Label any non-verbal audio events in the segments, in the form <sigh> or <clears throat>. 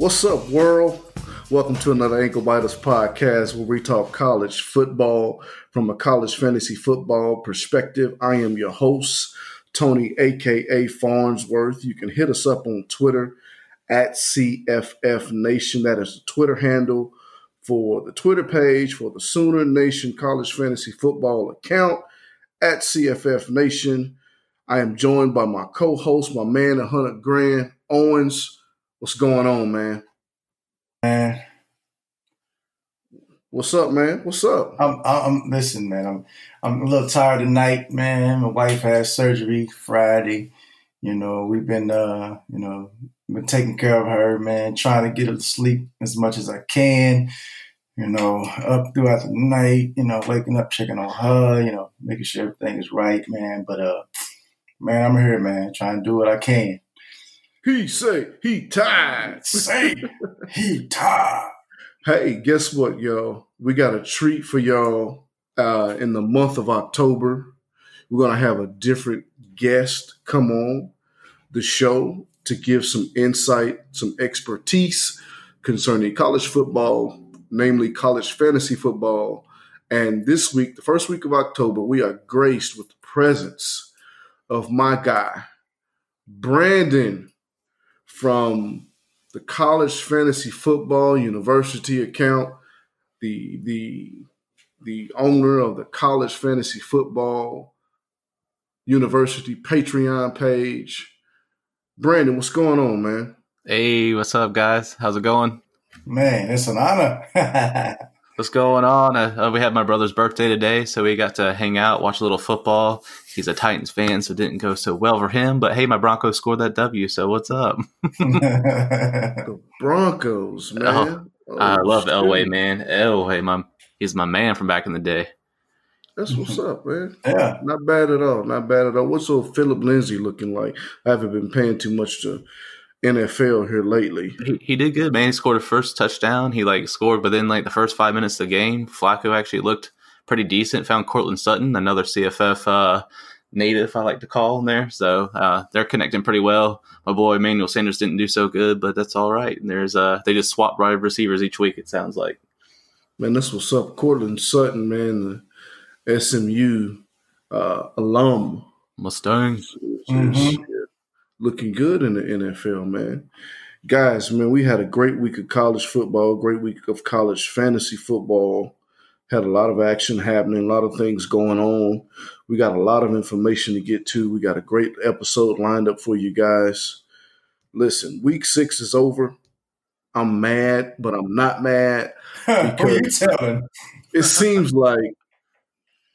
What's up, world? Welcome to another Ankle Biters podcast where we talk college football from a college fantasy football perspective. I am your host, Tony, aka Farnsworth. You can hit us up on Twitter at CFF Nation. That is the Twitter handle for the Twitter page for the Sooner Nation College Fantasy Football account at CFF Nation. I am joined by my co-host, my man, 100 Grand Owens. What's going on, man? Man, What's up, man? What's up? I'm, I'm listen, man. I'm I'm a little tired tonight, man. My wife had surgery Friday. You know, we've been uh, you know, been taking care of her, man. Trying to get her to sleep as much as I can. You know, up throughout the night. You know, waking up, checking on her. You know, making sure everything is right, man. But uh, man, I'm here, man. Trying to do what I can. He say he tired. Say he tired. Hey, guess what, y'all? We got a treat for y'all uh, in the month of October. We're going to have a different guest come on the show to give some insight, some expertise concerning college football, namely college fantasy football. And this week, the first week of October, we are graced with the presence of my guy, Brandon from the College Fantasy Football University account, the the the owner of the College Fantasy Football University Patreon page. Brandon, what's going on, man? Hey, what's up, guys? How's it going? Man, it's an honor. <laughs> What's going on? Uh, uh, we had my brother's birthday today, so we got to hang out, watch a little football. He's a Titans fan, so it didn't go so well for him. But hey, my Broncos scored that W, so what's up? <laughs> The Broncos, man. Oh, I love shit. Elway, man. Elway, my he's my man from back in the day. That's what's up, man. yeah. Not bad at all. Not bad at all. What's old Phillip Lindsay looking like? I haven't been paying too much to NFL here lately. He, he did good, man. He scored a first touchdown. He like scored, but then like the first five minutes of the game, Flacco actually looked pretty decent. Found Courtland Sutton, another CFF uh, native, I like to call him there. So uh, they're connecting pretty well. My boy Emmanuel Sanders didn't do so good, but that's all right. There's uh, they just swap wide receivers each week. It sounds like. Man, that's what's up. Courtland Sutton, man, the SMU uh, alum. Mustangs. Mhm. Looking good in the NFL, man. Guys, man, we had a great week of college football, great week of college fantasy football. Had a lot of action happening, a lot of things going on. We got a lot of information to get to. We got a great episode lined up for you guys. Listen, week six is over. I'm mad, but I'm not mad. <laughs> Telling? It seems like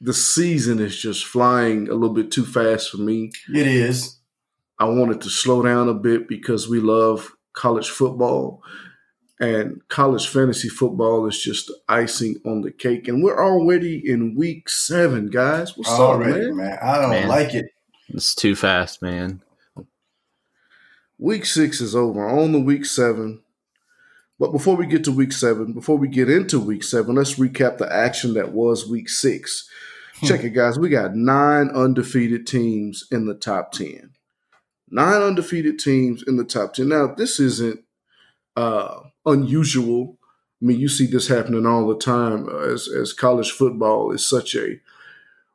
the season is just flying a little bit too fast for me. It is. I wanted to slow down a bit because we love college football and college fantasy football is just icing on the cake. And we're already in week seven, guys. What's Already, up, man? man. I don't Man. like it. It's too fast, man. Week six is over. On the week seven. But before we get to week seven, before we get into week seven, let's recap the action that was week six. Hmm. Check it, guys. We got nine undefeated teams in the top 10. Nine undefeated teams in the top 10. Now, this isn't uh, unusual. I mean, you see this happening all the time uh, as, as college football is such a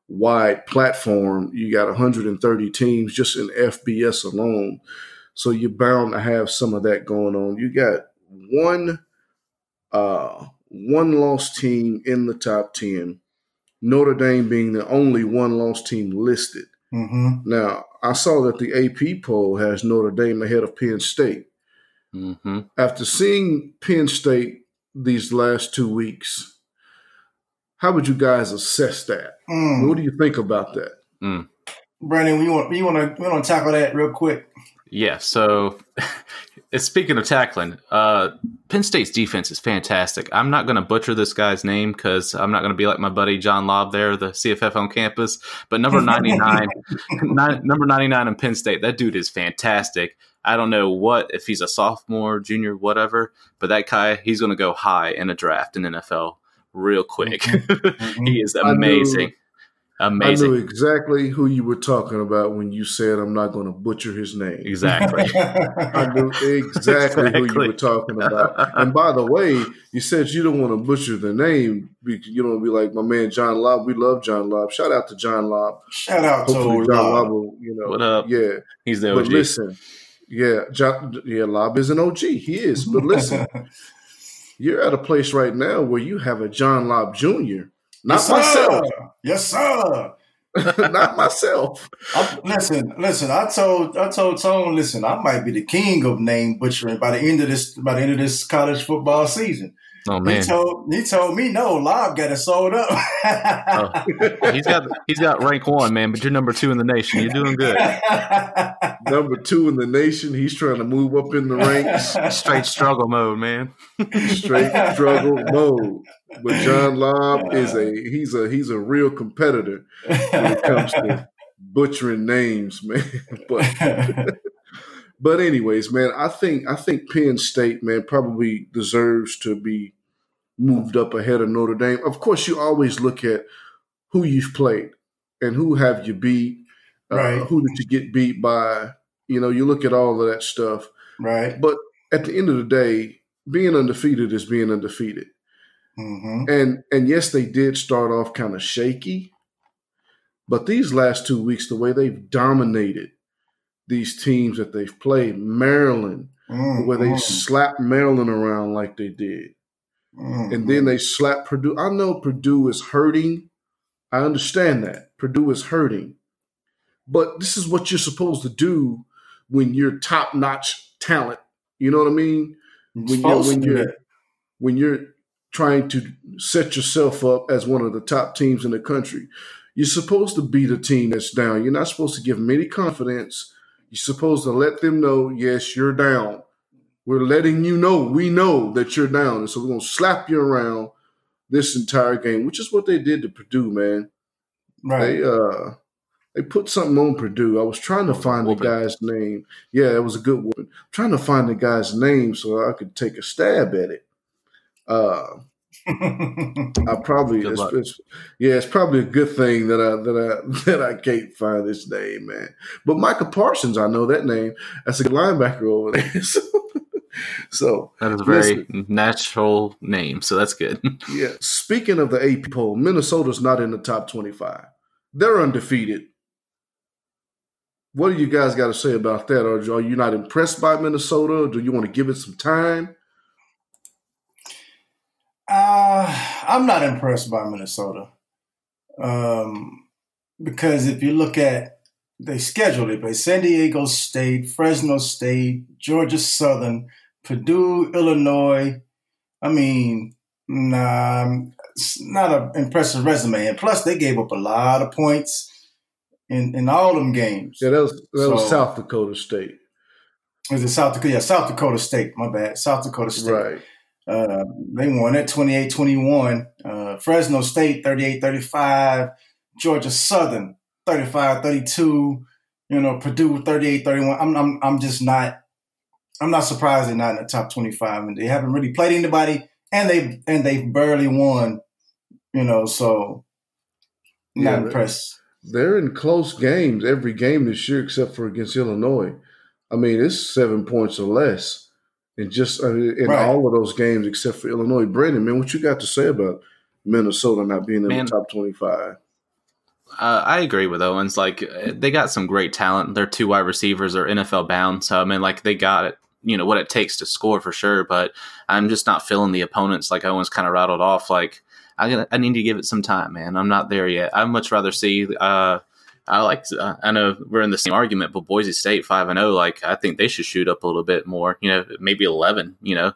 wide platform. You got 130 teams just in FBS alone. So you're bound to have some of that going on. You got one uh, one lost team in the top 10. Notre Dame being the only one lost team listed. Hmm Now, I saw that the AP poll has Notre Dame ahead of Penn State. hmm After seeing Penn State these last two weeks, how would you guys assess that? Mm. What do you think about that? Brandon, you want you want to we want to tackle that real quick? Yeah. So, <laughs> speaking of tackling, uh, Penn State's defense is fantastic. I'm not going to butcher this guy's name because I'm not going to be like my buddy John Lobb there, the CFF on campus. But number <laughs> 99, nine, number 99 in Penn State, that dude is fantastic. I don't know what if he's a sophomore, junior, whatever, but that guy he's going to go high in a draft in NFL real quick. Mhm. <laughs> he is amazing. Amazing. I knew exactly who you were talking about when you said I'm not going to butcher his name. Exactly. <laughs> I knew exactly, exactly, who you were talking about. And by the way, you said you don't want to butcher the name. You don't be like my man John Lobb. We love John Lobb. Shout out to John Lobb. Shout out Hopefully to John Lobb. Will, you know, what up? Yeah, he's the OG. But listen, yeah, John, yeah, Lobb is an OG. He is. But listen, <laughs> you're at a place right now where you have a John Lobb Jr. Not yes, myself. Yes, sir. <laughs> Not myself. I, listen, listen. I told I told Tone, listen, I might be the king of name butchering by the end of this by the end of this college football season. Oh man! He told he told me no. Lobb got it sold up. oh, <laughs> he's got he's got rank one, man. But you're number two in the nation. You're doing good. <laughs> number two in the nation. He's trying to move up in the ranks. Straight struggle mode, man. Straight struggle mode. But John Lobb is a <laughs> he's a he's a real competitor when it comes to <laughs> butchering names, man. <laughs> but but anyways, man, I think I think Penn State, man, probably deserves to be moved up ahead of Notre Dame. Of course, you always look at who you've played and who have you beat. Uh, right. Uh, who did you get beat by? You know, you look at all of that stuff. Right. But at the end of the day, being undefeated is being undefeated. Mm-hmm. And and yes, they did start off kind of shaky, but these last two weeks, the way they've dominated these teams that they've played. Maryland, mm, where they slapped Maryland around like they did. Mm, and then they slapped Purdue. I know Purdue is hurting. I understand that. Purdue is hurting. But this is what you're supposed to do when you're top notch talent. You know what I mean? When you're, when you're when you're trying to set yourself up as one of the top teams in the country. You're supposed to beat a team that's down. You're not supposed to give them any confidence. You're supposed to let them know, yes, you're down. We're letting you know, we know that you're down. And so we're going to slap you around this entire game, which is what they did to Purdue, man. Right. They, uh, they put something on Purdue. I was trying to find the guy's name. Yeah, it was a good one. trying to find the guy's name so I could take a stab at it. Uh, I <laughs> probably it's, it's, yeah, it's probably a good thing that I that I <laughs> that I can't find this name, man. But Michael Parsons, I know that name. That's a linebacker over there. <laughs> so, so that is a very listen, natural name. So that's good. yeah. Speaking of the AP poll, Minnesota's not in the top twenty-five. They're undefeated. What do you guys got to say about that? Or are you not impressed by Minnesota? Do you want to give it some time? Uh, I'm not impressed by Minnesota. Um, because if you look at they scheduled it, but San Diego State, Fresno State, Georgia Southern, Purdue, Illinois. I mean, nah, it's not an impressive resume. And plus, they gave up a lot of points in, in all them games. Yeah, that was that so, was South Dakota State. Was it South Dakota? Yeah, South Dakota State. My bad. South Dakota State. Right. Uh, they won at 28 21. Uh, Fresno State 38 35. Georgia Southern 35 32. You know, Purdue 38 31. I'm, I'm, I'm just not, I'm not surprised they're not in the top 25. And they haven't really played anybody and they and they barely won, you know, so not yeah, impressed. They're in close games every game this year except for against Illinois. I mean, it's seven points or less and just uh, in right. all of those games except for Illinois. Brandon, man, what you got to say about Minnesota not being in man, the top twenty-five? Uh, I agree with Owens. Like they got some great talent. Their two wide receivers are NFL bound, so I mean, like they got it. You know what it takes to score for sure. But I'm just not feeling the opponents. Like Owens kind of rattled off. Like I, I need to give it some time, man. I'm not there yet. I'd much rather see uh, I like. Uh, I know we're in the same argument, but Boise State five and zero. Oh, like I think they should shoot up a little bit more. You know, maybe eleven. You know,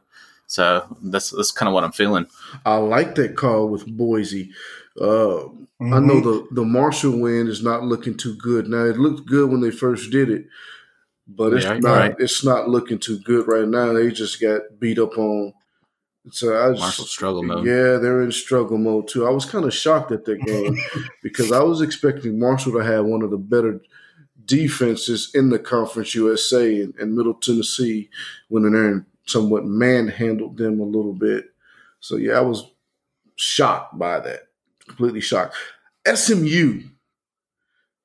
so that's that's kind of what I'm feeling. I like that call with Boise. Uh, mm-hmm. I know the the Marshall win is not looking too good now. It looked good when they first did it, but it's yeah, not. Right. It's not looking too good right now. They just got beat up on so I was, Marshall struggle mode. Yeah, they're in struggle mode too. I was kind of shocked at that game <laughs> because I was expecting Marshall to have one of the better defenses in the Conference USA and, and Middle Tennessee went in there and somewhat manhandled them a little bit. So yeah, I was shocked by that. Completely shocked. SMU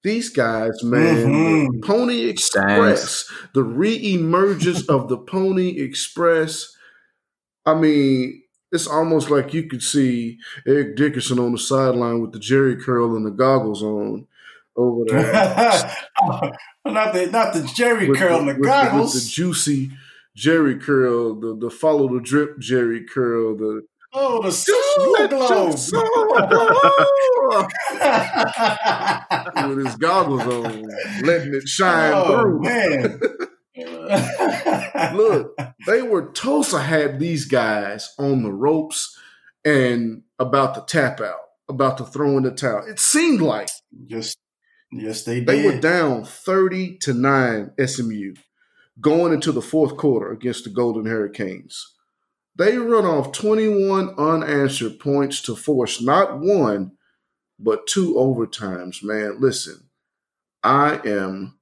These guys, man, Mhm. the Pony Express, the re-emergence of the Pony Express. I mean, it's almost like you could see Eric Dickerson on the sideline with the Jheri curl and the goggles on over there. <laughs> Oh, not the not the Jerry with curl and the goggles. with the juicy Jheri curl, the, the follow the drip Jheri curl, the oh, the snow <laughs> globe. with his goggles on, letting it shine oh through. man! <laughs> Look, they were Tulsa had these guys on the ropes and about to tap out, about to throw in the towel. It seemed like Just yes, they did. they did. were down 30 to 9 SMU going into the fourth quarter against the Golden Hurricanes. They run off 21 unanswered points to force not one, but two overtimes, man. Listen, I am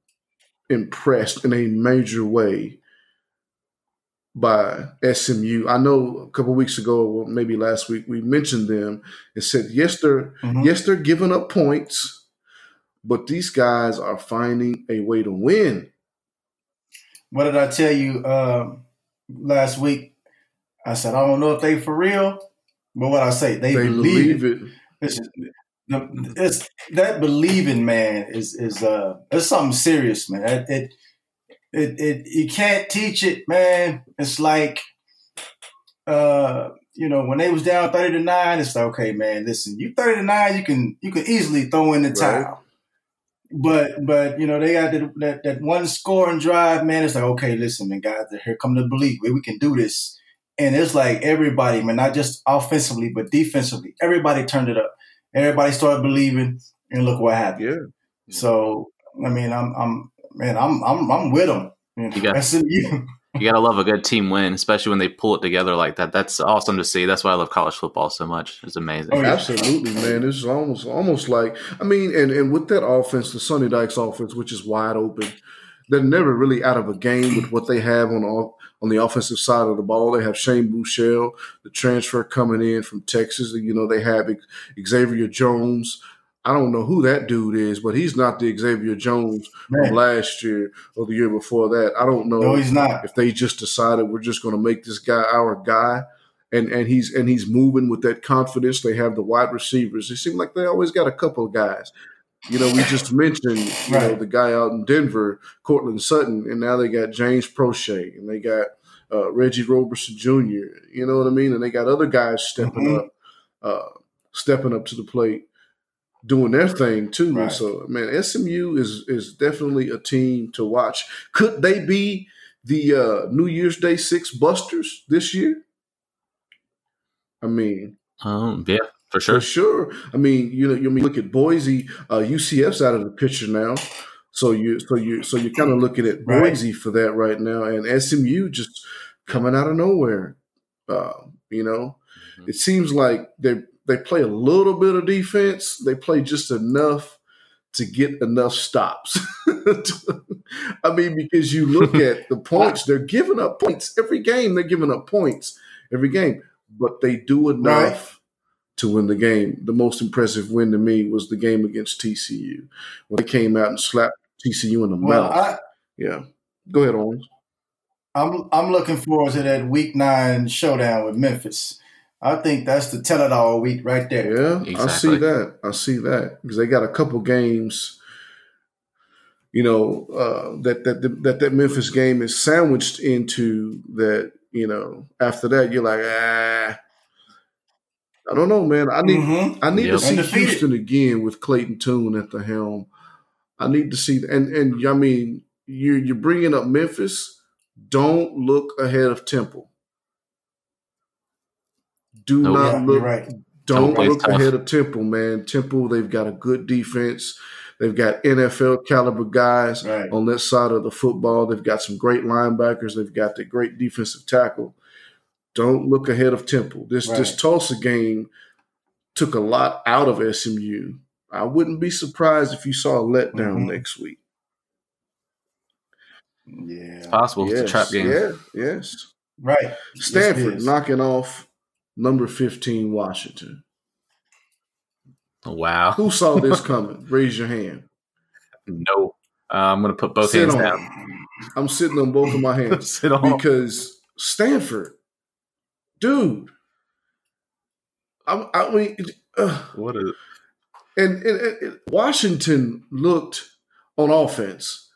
impressed in a major way by SMU. I know a couple weeks ago, or maybe last week, we mentioned them and said, yes, they're Mhm. yes, they're giving up points, but these guys are finding a way to win. What did I tell you um, last week? I said I don't know if they for real, but what I say they, They, believe, believe it. it. The- it's that believing man is is uh it's something serious, man. It, it it it you can't teach it, man. It's like uh you know when they was down thirty to nine, it's like okay, man. Listen, you thirty to nine, you can you can easily throw in the Right. towel. But but you know they got that, that that one scoring drive, man. It's like okay, listen, man, guys, here come the belief. We we can do this, and it's like everybody, man, not just offensively but defensively. Everybody turned it up. Everybody started believing, and look what happened. Yeah. So I mean, I'm I'm man, I'm I'm I'm with them. You got- SMU. <laughs> You gotta love a good team win, especially when they pull it together like that. That's awesome to see. That's why I love college football so much. It's amazing. Oh, yeah. Absolutely, man. It's almost almost like I mean, and, and with that offense, the Sonny Dykes offense, which is wide open, they're never really out of a game with what they have on the, on the offensive side of the ball. They have Shane Buechele, the transfer coming in from Texas. You know, they have Xavier Jones. I don't know who that dude is, but he's not the Xavier Jones from Man, last year or the year before that. I don't know no, he's not. if they just decided we're just going to make this guy our guy and and he's and he's moving with that confidence they have the wide receivers it seems like they always got a couple of guys you know we just <laughs> mentioned you know the guy out in denver courtland sutton and now they got james proche and they got uh, reggie roberson jr you know what i mean and they got other guys stepping Mhm. up uh, stepping up to the plate doing their thing too Right. so man smu is is definitely a team to watch could they be the uh, New Year's Day Six Busters this year? I mean, Um, yeah, for sure. for sure. sure. I mean, you know, you mean look at Boise, uh, UCF's out of the picture now. So you, so you, so you're kind of looking at Right. Boise for that right now, and SMU just coming out of nowhere. Uh, you know, Mhm. it seems like they they play a little bit of defense. They play just enough to get enough stops. <laughs> I mean, because you look <laughs> at the points, they're giving up points every game. They're giving up points every game, but they do enough to win the game. The most impressive win to me was the game against TCU when they came out and slapped TCU in the Well, mouth. I, yeah, go ahead, Owens. I'm I'm looking forward to that Week Nine showdown with Memphis. I think that's the tell it all week right there. Yeah, I see that. I see that because they got a couple games. You know uh, that that that that Memphis game is sandwiched into that. You know, after that you're like, ah, I don't know, man. I need Mhm. I need Yep. to see Undefeated. Houston again with Clayton Tune at the helm. I need to see and and I mean you you're bringing up Memphis. Don't look ahead of Temple. Do not Yeah, look right. don't plays look ahead of Temple, man. Temple, they've got a good defense. They've got NFL caliber guys Right. on that side of the football. They've got some great linebackers. They've got the great defensive tackle. Don't look ahead of Temple. This this Tulsa game took a lot out of SMU. I wouldn't be surprised if you saw a letdown Mhm. next week. Yeah. It's possible. yes, It's a trap game. Yeah, yes. Right. Stanford is. knocking off number 15 Washington. Wow. Who saw <laughs> this coming? Raise your hand. No, uh, I'm going to put both Sit hands on down. I'm sitting on both of my <laughs> hands Sit on. because Stanford, dude. I, I mean, uh, What is? and, and, and Washington looked on offense.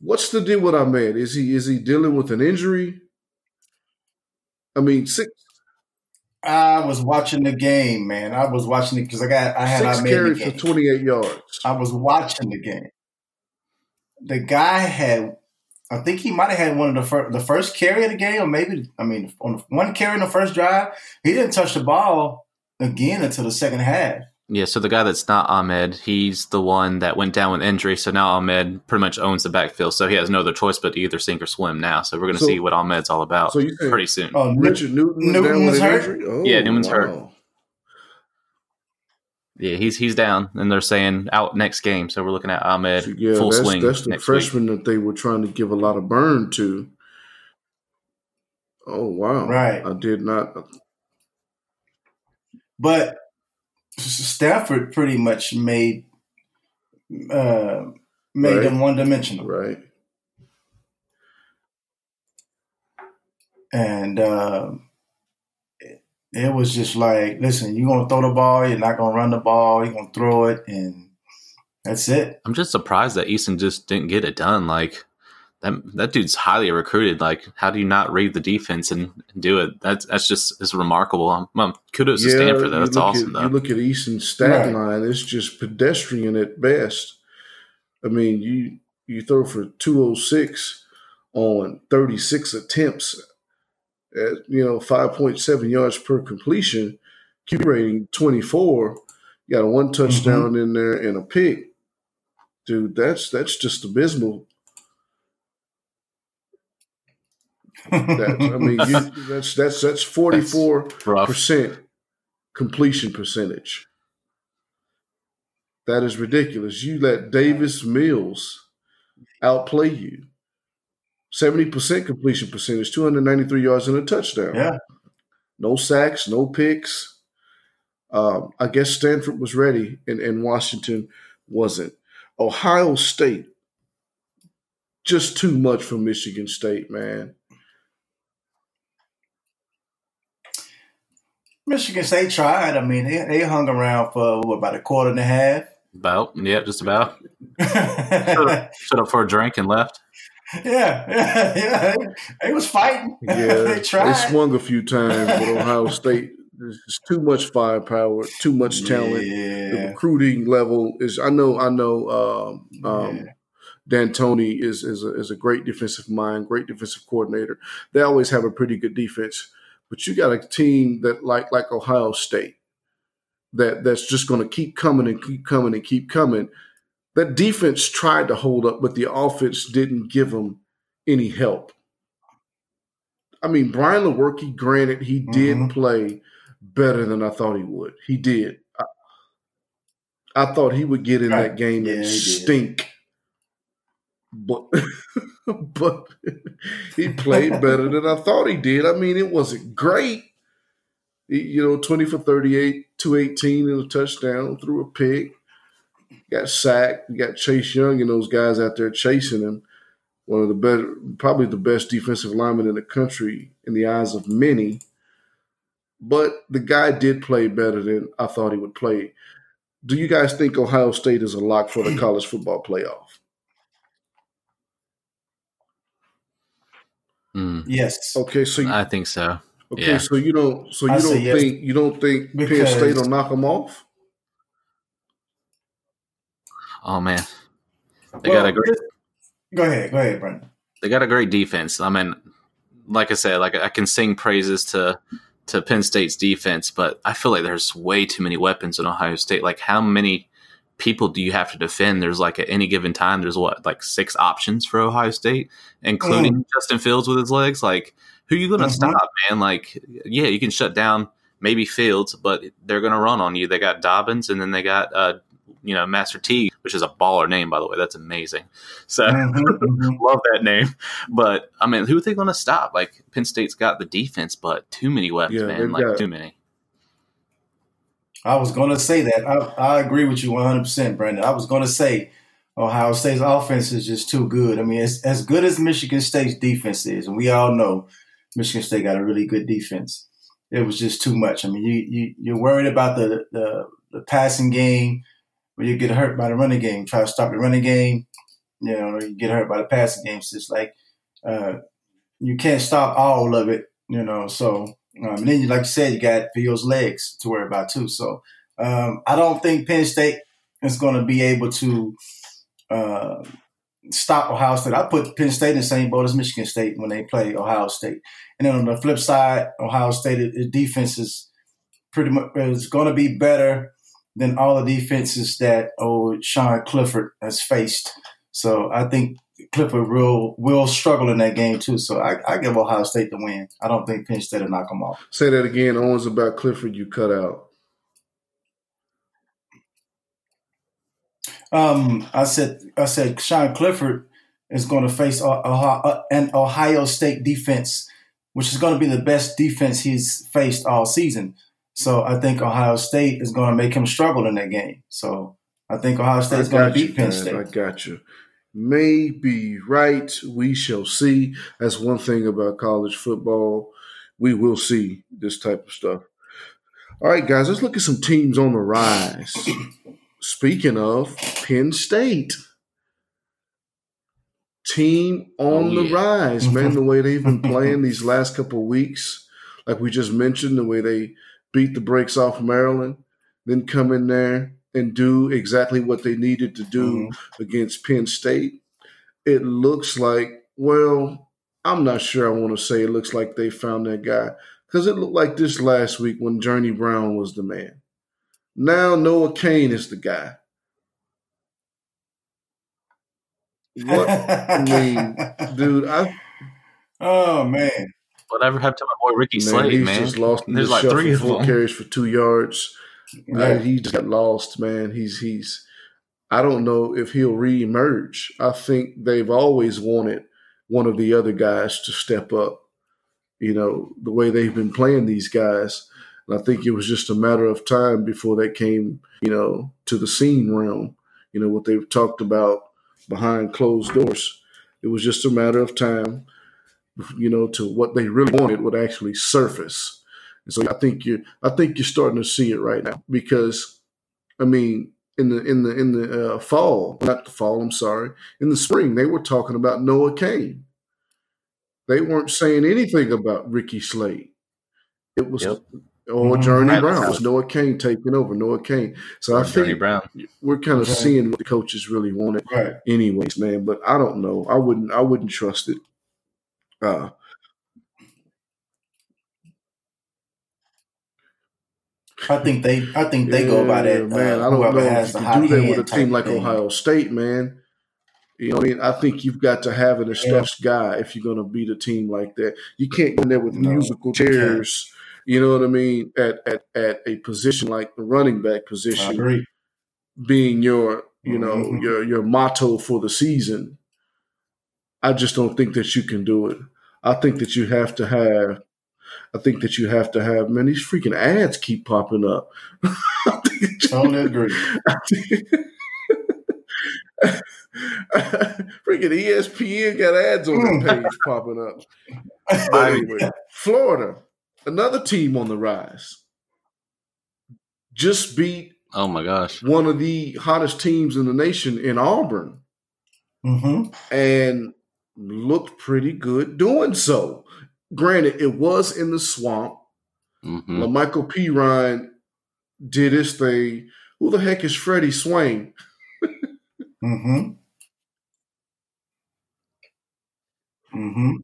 What's the deal with Ahmed? Is he is he dealing with an injury? I mean, six I was watching the game, man. I was watching it because I got I had six I made the carries for twenty eight yards. I was watching the game. The guy had, I think he might have had one of the first, the first carry of the game, or maybe, I mean, on one carry in the first drive. He didn't touch the ball again until the second half. Yeah, so the guy that's not Ahmed, he's the one that went down with injury. So now Ahmed pretty much owns the backfield. So he has no other choice but to either sink or swim now. So we're going to So- see what Ahmed's all about So you saying pretty soon. Oh, Richard Newton, Newton down was hurt? Oh, Yeah, Newman's hurt. Wow. Yeah, he's he's down, and they're saying out next game. So we're looking at Ahmed So, yeah, full that's, swing that's the next week. freshman that they were trying to give a lot of burn to. Oh wow! Right. I did not. But Stanford pretty much made uh, made Right. them one dimensional, Right. and uh, it, it was just like, listen, you're gonna throw the ball, you're not gonna run the ball, you're gonna throw it, and that's it. I'm just surprised that Eason just didn't get it done. Like that that dude's highly recruited. Like, how do you not read the defense and do it? That's that's just is remarkable. Um, well, kudos to Stanford. Though. That's awesome. At, though. you look at Eason's stat Right. line; it's just pedestrian at best. I mean, you you throw for two hundred six on thirty six attempts, at you know five point seven yards per completion, Q rating twenty four. You got a one touchdown Mm-hmm. in there and a pick, dude. That's that's just abysmal. That, I mean, you, <laughs> that's that's that's 44 percent completion percentage. That is ridiculous. You let Davis Mills outplay you. Seventy percent completion percentage, two hundred ninety three yards and a touchdown. yeah, No sacks, no picks. Um, I guess Stanford was ready, and, and Washington wasn't. Ohio State, just too much for Michigan State, man. Michigan State tried. I mean, they, they hung around for what, about a quarter and a half. About yeah, just about. <laughs> yeah, Shut up for a drink and left. Yeah, yeah. They was fighting. <laughs> Yeah, they they swung a few times, but Ohio <laughs> State just too much firepower, too much talent. The recruiting level is. I know. I know. Um, um, Yeah. Dantonio is is a, is a great defensive mind, great defensive coordinator. They always have a pretty good defense, but you got a team that like like Ohio State that that's just going to keep coming and keep coming and keep coming. That defense tried to hold up, but the offense didn't give them any help. I mean, Brian Lewerke, granted, he did Mhm. play better than I thought he would. He did. I, I thought he would get in that game Yeah, and did. stink. But <laughs> but he played better than I thought he did. I mean, it wasn't great. You know, 20 for 38, 218 and a touchdown, threw a pick, got sacked. You got Chase Young and those guys out there chasing him. One of the best, probably the best defensive linemen in the country in the eyes of many. But the guy did play better than I thought he would play. Do you guys think Ohio State is a lock for the college football playoff? Mm, Yes. Okay, so you, I think so. okay, yeah. so you don't, so you I don't yes. think you don't think Penn State will knock them off? Oh man, they Well, got a great Go ahead. Go ahead, Brendan. they got a great defense. I mean, like I said, like I can sing praises to to Penn State's defense, but I feel like there's way too many weapons in Ohio State. Like, how many people do you have to defend? There's like at any given time, there's what like six options for Ohio State, including Justin Fields with his legs. Like, who you going to Mhm. stop, man? Like, yeah, you can shut down maybe Fields, but they're going to run on you. They got Dobbins, and then they got uh, you know Master Teague, which is a baller name by the way. That's amazing. So <laughs> Mhm, mhm. <laughs> love that name. But I mean, who are they going to stop? Like Penn State's got the defense, but too many weapons, Yeah, man. Like got- too many. I was going to say that. I, I agree with you 100%, Brandon. I was going to say Ohio State's offense is just too good. I mean, it's as good as Michigan State's defense is, and we all know Michigan State got a really good defense. It was just too much. I mean, you, you you're worried about the, the the passing game, but you get hurt by the running game. Try to stop the running game, you know, you get hurt by the passing game. So it's like uh, you can't stop all of it, you know. So um, and then, you, like you said, you got Fields' legs to worry about too. So um, I don't think Penn State is going to be able to uh, stop Ohio State. I put Penn State in the same boat as Michigan State when they play Ohio State. And then on the flip side, Ohio State defense is pretty much is going to be better than all the defenses that old Sean Clifford has faced. So I think Clifford will will struggle in that game too. So I, I give Ohio State the win. I don't think Penn State will knock them off. Say that again. Owens about Clifford. You cut out. Um, I said I said Sean Clifford is going to face Ohio, an Ohio State defense, which is going to be the best defense he's faced all season. So I think Ohio State is going to make him struggle in that game. So I think Ohio State is going to beat Penn State. I got you. May be right. We shall see. That's one thing about college football. We will see this type of stuff. All right, guys, let's look at some teams on the rise. <clears throat> Speaking of Penn State, team on oh, the rise, man. The way they've been <laughs> playing these last couple weeks, like we just mentioned, the way they beat the brakes off Maryland, then come in there and do exactly what they needed to do mm-hmm. against Penn State. It looks like, well, I'm not sure I want to say it looks like they found that guy because it looked like this last week when Journey Brown was the man. Now Noah Cain is the guy. What <laughs> I mean, dude, I Oh man. Whatever happened to my boy Ricky man, Slade, he's man? Just lost There's like three of them. carries for two yards. Yeah. He just got lost, man. He's he's I don't know if he'll reemerge. I think they've always wanted one of the other guys to step up. You know, the way they've been playing these guys. And I think it was just a matter of time before they came, you know, to the scene realm. You know, what they've talked about behind closed doors. It was just a matter of time, you know, to what they really wanted would actually surface. And so I think you're I think you're starting to see it right now because I mean in the in the in the uh, fall, not the fall, I'm sorry, in the spring they were talking about Noah Cain. They weren't saying anything about Ricky Slade. It was yep or mm-hmm. Journey right. Brown. was Noah Cain taking over. Noah Cain. So or I think Brown. we're kind of seeing what the coaches really wanted, right. anyways, man. But I don't know. I wouldn't. I wouldn't trust it. Uh, I think they. I think they yeah, go by that. Man, uh, I don't know if you can do that with a team like thing. Ohio State, man. You know, I mean, I think you've got to have an established yeah. guy if you're going to beat a team like that. You can't go in there with no, musical chairs you know what I mean? At at at a position like the running back position, being your you know mm-hmm. your your motto for the season. I just don't think that you can do it. I think that you have to have. I think that you have to have. Man, these freaking ads keep popping up. I <laughs> totally agree. <laughs> freaking ESPN got ads on their <laughs> page popping up. But anyway, Florida another team on the rise. Just beat oh my gosh one of the hottest teams in the nation in Auburn, mm-hmm. and looked pretty good doing so. Granted, it was in the swamp. Mm-hmm. Lamical Perine did his thing. Who the heck is Freddie Swain? <laughs> mm-hmm. Mm-hmm.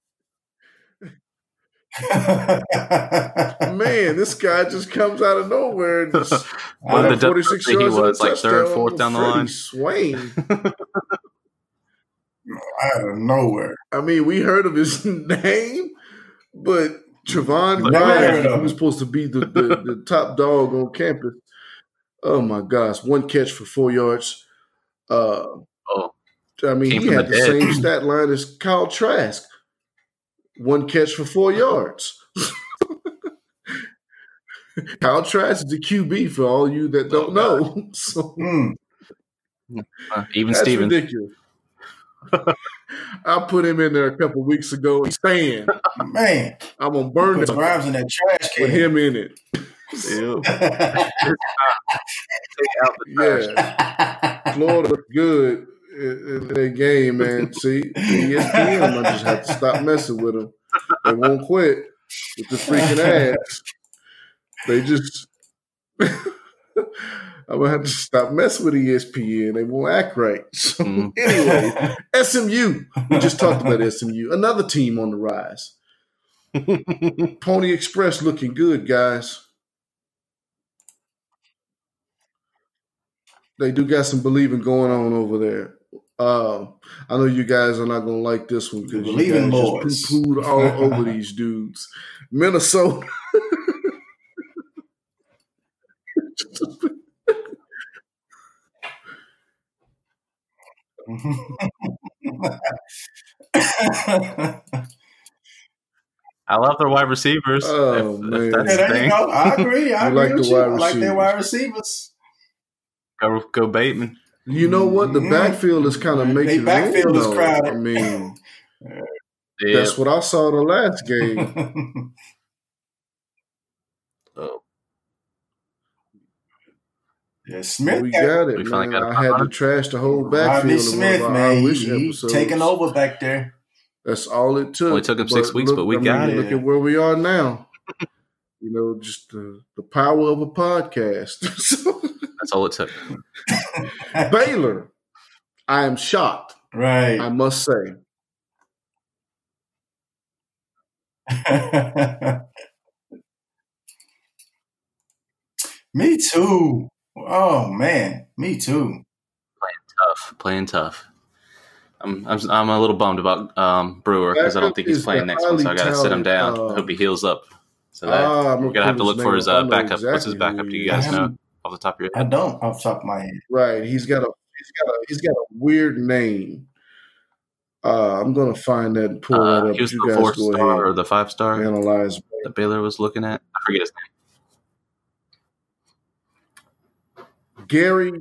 <laughs> Man, this guy just comes out of nowhere and <laughs> just well, the 46 yards was like third, fourth down the line. Swain. Out of nowhere. I mean, we heard of his <laughs> name, but Trevon Grimes, was supposed to be the, the, the <laughs> top dog on campus. Oh my gosh, one catch for four yards. Uh, oh, I mean, he had the, the same <clears throat> stat line as Kyle Trask one catch for four yards. <laughs> Kyle Trask is the QB for all you that don't know. so, mm. Uh, even That's Stevens. ridiculous. I put him in there a couple weeks ago. He's saying, Man, I'm gonna burn the him Grimes in that trash with can. him in it. <laughs> Take out the trash. Yeah, Florida looked good in, in their game, man. See, ESPN, I just have to stop messing with them. They won't quit with the freaking ads. They just. <laughs> I'm gonna have to stop messing with ESPN. They won't act right. <laughs> So Mm. <laughs> anyway, <laughs> SMU. We just talked about SMU. Another team on the rise. Pony Express looking good, guys. They do got some believing going on over there. Uh, I know you guys are not gonna like this one because you Believing guys just poo-pooed all over these dudes. Minnesota. <laughs> I love their wide receivers. Oh, if, man. if Yeah, that's the there you go. I <laughs> agree. I You agree like the with you. wide I like their receivers. wide receivers. go go Bateman. You know what? The Mhm. backfield is kind of They making backfield room, is though. crowded. I mean, <laughs> Yeah. that's what I saw the last game. Yeah, Smith we got got it, We man. got a I had to trash the whole Rodney backfield in Smith, man. I He, Wish he taking over back there. That's all it took. Only took him six weeks, but we I got mean, it. Look at where we are now. you know, just the, the power of a podcast. <laughs> That's all it took. <laughs> Baylor, I am shocked. Right. I must say. <laughs> me too. Oh man, me too. Playing tough, playing tough. I'm I'm, I'm a little bummed about um, Brewer because I don't think he's playing next one, so I got to sit him down. highly Hope he heals up. So that, I'm we're gonna have to look for his uh, know backup. What's his backup? Do you guys know off the top of your head? I don't off the top of my head. Right. He's got a he's got a he's got a weird name. Uh, I'm gonna find that and pull Uh, that up. he was the guys fourth go star or the five star and analyze. that Baylor was looking at. I forget his name. Gerry,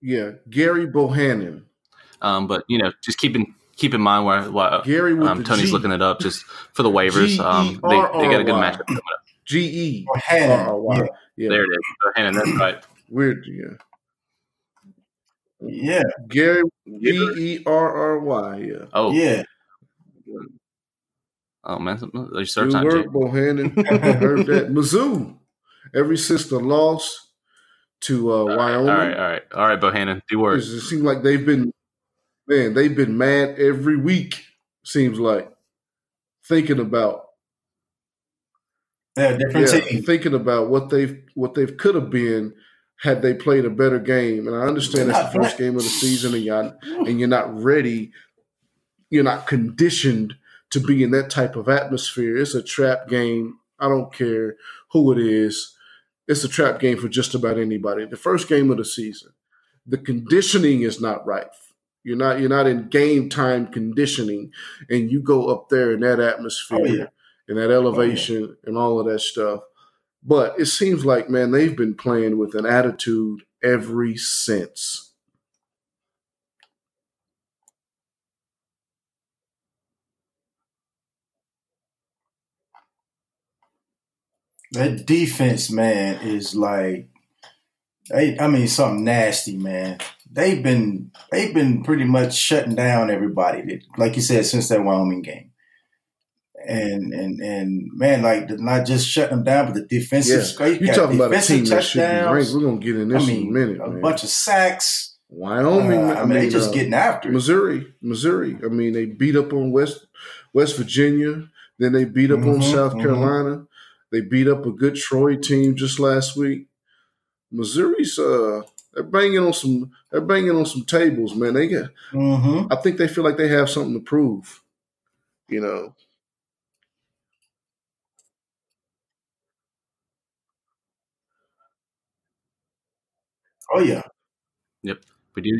yeah, Gerry Bohannon. Um, but you know, just keep in keep in mind where, why Gary with um, Tony's G. looking it up just for the waivers. Um, they, they got a good G-E-R-R-Y. matchup coming up. G E Or Yeah. Yeah, There it is. So, Hannon, that's right. weird. Yeah, Yeah. Gerry G E R R Y. Yeah, Oh, Yeah. oh man, your search good time, work, Bohannon. I heard that. <laughs> Mizzou, every since the loss to uh, All right, Wyoming, all right, all right, all right, Bohannon, do work. it seems like they've been man, they've been mad every week. Seems like thinking about They're different yeah, team. thinking about what they've what they've could have been had they played a better game. And I understand that's the first game of the season, and you're and you're not ready. You're not conditioned to be in that type of atmosphere. It's a trap game. I don't care who it is. It's a trap game for just about anybody. The first game of the season, the conditioning is not right. You're not you're not in game time conditioning, and you go up there in that atmosphere Oh, yeah. and that oh, elevation and all of that stuff. But it seems like man, they've been playing with an attitude every since. That defense, man, is like, they, I mean, something nasty, man. They've been they've been pretty much shutting down everybody, like you said, since that Wyoming game. And and and man, like not just shutting them down, but the defensive. Yeah, you talking about a team that should be ranked. We're gonna get in this I mean, in a minute, a man. bunch of sacks. Wyoming, Uh, I mean, they just uh, getting after it. Missouri, Missouri. I mean, they beat up on West West Virginia. Then they beat up on Mhm, South mhm. Carolina. They beat up a good Troy team just last week. Missouri's uh, they're banging on some they're banging on some tables, man. They get. Mm-hmm. I think they feel like they have something to prove. You know, Oh yeah. Yep. We do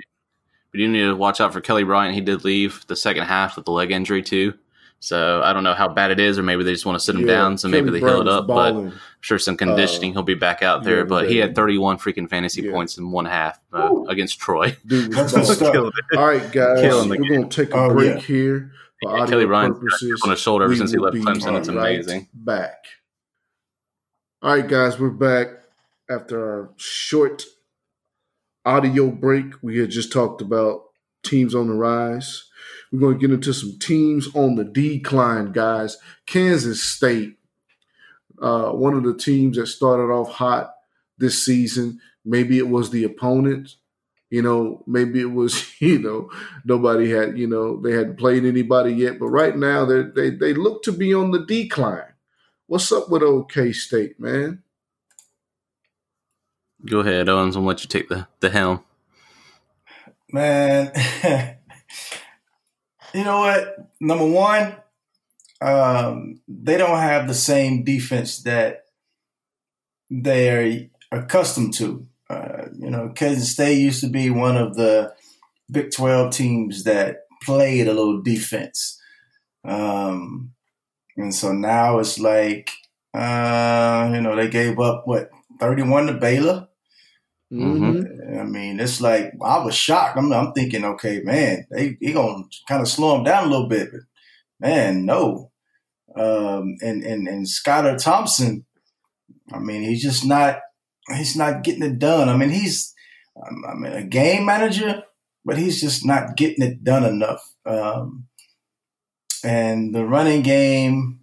we do need to watch out for Kelly Bryant. He did leave the second half with the leg injury too. So I don't know how bad it is, or maybe they just want to sit him yeah, down, so Kelly maybe they heal it up. Balling. But I'm sure some conditioning, uh, he'll be back out there. Yeah, but he had 31 freaking fantasy yeah. points in one half uh, against Troy. Dude, <laughs> All right, guys, we're going to take a oh, break here for audio Kelly Bryant's purposes. on his shoulder ever since he left Clemson. It's amazing. Back. All right, guys, we're back after our short audio break. We had just talked about teams on the rise. We're going to get into some teams on the decline, guys. Kansas State, uh, one of the teams that started off hot this season. Maybe it was the opponent. You know, maybe it was, <laughs> you know, nobody had, you know, they hadn't played anybody yet. But right now, they they they look to be on the decline. What's up with OK State, man? Go ahead, Owens. I'll let you take the, the helm. Man, <laughs> you know what? Number one, um, they don't have the same defense that they're accustomed to. Uh, you know, Kansas State used to be one of the Big 12 teams that played a little defense. Um, and so now it's like, uh, you know, they gave up what, 31 to Baylor? Mm-hmm. I mean, it's like I was shocked. I'm, I'm thinking, okay, man, they he gonna kind of slow him down a little bit, but man, no. Um, and and and Skylar Thompson, I mean, he's just not he's not getting it done. I mean, he's I mean a game manager, but he's just not getting it done enough. Um, and the running game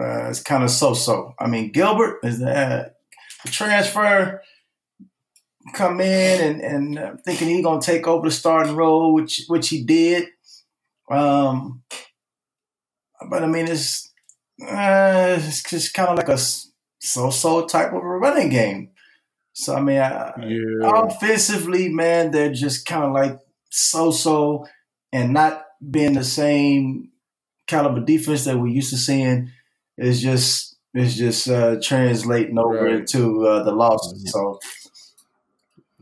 uh, is kind of so-so. I mean, Gilbert is that transfer come in and, and uh, thinking he's gonna take over the starting role, which which he did. Um, but I mean, it's uh, it's just kind of like a so-so type of a running game. So I mean, yeah. offensively, man, they're just kind of like so-so and not being the same caliber defense that we're used to seeing. Is just it's just uh, translating over right. into uh, the losses. So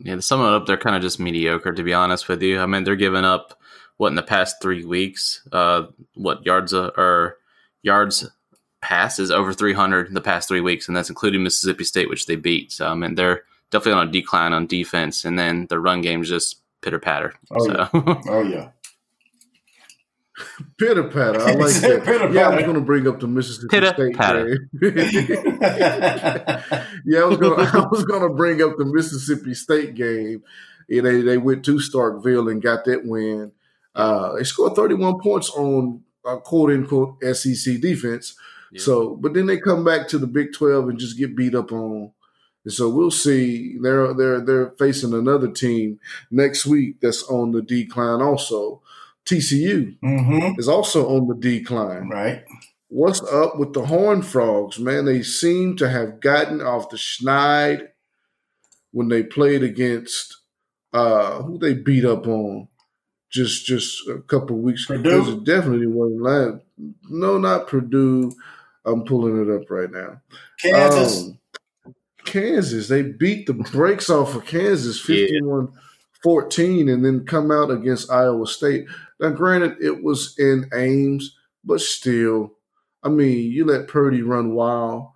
yeah, the sum it up, they're kind of just mediocre, to be honest with you. I mean, they're giving up what in the past three weeks, uh, what yards uh, or yards passes over 300 in the past three weeks, and that's including Mississippi State, which they beat. So I mean, they're definitely on a decline on defense, and then the run game is just pitter patter. Oh, so. yeah. oh yeah. <laughs> Pitter patter. I like <laughs> that. Pitter yeah, I was going to bring up the Mississippi Pitter State patter. game. <laughs> yeah, I was going. I was going to bring up the Mississippi State game. Yeah, they they went to Starkville and got that win. Uh, they scored 31 points on uh, quote unquote SEC defense. So, but then they come back to the Big 12 and just get beat up on. And so we'll see. They're they're they're facing another team next week that's on the decline also. TCU mm-hmm. is also on the decline. Right. What's up with the Horn Frogs, man? They seem to have gotten off the schneid when they played against uh who they beat up on just just a couple weeks ago. Purdue. It definitely wasn't last. No, not Purdue. I'm pulling it up right now. Kansas. Um, Kansas. They beat the brakes off of Kansas 51 yeah. 14 and then come out against Iowa State. Now, granted, it was in Ames, but still, I mean, you let Purdy run wild.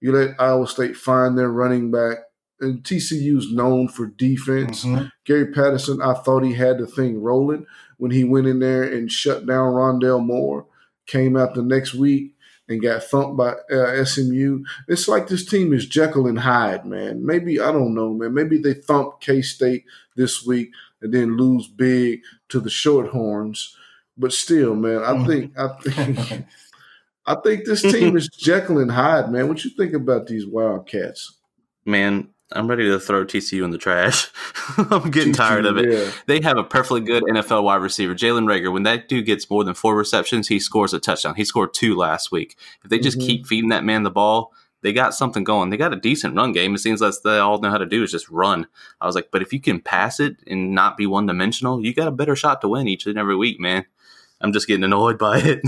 You let Iowa State find their running back. And TCU's known for defense. Mm-hmm. Gary Patterson, I thought he had the thing rolling when he went in there and shut down Rondale Moore. Came out the next week and got thumped by uh, SMU. It's like this team is Jekyll and Hyde, man. Maybe I don't know, man. Maybe they thumped K State this week and then lose big to the Shorthorns. But still, man, I think I think <laughs> I think this team is <laughs> Jekyll and Hyde, man. What you think about these Wildcats? Man, I'm ready to throw TCU in the trash. <laughs> I'm getting TCU, tired of it. Yeah. They have a perfectly good NFL wide receiver, Jalen Reagor. When that dude gets more than four receptions, he scores a touchdown. He scored two last week. If they just mm-hmm. keep feeding that man the ball, they got something going. They got a decent run game. It seems like they all know how to do is just run. I was like, but if you can pass it and not be one dimensional, you got a better shot to win each and every week, man. I'm just getting annoyed by it.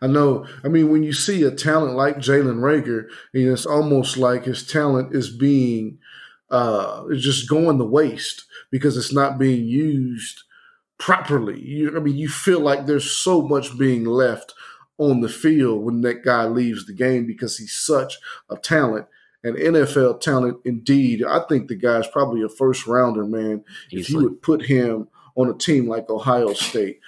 I know. I mean, when you see a talent like Jalen Reagor, you know, it's almost like his talent is being uh, is just going to waste because it's not being used properly. You, I mean, you feel like there's so much being left on the field when that guy leaves the game because he's such a talent an NFL talent indeed. I think the guy's probably a first rounder, man. Easily. If you would put him on a team like Ohio State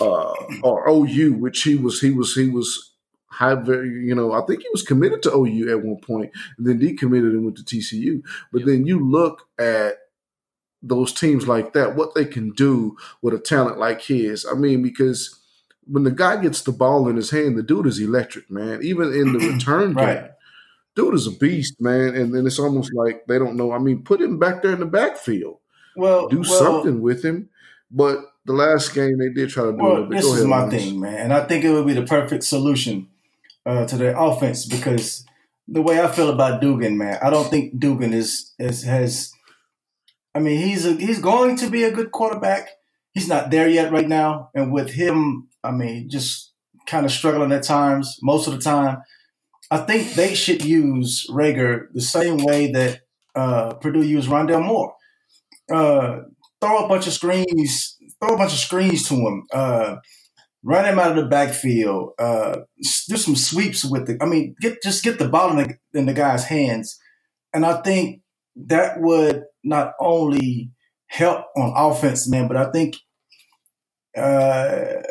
uh, or OU, which he was, he was, he was high, very, you know, I think he was committed to OU at one point, and then decommitted and went to TCU. But yep. then you look at those teams like that, what they can do with a talent like his. I mean, because when the guy gets the ball in his hand, the dude is electric, man. Even in the <clears throat> return right. game, dude is a beast, man. And then it's almost like they don't know. I mean, put him back there in the backfield. Well, do well, something with him. But the last game they did try to do well, bit. This Go is my Lance. thing, man, and I think it would be the perfect solution uh, to their offense because the way I feel about Duggan, man, I don't think Duggan is, is has. I mean, he's a, he's going to be a good quarterback. He's not there yet right now, and with him, I mean, just kind of struggling at times, most of the time. I think they should use Reagor the same way that uh, Purdue used Rondale Moore. Uh, throw a bunch of screens, throw a bunch of screens to him. Uh, run him out of the backfield. Uh, do some sweeps with it. I mean, get just get the ball in the, in the guy's hands, and I think that would not only help on offense, man, but I think uh,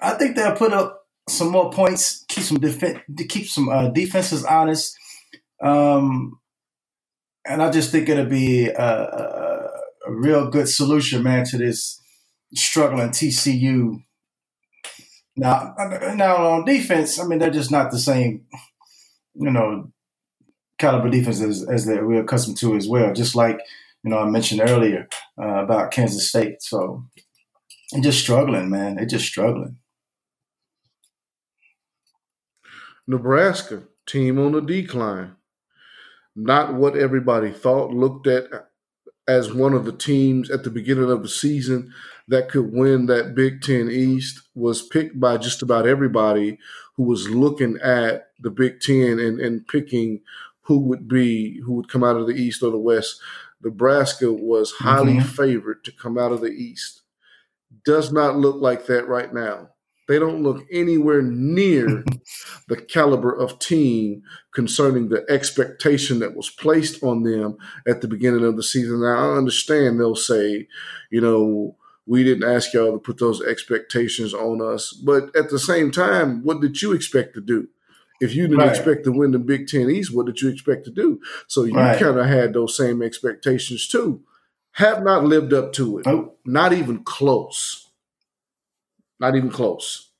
I think they'll put up some more points, keep some def- keep some uh, defenses honest, um, and I just think it'll be a, a, a real good solution, man, to this struggling TCU now, now on defense, I mean they're just not the same, you know, caliber defense as, as that we're accustomed to as well. Just like you know I mentioned earlier uh, about Kansas State. So they're just struggling, man. They're just struggling. Nebraska team on the decline. Not what everybody thought. Looked at as one of the teams at the beginning of the season that could win that Big Ten East was picked by just about everybody who was looking at the Big Ten and, and picking who would be who would come out of the East or the West. Nebraska was highly mm-hmm. favored to come out of the East. Does not look like that right now. They don't look anywhere near <laughs> the caliber of team concerning the expectation that was placed on them at the beginning of the season. Now, I understand they'll say, you know, we didn't ask y'all to put those expectations on us. But at the same time, what did you expect to do? If you didn't right. expect to win the Big Ten East, what did you expect to do? So you right. kind of had those same expectations too. Have not lived up to it. Oh. Not even close. Not even close.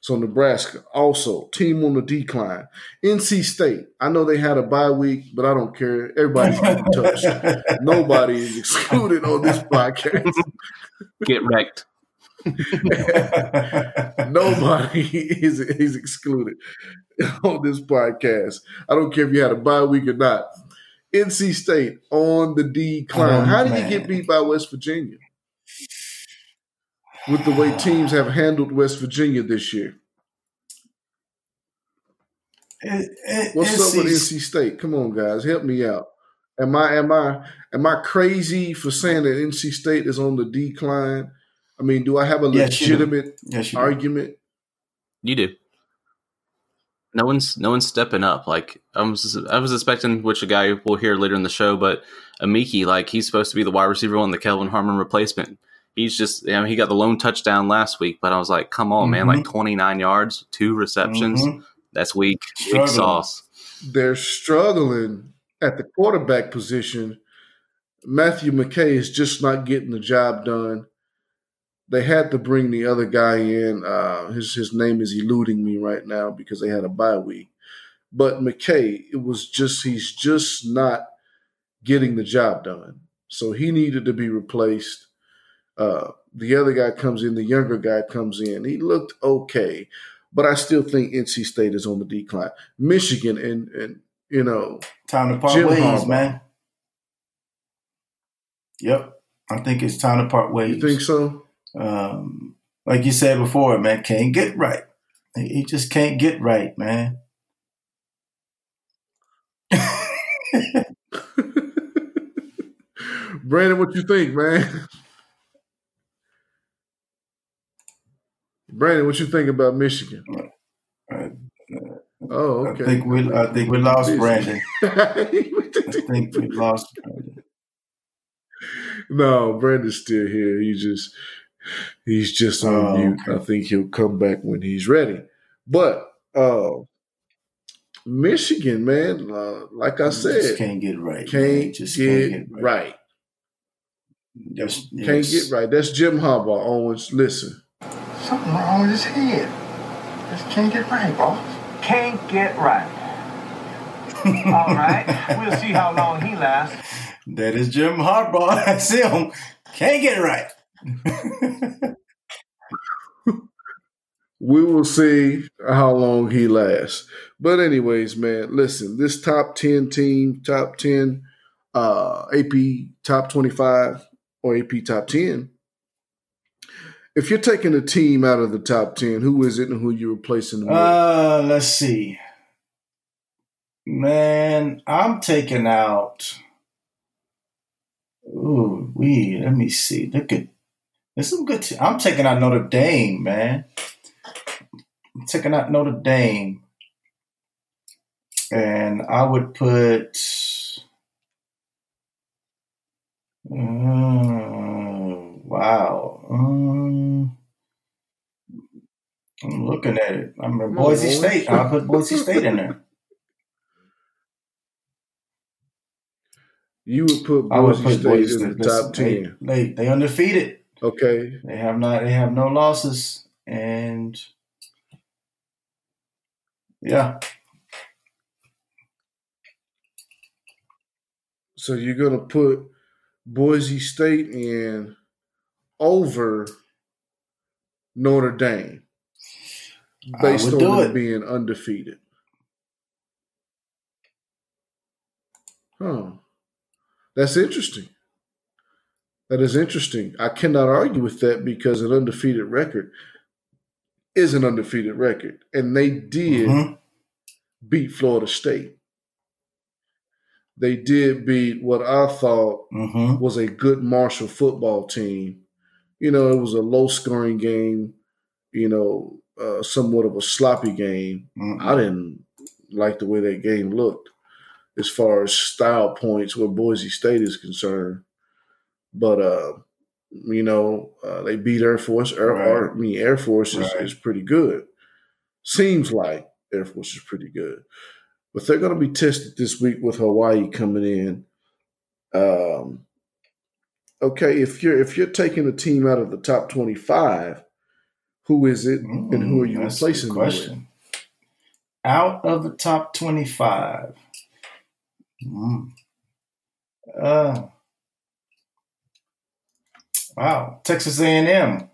So Nebraska also team on the decline. NC State. I know they had a bye week, but I don't care. Everybody's getting touched. <laughs> Nobody is excluded on this podcast. <laughs> Get wrecked. <laughs> Nobody is is excluded on this podcast. I don't care if you had a bye week or not. NC State on the decline. Oh, How did man. you get beat by West Virginia? With the way teams have handled West Virginia this year. It, it, What's up with NC State? Come on, guys, help me out. Am I am I am I crazy for saying that NC State is on the decline? I mean, do I have a yes, legitimate yes, argument? You do. No one's no one's stepping up. Like I was I was expecting, which a guy we'll hear later in the show, but Emeka, like he's supposed to be the wide receiver on the Kelvin Harmon replacement. He's just, I mean, he got the lone touchdown last week, but I was like, come on, mm-hmm. man, like 29 yards, two receptions. Mm-hmm. That's weak. Weak sauce. They're struggling at the quarterback position. Matthew McKay is just not getting the job done. They had to bring the other guy in. Uh, his his name is eluding me right now because they had a bye week. But McKay, it was just he's just not getting the job done. So he needed to be replaced. Uh, the other guy comes in, the younger guy comes in. He looked okay, but I still think NC State is on the decline. Michigan and and you know time to part Jim ways, Harbaugh. man. Yep, I think it's time to part ways. You think so? Um, like you said before, man, can't get right. He just can't get right, man. <laughs> Brandon, what you think, man? Brandon, what you think about Michigan? Oh, okay. I think we I think we lost. Brandon. I <laughs> think we lost Brandon. no, Brandon's still here. He just he's just on Oh, mute. okay. I think he'll come back when he's ready. But uh Michigan, man, uh, like I just said, can't get right. can't just get can't get right. right. Yes, Can't yes. get right. That's Jim Harbaugh. Owens, listen. Something wrong with his head. Just can't get right, boss. Can't get right. All right, we'll see how long he lasts. That is Jim Harbaugh. <laughs> That's him. Can't get right. We will see how long he lasts. But anyways, man, listen, this top 10 team, top 10 uh AP top 25 or AP top 10. If you're taking a team out of the top 10, who is it and who you're replacing? Uh, let's see. Man, I'm taking out. Ooh, we. Let me see. Look at. There's some good. Te- I'm taking out Notre Dame, man. I'm taking out Notre Dame, and I would put. Uh, wow. Um, I'm looking at it. I'm in Boise Owens. State. I'll put Boise <laughs> State in there. You would put I would Boise put State Boise in the top Listen, 10. They, they they undefeated. Okay. They have not. They have no losses, and yeah, So you're going to put Boise State in over Notre Dame based on them it. being undefeated. Huh. That's interesting. That is interesting. I cannot argue with that because an undefeated record is an undefeated record. And they did Mhm. beat Florida State. They did beat what I thought Mhm. was a good Marshall football team. You know, it was a low scoring game, you know, uh, somewhat of a sloppy game. Mhm. I didn't like the way that game looked as far as style points where Boise State is concerned. But, uh, you know, uh, they beat Air Force. Air, Right. Air- I mean, Air Force is, Right. is pretty good. Seems like Air Force is pretty good. But they're going to be tested this week with Hawaii coming in. Um, okay, if you're if you're taking a team out of the top twenty five, who is it, and who are you Mm, a good replacing them with? question. Out of the top twenty-five, Mm. uh, wow, Texas A&M.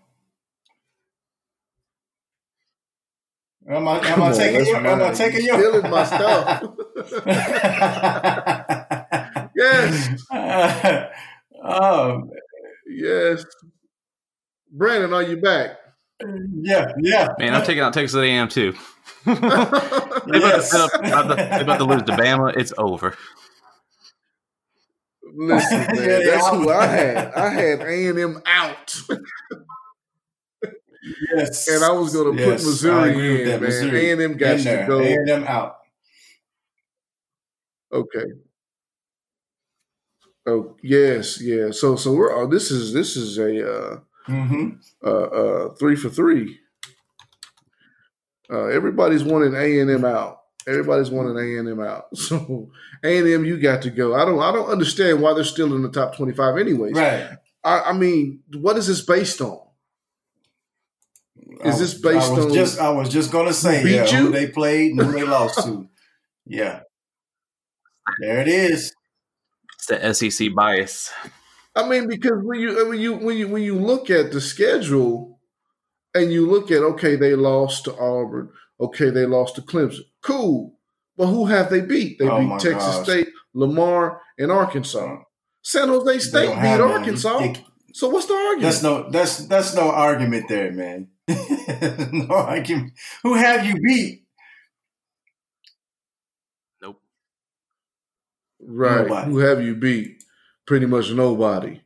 Am I, am I taking that's you? Am I taking You you? stealing my stuff. <laughs> Yes. <laughs> oh, Yes, Brandon, are you back? yeah, yeah. Man, I'm taking out Texas A&M too. <laughs> they about, to Yes. set up, about to, they about to lose to Bama. It's over. Listen, <laughs> man, Yeah, yeah, that's I'm- who I had. I had A and M out, Yes. and I was going to Yes, put Missouri in. that. Man, Missouri A and M got in to there. go. A&M out. Okay. Oh yes, yeah. So so we're oh, this is this is a uh, Mm-hmm. uh, uh, three for three. Uh, everybody's wanting A and M out. Everybody's wanting A and M out. <laughs> So A and M, you got to go. I don't I don't understand why they're still in the top twenty five. Anyways, Right. I, I mean, what is this based on? Is this based I was on just I was just gonna say beat yeah, you? who they played and who they lost to. <laughs> Yeah. There it is. It's the SEC bias. I mean, because when you when you when you when you look at the schedule and you look at okay, they lost to Auburn, okay, they lost to Clemson, cool, but who have they beat? They Oh beat Texas gosh. State, Lamar, and Arkansas. Mm. San Jose State don't beat have Arkansas. they- so what's the argument? That's no that's that's no argument there, man. <laughs> no argument. Who have you beat? Right? Nobody. Who have you beat? Pretty much nobody.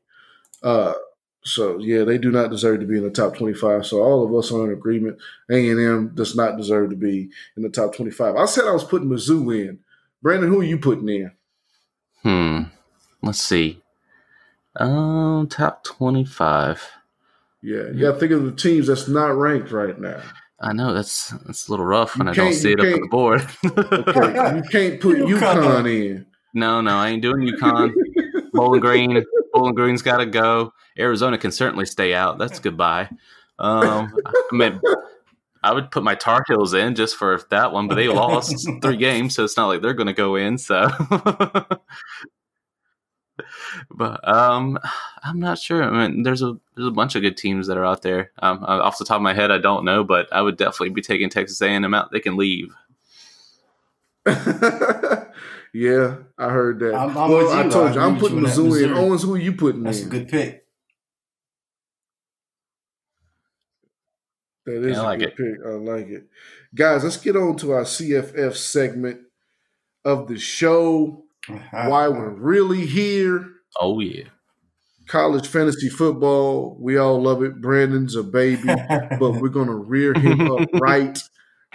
Uh, So yeah, they do not deserve to be in the top twenty-five. So all of us are in agreement. A and M does not deserve to be in the top twenty-five. I said I was putting Mizzou in. Brandon, who are you putting in? Hmm. Let's see. Um, top twenty-five. Yeah, you got to think of the teams that's not ranked right now. I know that's that's a little rough when I don't see it up on the board. <laughs> Okay, you can't put <laughs> UConn. UConn in. No, no, I ain't doing UConn. Bowling Green, Bowling Green's got to go. Arizona can certainly stay out. That's goodbye. Um, I mean, I would put my Tar Heels in just for that one, but they lost three games, so it's not like they're going to go in. So, <laughs> but um, I'm not sure. I mean, there's a there's a bunch of good teams that are out there. Um, off the top of my head, I don't know, but I would definitely be taking Texas A&M out. They can leave. <laughs> yeah, I heard that. I'm- I'm well, with I told I you, I'm putting you on Mizzou in. Missouri. Owens, who are you putting That's a good pick. That is Yeah, I a like good it. pick. I like it. Guys, let's get on to our CFF segment of the show. <laughs> Why we're really here. Oh yeah. College fantasy football. We all love it. Brandon's a baby, but we're gonna rear him up <laughs> right.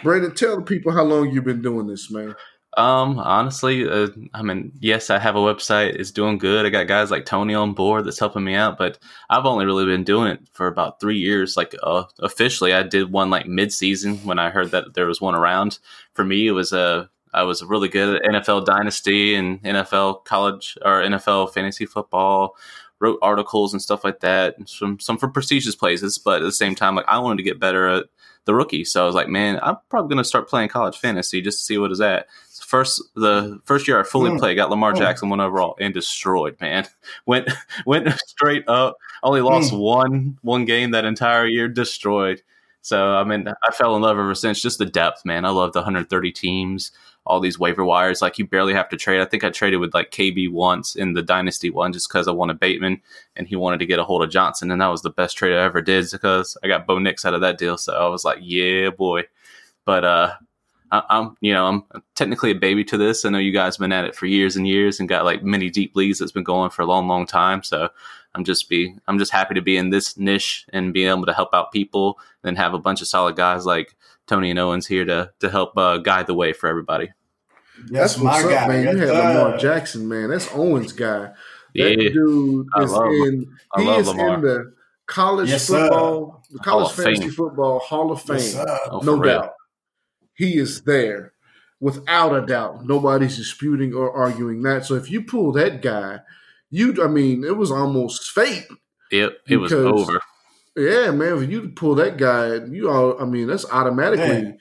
Brandon, tell the people how long you've been doing this, man. Um, honestly, uh, I mean, yes, I have a website. It's doing good. I got guys like Tony on board that's helping me out, but I've only really been doing it for about three years. Like uh, officially, I did one like mid-season when I heard that there was one around. For me, it was a I was really good at NFL Dynasty and NFL college or NFL fantasy football. Wrote articles and stuff like that, some some for prestigious places. But at the same time, like I wanted to get better at the rookie, so I was like, man, I'm probably gonna start playing college fantasy just to see what is at. First, the first year I fully Mm. played, got Lamar Mm. Jackson one overall and destroyed. Man, <laughs> went went straight up. Only lost Mm. one one game that entire year. Destroyed. So I mean, I fell in love ever since. Just the depth, man. I love the 130 teams, all these waiver wires. Like you barely have to trade. I think I traded with like KB once in the dynasty one, just because I wanted Bateman and he wanted to get a hold of Johnson, and that was the best trade I ever did because I got Bo Nix out of that deal. So I was like, yeah, boy. But uh, I, I'm you know I'm technically a baby to this. I know you guys have been at it for years and years and got like many deep leagues that's been going for a long, long time. So I'm just be I'm just happy to be in this niche and be able to help out people and have a bunch of solid guys like Tony and Owens here to to help uh, guide the way for everybody. That's, That's what's my up, guy. man. You Yes, had sir. Lamar Jackson, man. That's Owens' guy. Yeah, That dude I is love- in. I He love is Lamar. in the college Yes, sir. football, the college fantasy Fame. football Hall of Fame. Yes. Oh, no for real. doubt. He is there without a doubt. Nobody's disputing or arguing that. So if you pull that guy, you, I mean, it was almost fate. It it was over. Yeah, man. If you pull that guy, you all, I mean, that's automatically, Yeah.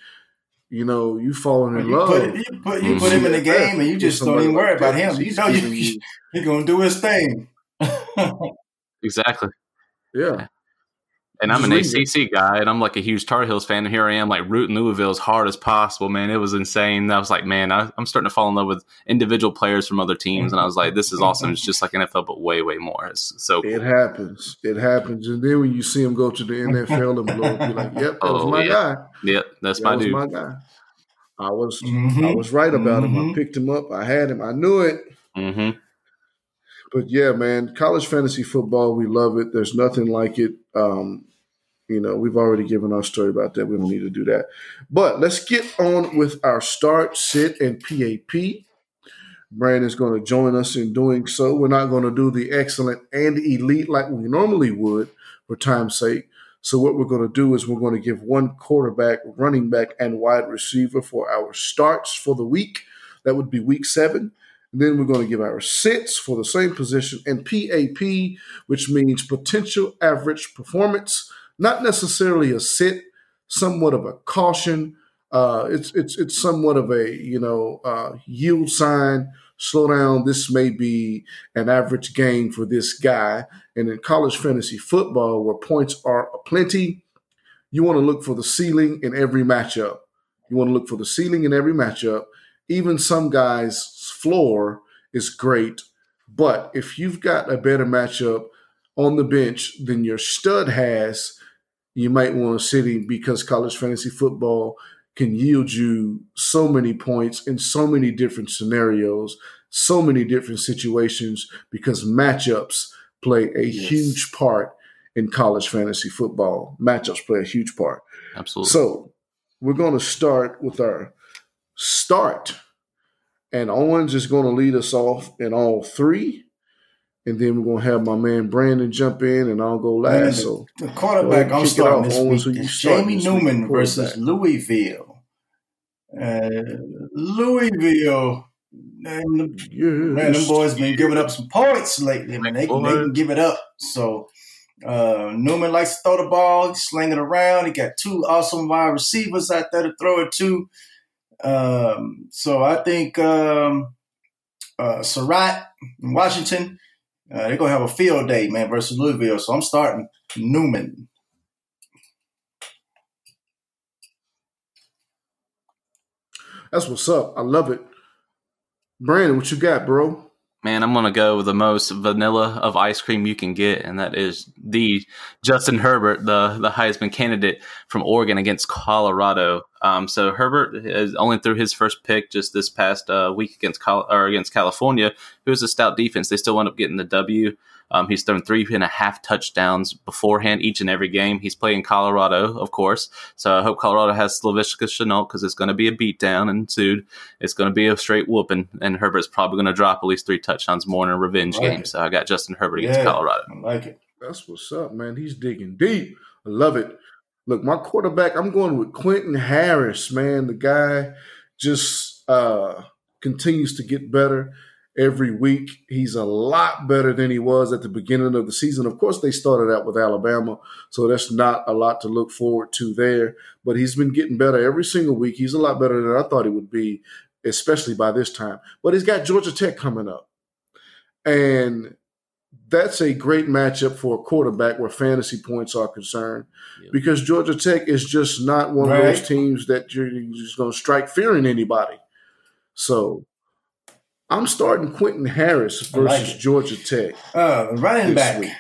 you know, you falling in You love. put, you put you put him mm-hmm. in the game, and you just don't even worry about him. You know, you, you, <laughs> he gonna do his thing. <laughs> Exactly. yeah. And I'm an Just leave ACC guy, and I'm like a huge Tar Heels fan. And here I am, like rooting Louisville as hard as possible. Man, it was insane. I was like, man, I, I'm starting to fall in love with individual players from other teams, and I was like, this is awesome. It's just like NFL, but way, way more. It's so cool. It happens. It happens. And then when you see him go to the NFL and blow you're like, yep, that was Oh, my yeah. guy. Yep, that's that my was dude. my guy. I was I Mhm. was right about him. I picked him up. I had him. I knew it. hmm But yeah, man, college fantasy football, we love it. There's nothing like it. Um, you know, we've already given our story about that. We don't need to do that. But let's get on with our start, sit, and PAP. Brandon's going to join us in doing so. We're not going to do the excellent and elite like we normally would for time's sake. So what we're going to do is we're going to give one quarterback, running back, and wide receiver for our starts for the week. That would be week seven. Then we're going to give our sits for the same position and PAP, which means potential average performance, not necessarily a sit, somewhat of a caution. Uh, it's it's it's somewhat of a you know uh, yield sign. Slow down. This may be an average game for this guy. And in college fantasy football, where points are aplenty, you want to look for the ceiling in every matchup. You want to look for the ceiling in every matchup. Even some guys' floor is great, but if you've got a better matchup on the bench than your stud has, you might want to sit him because college fantasy football can yield you so many points in so many different scenarios, so many different situations because matchups play a Yes. huge part in college fantasy football. Matchups play a huge part. Absolutely. So we're going to start with our start, and Owens is going to lead us off in all three. And then we're gonna have my man Brandon jump in, and I'll go last. Man, so the quarterback I'm starting off, this Owens. Week is Jamie this week, Newman versus? Louisville. Uh, Louisville, man, the- yeah, man, them boys been giving up some points lately. Man, they, can- they can give it up. So uh, Newman likes to throw the ball, he's slinging it around. He got two awesome wide receivers out there to throw it to. Um, so I think um, uh, Surratt in Washington, uh, they're gonna have a field day, man, versus Louisville. So I'm starting Newman. That's what's up. I love it. Brandon, what you got, bro? Man, I'm gonna go with the most vanilla of ice cream you can get, and that is the Justin Herbert, the the Heisman candidate from Oregon against Colorado. Um, so Herbert is only threw his first pick just this past uh, week against Col- or against California, who was a stout defense. They still wound up getting the W. Um, he's thrown three and a half touchdowns beforehand each and every game. He's playing Colorado, of course. So I hope Colorado has Slaviska Chenault because it's going to be a beatdown ensued. It's going to be a straight whooping, and Herbert's probably going to drop at least three touchdowns more in a revenge Like game. it. So I got Justin Herbert against Colorado. I like it. That's what's up, man. He's digging deep. I love it. Look, my quarterback, I'm going with Quentin Harris, man. The guy just uh, continues to get better every week. He's a lot better than he was at the beginning of the season. Of course, they started out with Alabama, so that's not a lot to look forward to there. But he's been getting better every single week. He's a lot better than I thought he would be, especially by this time. But he's got Georgia Tech coming up. And that's a great matchup for a quarterback where fantasy points are concerned Yep. because Georgia Tech is just not one of those teams that you're just going to strike fear in anybody. So I'm starting Quentin Harris I like versus. Georgia Tech Uh, the running back week.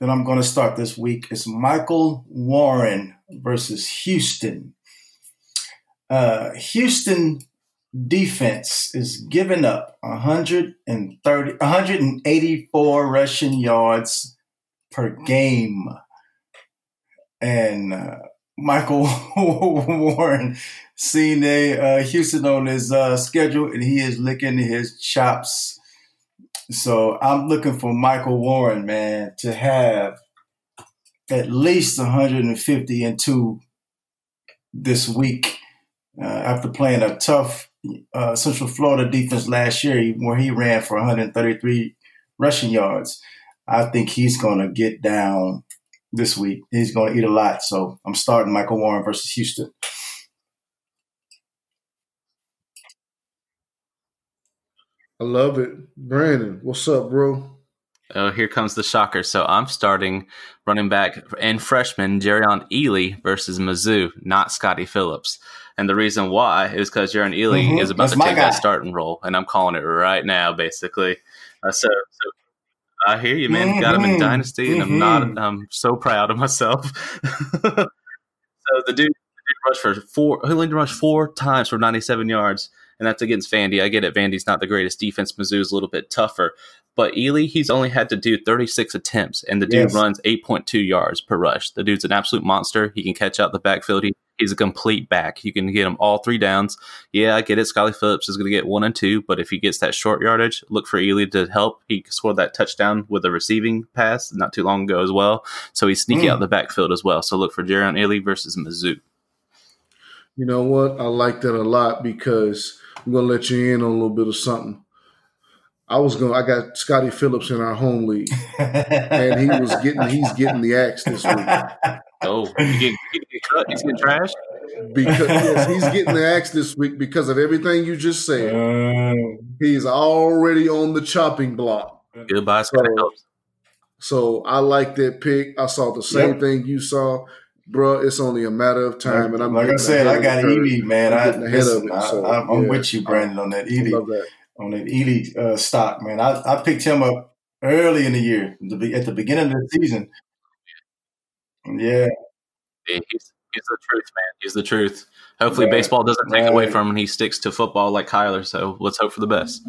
that I'm going to start this week is Michael Warren versus Houston. Uh, Houston defense is giving up 130, 184 rushing yards per game. And uh, Michael <laughs> Warren seen a uh, Houston on his uh, schedule, and he is licking his chops. So I'm looking for Michael Warren, man, to have at least 150 and two this week uh, after playing a tough uh, Central Florida defense last year, where he ran for 133 rushing yards. I think he's going to get down this week. He's going to eat a lot. So I'm starting Michael Warren versus Houston. I love it. Brandon, what's up, bro? Oh, here comes the shocker. So I'm starting running back and freshman Jerrion Ealy versus Mizzou, not Scotty Phillips. And the reason why is because Jerrion Ealy Mhm. is about That's to my take that starting role, and I'm calling it right now, basically. Uh, so, so I hear you, man. Got him in dynasty, and I'm not. Mhm. I'm so proud of myself. <laughs> so the dude, the dude rushed for four. He only rushed four times for 97 yards, and that's against Vandy. I get it. Vandy's not the greatest defense. Mizzou's a little bit tougher. But Ealy, he's only had to do 36 attempts, and the dude Yes. runs 8.2 yards per rush. The dude's an absolute monster. He can catch out the backfield. He, he's a complete back. You can get him all three downs. Yeah, I get it. Scotty Phillips is going to get one and two, but if he gets that short yardage, look for Ealy to help. He scored that touchdown with a receiving pass not too long ago as well. So he's sneaky Mm. out the backfield as well. So look for Jerrion Ealy versus Mizzou. You know what? I like that a lot because I'm going to let you in on a little bit of something. I was going. to I got Scotty Phillips in our home league, <laughs> and he was getting. He's getting the axe this week. <laughs> Oh, you get, you get cut? He's getting trash? because <laughs> yes, he's getting the axe this week because of everything you just said. Um, He's already on the chopping block. Goodbye, Scotty So- So I like that pick. I saw the same Yep. thing you saw, bro. It's only a matter of time, and I'm like I said, I got the curve. Ealy, man. I'm I, getting ahead of listen, it, I, so, I'm, I'm yeah. with you, Brandon, on that I Ealy, on that Ealy uh, stock, man. I, I picked him up early in the year, at the beginning of the season. Yeah, Yeah, he's, he's the truth, man. He's the truth. Hopefully, Right. baseball doesn't take away from him and he sticks to football like Kyler. So let's hope for the best.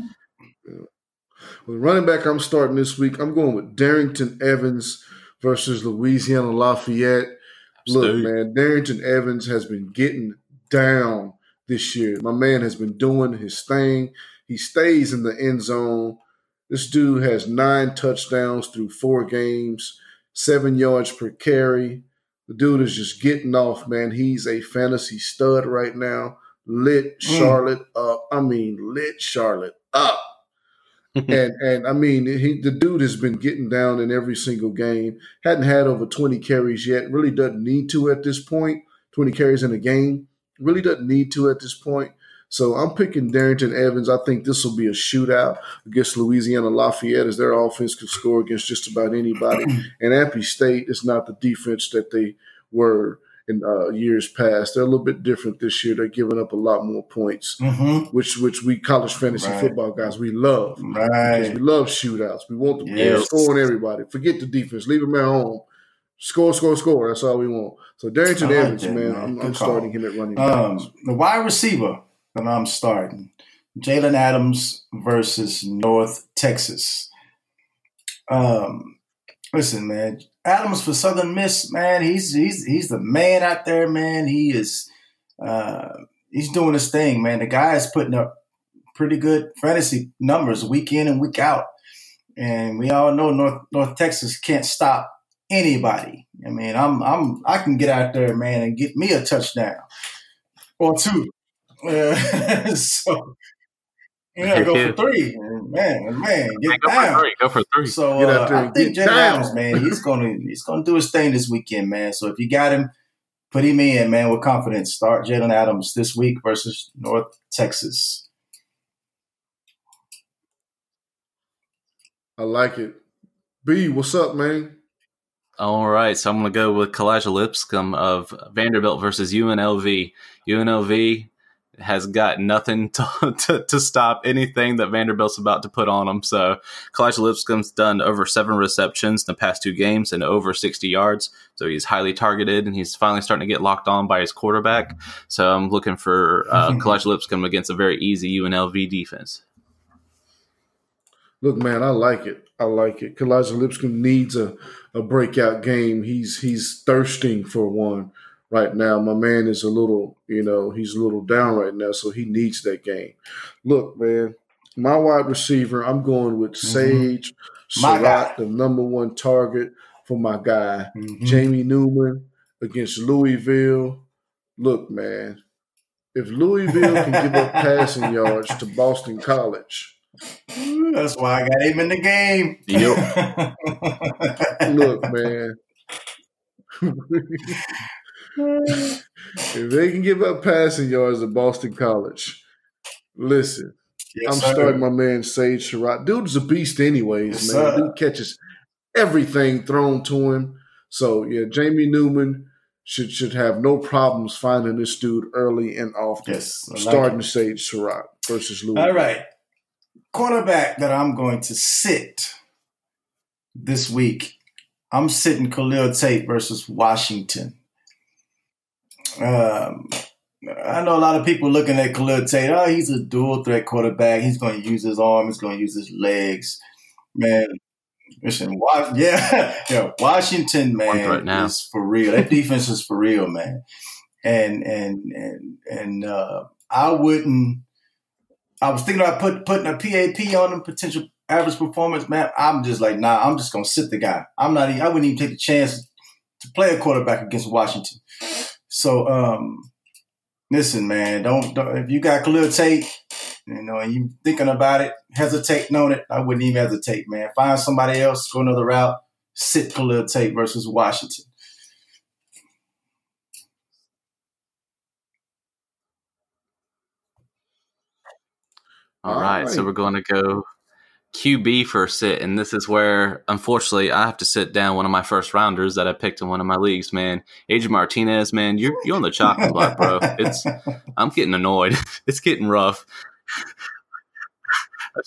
With running back, I'm starting this week. I'm going with Darrington Evans versus Louisiana Lafayette. Look, man, Darrington Evans has been getting down this year. My man has been doing his thing. He stays in the end zone. This dude has nine touchdowns through four games, seven yards per carry. The dude is just getting off, man. He's a fantasy stud right now. Lit Mm. Charlotte up. I mean, lit Charlotte up. <laughs> and and I mean, he the dude has been getting down in every single game. Hadn't had over twenty carries yet. Really doesn't need to at this point. Twenty carries in a game really doesn't need to at this point. So I'm picking Darrington Evans. I think this will be a shootout against Louisiana Lafayette, as their offense can score against just about anybody. <clears throat> and Appy State is not the defense that they were in uh, years past. They're a little bit different this year. They're giving up a lot more points, Mm-hmm. which which we college fantasy Right. football guys we love. Right. we love shootouts. We want the Yes. scoring everybody. Forget the defense. Leave them at home. Score, score, score. That's all we want. So Darrington like Evans, that, man, man. I'm, I'm starting him at running back. Um, the wide receiver that I'm starting, Jalen Adams versus North Texas. Um, listen, man, Adams for Southern Miss, man, he's he's he's the man out there, man. He is uh, he's doing his thing, man. The guy is putting up pretty good fantasy numbers week in and week out, and we all know North North Texas can't stop anybody. I mean, I'm I'm I can get out there, man, and get me a touchdown or two. Uh, <laughs> so yeah, go for three, man, man, get go for three. Go for three. So Get uh, out there I think get Jalen. Adams, man, he's gonna he's gonna do his thing this weekend, man. So if you got him, put him in, man, with confidence. Start Jalen Adams this week versus North Texas. I like it. B, what's up, man? All right, so I'm going to go with Kalijah Lipscomb of Vanderbilt versus UNLV. UNLV has got nothing <laughs> to, to, to stop anything that Vanderbilt's about to put on them. So Kalijah Lipscomb's done over seven receptions in the past two games and over 60 yards. So he's highly targeted and he's finally starting to get locked on by his quarterback. So I'm looking for uh, <laughs> Kalijah Lipscomb against a very easy UNLV defense. Look, man, I like it. I like it. Kalijah Lipscomb needs a, a breakout game. He's he's thirsting for one right now. My man is a little, you know, he's a little down right now, so he needs that game. Look, man, my wide receiver, I'm going with Sage Mm-hmm. My. Surratt, the number one target for my guy. Mhm. Jamie Newman against Louisville. Look, man, if Louisville can give up <laughs> passing yards to Boston College, That's why I got him in the game. Yep. <laughs> look, man. <laughs> if they can give up passing yards to Boston College, listen, Yes, I'm sir. starting my man Sage Surratt. Dude's a beast, anyways, Yes, man. sir. Dude catches everything thrown to him. So yeah, Jamie Newman should should have no problems finding this dude early and often. Yes, like starting it. Sage Surratt versus Louis. All right. Cornerback that I'm going to sit this week. I'm sitting Khalil Tate versus Washington. Um, I know a lot of people looking at Khalil Tate. Oh, he's a dual threat quarterback. He's going to use his arm. He's going to use his legs. Man, listen, yeah, <laughs> yeah. Washington, man, is for real. That defense is for real, man. And and and and uh, I wouldn't. I was thinking about put, putting a PAP on him, potential average performance, man. I'm just like, nah, I'm just gonna sit the guy. I'm not. even- I wouldn't even take the chance to play a quarterback against Washington. So, um, listen, man, don't, don't if you got Khalil Tate, you know, and you thinking about it, hesitating on it, I wouldn't even hesitate, man. Find somebody else, go another route, sit Khalil Tate versus Washington. All All right, so we're going to go QB for a sit, and this is where, unfortunately, I have to sit down one of my first rounders that I picked in one of my leagues. Man, Adrian Martinez, man, you're you're on the chopping block, bro. It's <laughs> I'm getting annoyed. <laughs> It's getting rough. <laughs>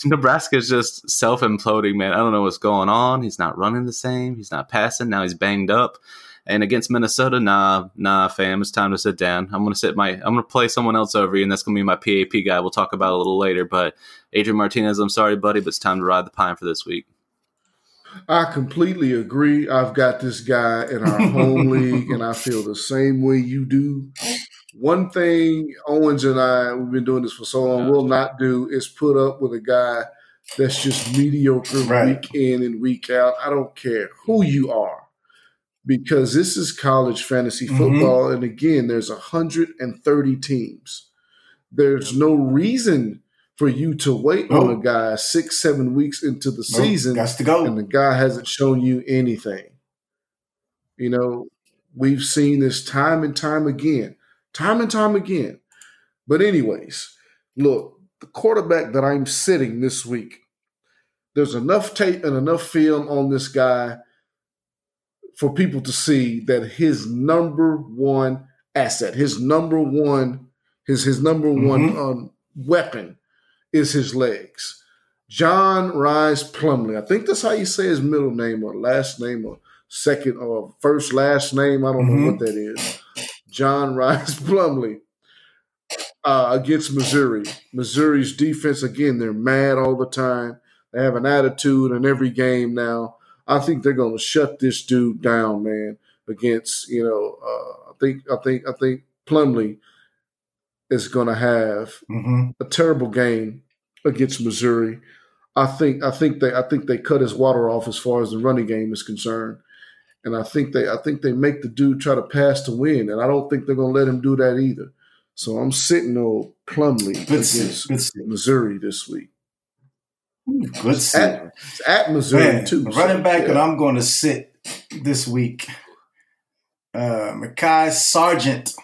Nebraska's just self imploding, man. I don't know what's going on. He's not running the same. He's not passing. Now he's banged up. And against Minnesota, nah, nah, fam, it's time to sit down. I'm gonna sit my, I'm gonna play someone else over you, and that's gonna be my PAP guy. We'll talk about it a little later. But Adrian Martinez, I'm sorry, buddy, but it's time to ride the pine for this week. I completely agree. I've got this guy in our home <laughs> league, and I feel the same way you do. One thing Owens and I, we've been doing this for so long, will not do is put up with a guy that's just mediocre Right. week in and week out. I don't care who you are, because this is college fantasy Mhm. football, and again, there's 130 teams. There's no reason for you to wait on a guy six, seven weeks into the Nope, season Got to go. and the guy hasn't shown you anything. You know, we've seen this time and time again, time and time again. But, anyways, look, the quarterback that I'm sitting this week, there's enough tape and enough film on this guy for people to see that his number one asset, his number one, his his number one um, weapon is his legs. John Rise Plumlee. I think that's how you say his middle name or last name or second or first last name. I don't know Mhm. what that is. John <laughs> Rise Plumlee uh, against Missouri. Missouri's defense, again, they're mad all the time. They have an attitude in every game now. I think they're going to shut this dude down, man. Against you know, uh, I think I think I think Plumlee is going to have hmm a terrible game against Missouri. I think I think they I think they cut his water off as far as the running game is concerned. And I think they I think they make the dude try to pass to win. And I don't think they're gonna let him do that either. So I'm sitting on Plumlee against. Missouri this week. Good sit. At, it's at Missouri Man, too. the so, running back yeah. that I'm going to sit this week, uh, Mekhi Sargent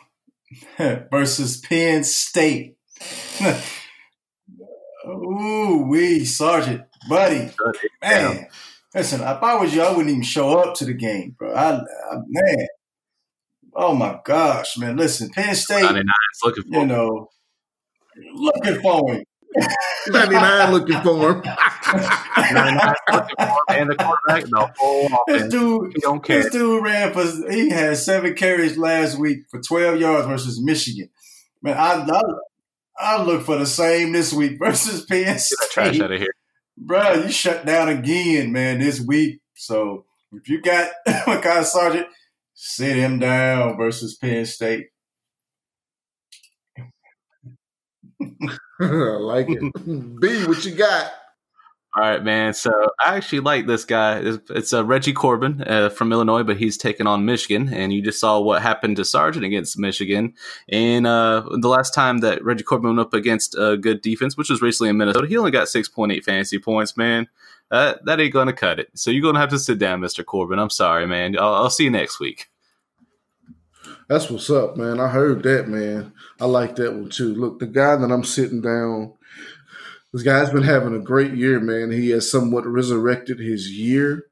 <laughs> versus Penn State. <laughs> Ooh, wee, Sargent, buddy, man. Listen, if I was you, I wouldn't even show up to the game, bro. I, I man, oh my gosh, man. Listen, Penn State, 99 looking for you know, looking for him. <laughs> 99 looking for him. 99 looking for and the quarterback, the whole This offense. dude, He don't care. This dude ran for he had seven carries last week for 12 yards versus Michigan. Man, I I, I look for the same this week <laughs> versus Penn Get that trash State. out of here. Bro, you shut down again, man, this week. So if you got <laughs> Mekhi Sargent, sit him down versus Penn State. <laughs> I like it. B, what you got? All right, man. So I actually like this guy. It's, it's uh, Reggie Corbin uh, from Illinois, but he's taking on Michigan. And you just saw what happened to Sargent against Michigan. And uh, the last time that Reggie Corbin went up against a good defense, which was recently in Minnesota, he only got 6.8 fantasy points, man. Uh, that ain't to cut it. So you're to have to sit down, Mr. Corbin. I'm sorry, man. I'll, I'll see you next week. That's what's up, man. I heard that, man. I like that one too. Look, the guy that I'm sitting down, this guy's been having a great year, man. He has somewhat resurrected his year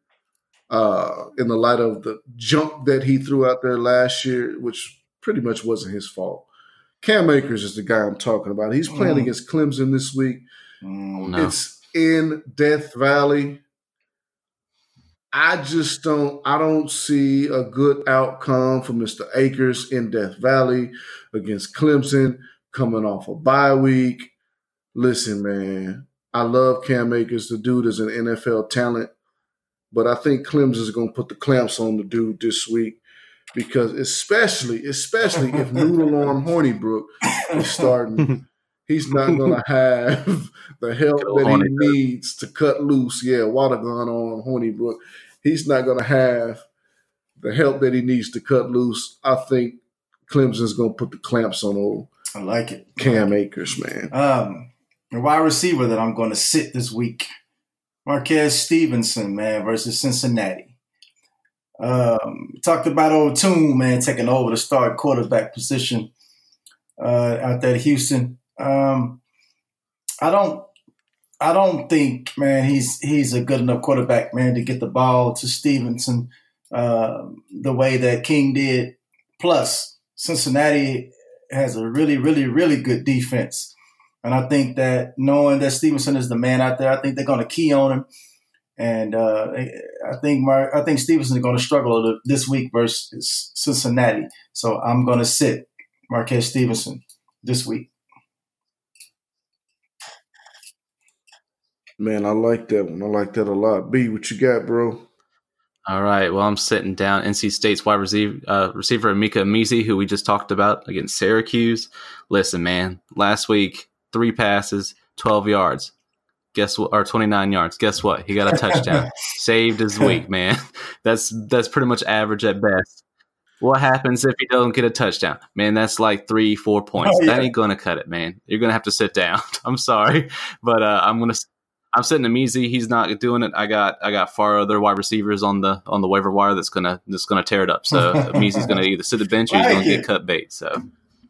uh, in the light of the jump that he threw out there last year, which pretty much wasn't his fault. Cam Akers is the guy I'm talking about. He's playing Mhm. against Clemson this week. Mm, No. It's in Death Valley. I just don't I don't see a good outcome for Mr. Akers in Death Valley against Clemson coming off a bye week. Listen, man, I love Cam Akers. The dude is an NFL talent, but I think Clemson is going to put the clamps on the dude this week because especially especially if <laughs> Noodle Arm Hornibrook is starting <laughs> he's not going to have the help that he needs to cut loose. Yeah, water gun on Hornibrook. He's not going to have the help that he needs to cut loose. I think Clemson's going to put the clamps on old I like it. Cam Akers, man. Um, the wide receiver that I'm going to sit this week, Marquez Stevenson, man, versus Cincinnati. Um, talked about old Tune, man, taking over the start quarterback position uh, out there at Houston. Um, I don't, I don't think, man, he's he's a good enough quarterback, man, to get the ball to Stevenson uh, the way that King did. Plus, Cincinnati has a really, really, really good defense. And I think that knowing that Stevenson is the man out there, I think they're going to key on him. And uh, I think Mar- I think Stevenson is going to struggle this week versus Cincinnati. So I'm going to sit Marquez Stevenson this week. Man, I like that one. I like that a lot. B, what you got, bro? All right. Well, I'm sitting down NC State's wide receiver, uh, receiver Emeka Emezie, who we just talked about against Syracuse. Listen, man, last week, three passes, 12 yards. Guess what? Or 29 yards. Guess what? He got a touchdown. <laughs> Saved his week, man. <laughs> That's that's pretty much average at best. What happens if he doesn't get a touchdown? Man, that's like three, four points. Oh, yeah. That ain't gonna cut it, man. You're gonna have to sit down. <laughs> I'm sorry, but uh, I'm gonna. I'm sitting Emezie. He's not doing it. I got I got far other wide receivers on the on the waiver wire that's gonna that's gonna tear it up. So <laughs> Emezie's gonna either sit the bench or he's Like gonna get cut bait. So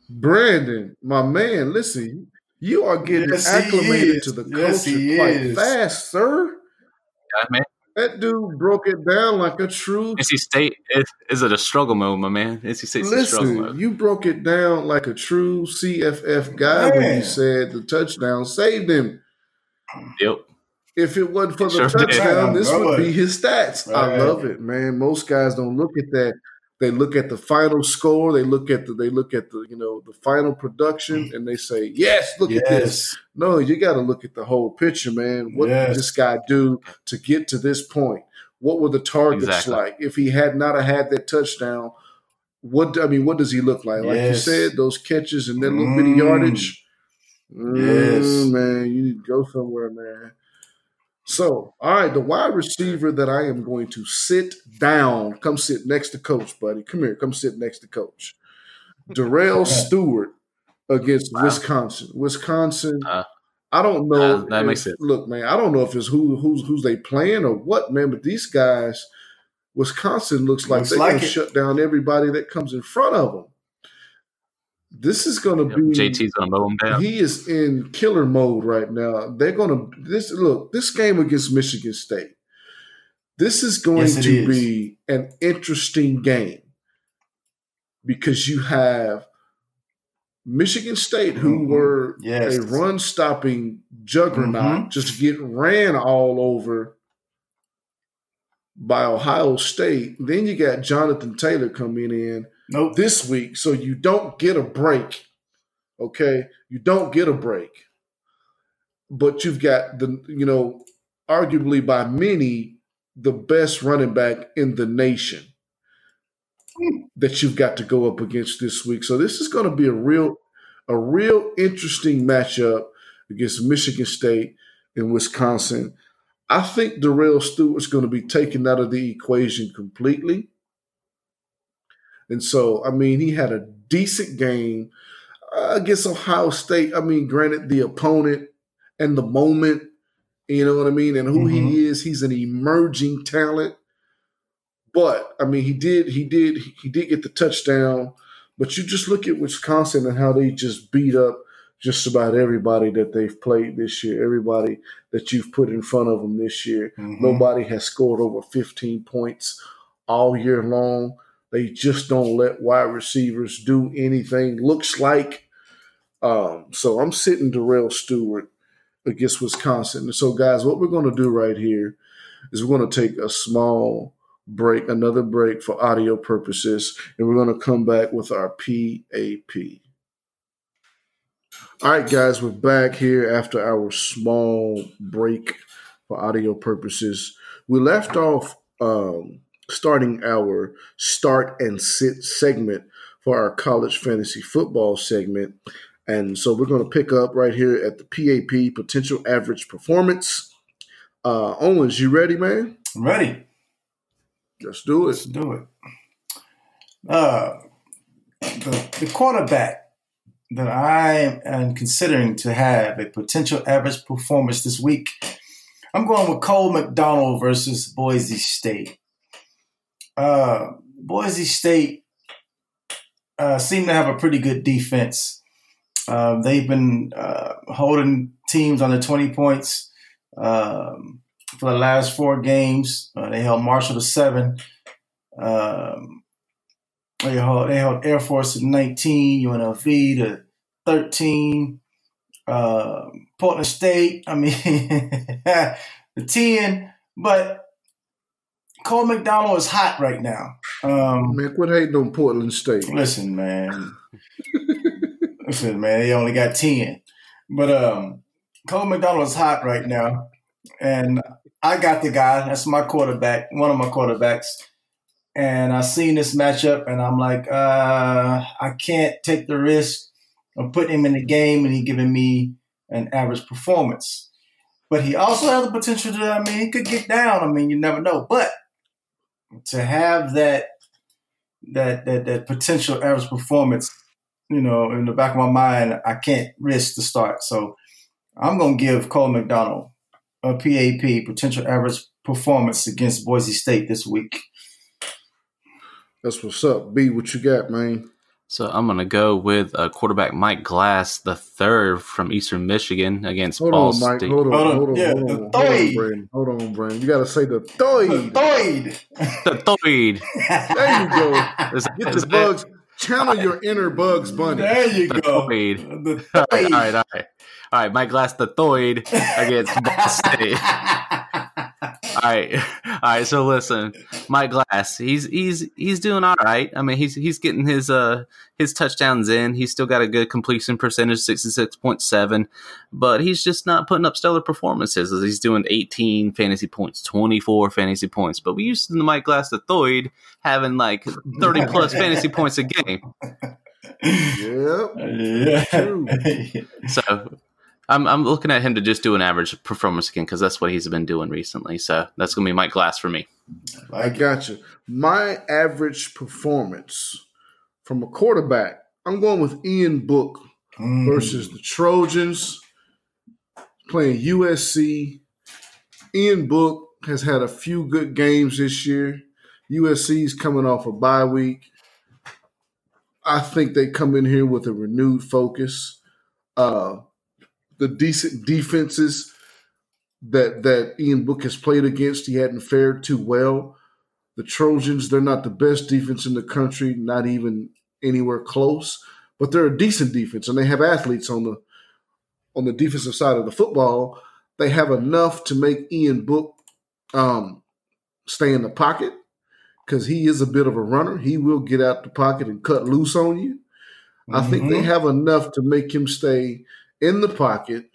Brandon, my man, listen, you are getting Yes, acclimated to the Yes, culture he quite is. fast, sir. yeah, man, That dude broke it down like a true. NC State is, is it a struggle mode, my man? NC State's a struggle Listen, mode. you broke it down like a true CFF guy when you said the touchdown saved him. Yep. If it wasn't for the Sure did. touchdown, this Right. would be his stats. I love it, man. Most guys don't look at that. They look at the final score. They look at the they look at the you know the final production, and they say, "Yes, look at this." No, you got to look at the whole picture, man. What Yes. did this guy do to get to this point? What were the targets Exactly. like? If he had not had that touchdown, what I mean, what does he look like? Like you said, those catches and that little bit of yardage. Mm, Yes. man, you need to go somewhere, man. So, all right, the wide receiver that I am going to sit down, come sit next to Coach, buddy. Come here, come sit next to Coach. Darrell Stewart against Wow. Wisconsin. Wisconsin. Uh, I don't know. uh, that if- makes it- Look, man, I don't know if it's who who's who's they playing or what, man. But these guys, Wisconsin looks like Looks they're like gonna it. shut down everybody that comes in front of them. This is gonna Yep. be JT's gonna mow him down. he is in killer mode right now. They're gonna this look this game against Michigan State. This is going Yes, to is. be an interesting game because you have Michigan State, who Mhm. were Yes. a run stopping juggernaut, Mhm. just get ran all over by Ohio State. Then you got Jonathan Taylor coming in Nope. this week, so you don't get a break. Okay, you don't get a break, but you've got the you know, arguably by many, the best running back in the nation that you've got to go up against this week. So this is going to be a real, a real interesting matchup against Michigan State and Wisconsin. I think Darrell Stewart's going to be taken out of the equation completely. And so, I mean, he had a decent game against Ohio State. I mean, granted, the opponent and the moment, you know what I mean, and who Mhm. he is, he's an emerging talent. But I mean, he did, he did, he did get the touchdown. But you just look at Wisconsin and how they just beat up just about everybody that they've played this year, everybody that you've put in front of them this year. Mhm. Nobody has scored over 15 points all year long. They just don't let wide receivers do anything. Looks like. Um, so I'm sitting Darrell Stewart against Wisconsin. So, guys, what we're going to do right here is we're going to take a small break, another break for audio purposes, and we're going to come back with our PAP. All right, guys, we're back here after our small break for audio purposes. We left off um, starting our start and sit segment for our college fantasy football segment. And so we're going to pick up right here at the PAP potential average performance. Uh, Owens, you ready, man? I'm ready. Let's do it. Let's do it. Uh, the, the quarterback that I am considering to have a potential average performance this week, I'm going with Cole McDonald versus Boise State. Uh, Boise State uh, seem to have a pretty good defense. Uh, they've been uh, holding teams under 20 points um, for the last four games. Uh, they held Marshall to seven. Um, they held, they held Air Force to 19, UNLV to 13, uh, Portland State, I mean, <laughs> the 10. But Cole McDonald is hot right now. Um, Man, quit hating on Portland State. listen, man. <laughs> listen, man, they only got 10. But um, Cole McDonald is hot right now. and I got the guy. That's my quarterback, one of my quarterbacks. And I seen this matchup, and I'm like, uh, I can't take the risk of putting him in the game, and he giving me an average performance. But he also has the potential to, I mean, he could get down. I mean, you never know. But to have that that that that potential average performance, you know, in the back of my mind, I can't risk the start. So I'm gonna give Cole McDonald a PAP potential average performance against Boise State this week. That's what's up. B, what you got, man? So I'm going to go with uh, quarterback Mike Glass, the third from Eastern Michigan against Hold Ball on, Mike. State. Hold on, Hold on. hold on, Yeah, hold on, the hold on, Brandon. Hold on, Brandon. You got to say the Thoid. Thoid. The third. There you go. <laughs> Is, Get is the that- bugs. Channel your inner Bugs Bunny. There you The go. Thoid. The <laughs> All right, Thoid. all right, all right. All right, Mike Glass, the third against Ball <laughs> State. All right, <laughs> all right. So listen, Mike Glass, he's he's he's doing all right. I mean, he's he's getting his uh his touchdowns in. He's still got a good completion percentage, sixty six point seven, but he's just not putting up stellar performances. He's doing eighteen fantasy points, twenty four fantasy points. But we used to the Mike Glass the third having like thirty plus <laughs> fantasy points a game. Yep. Yeah. True. So I'm I'm looking at him to just do an average performance again because that's what he's been doing recently. So that's gonna be Mike Glass for me. I got you. My average performance from a quarterback, I'm going with Ian Book Mm. versus the Trojans playing USC. Ian Book has had a few good games this year. USC is coming off a bye week. I think they come in here with a renewed focus. Uh, the decent defenses that that Ian Book has played against, he hadn't fared too well. The Trojans, they're not the best defense in the country, not even anywhere close, but they're a decent defense, and they have athletes on the on the defensive side of the football. They have enough to make Ian Book um, stay in the pocket because he is a bit of a runner. He will get out the pocket and cut loose on you. I think they Mhm. have enough to make him stay in the pocket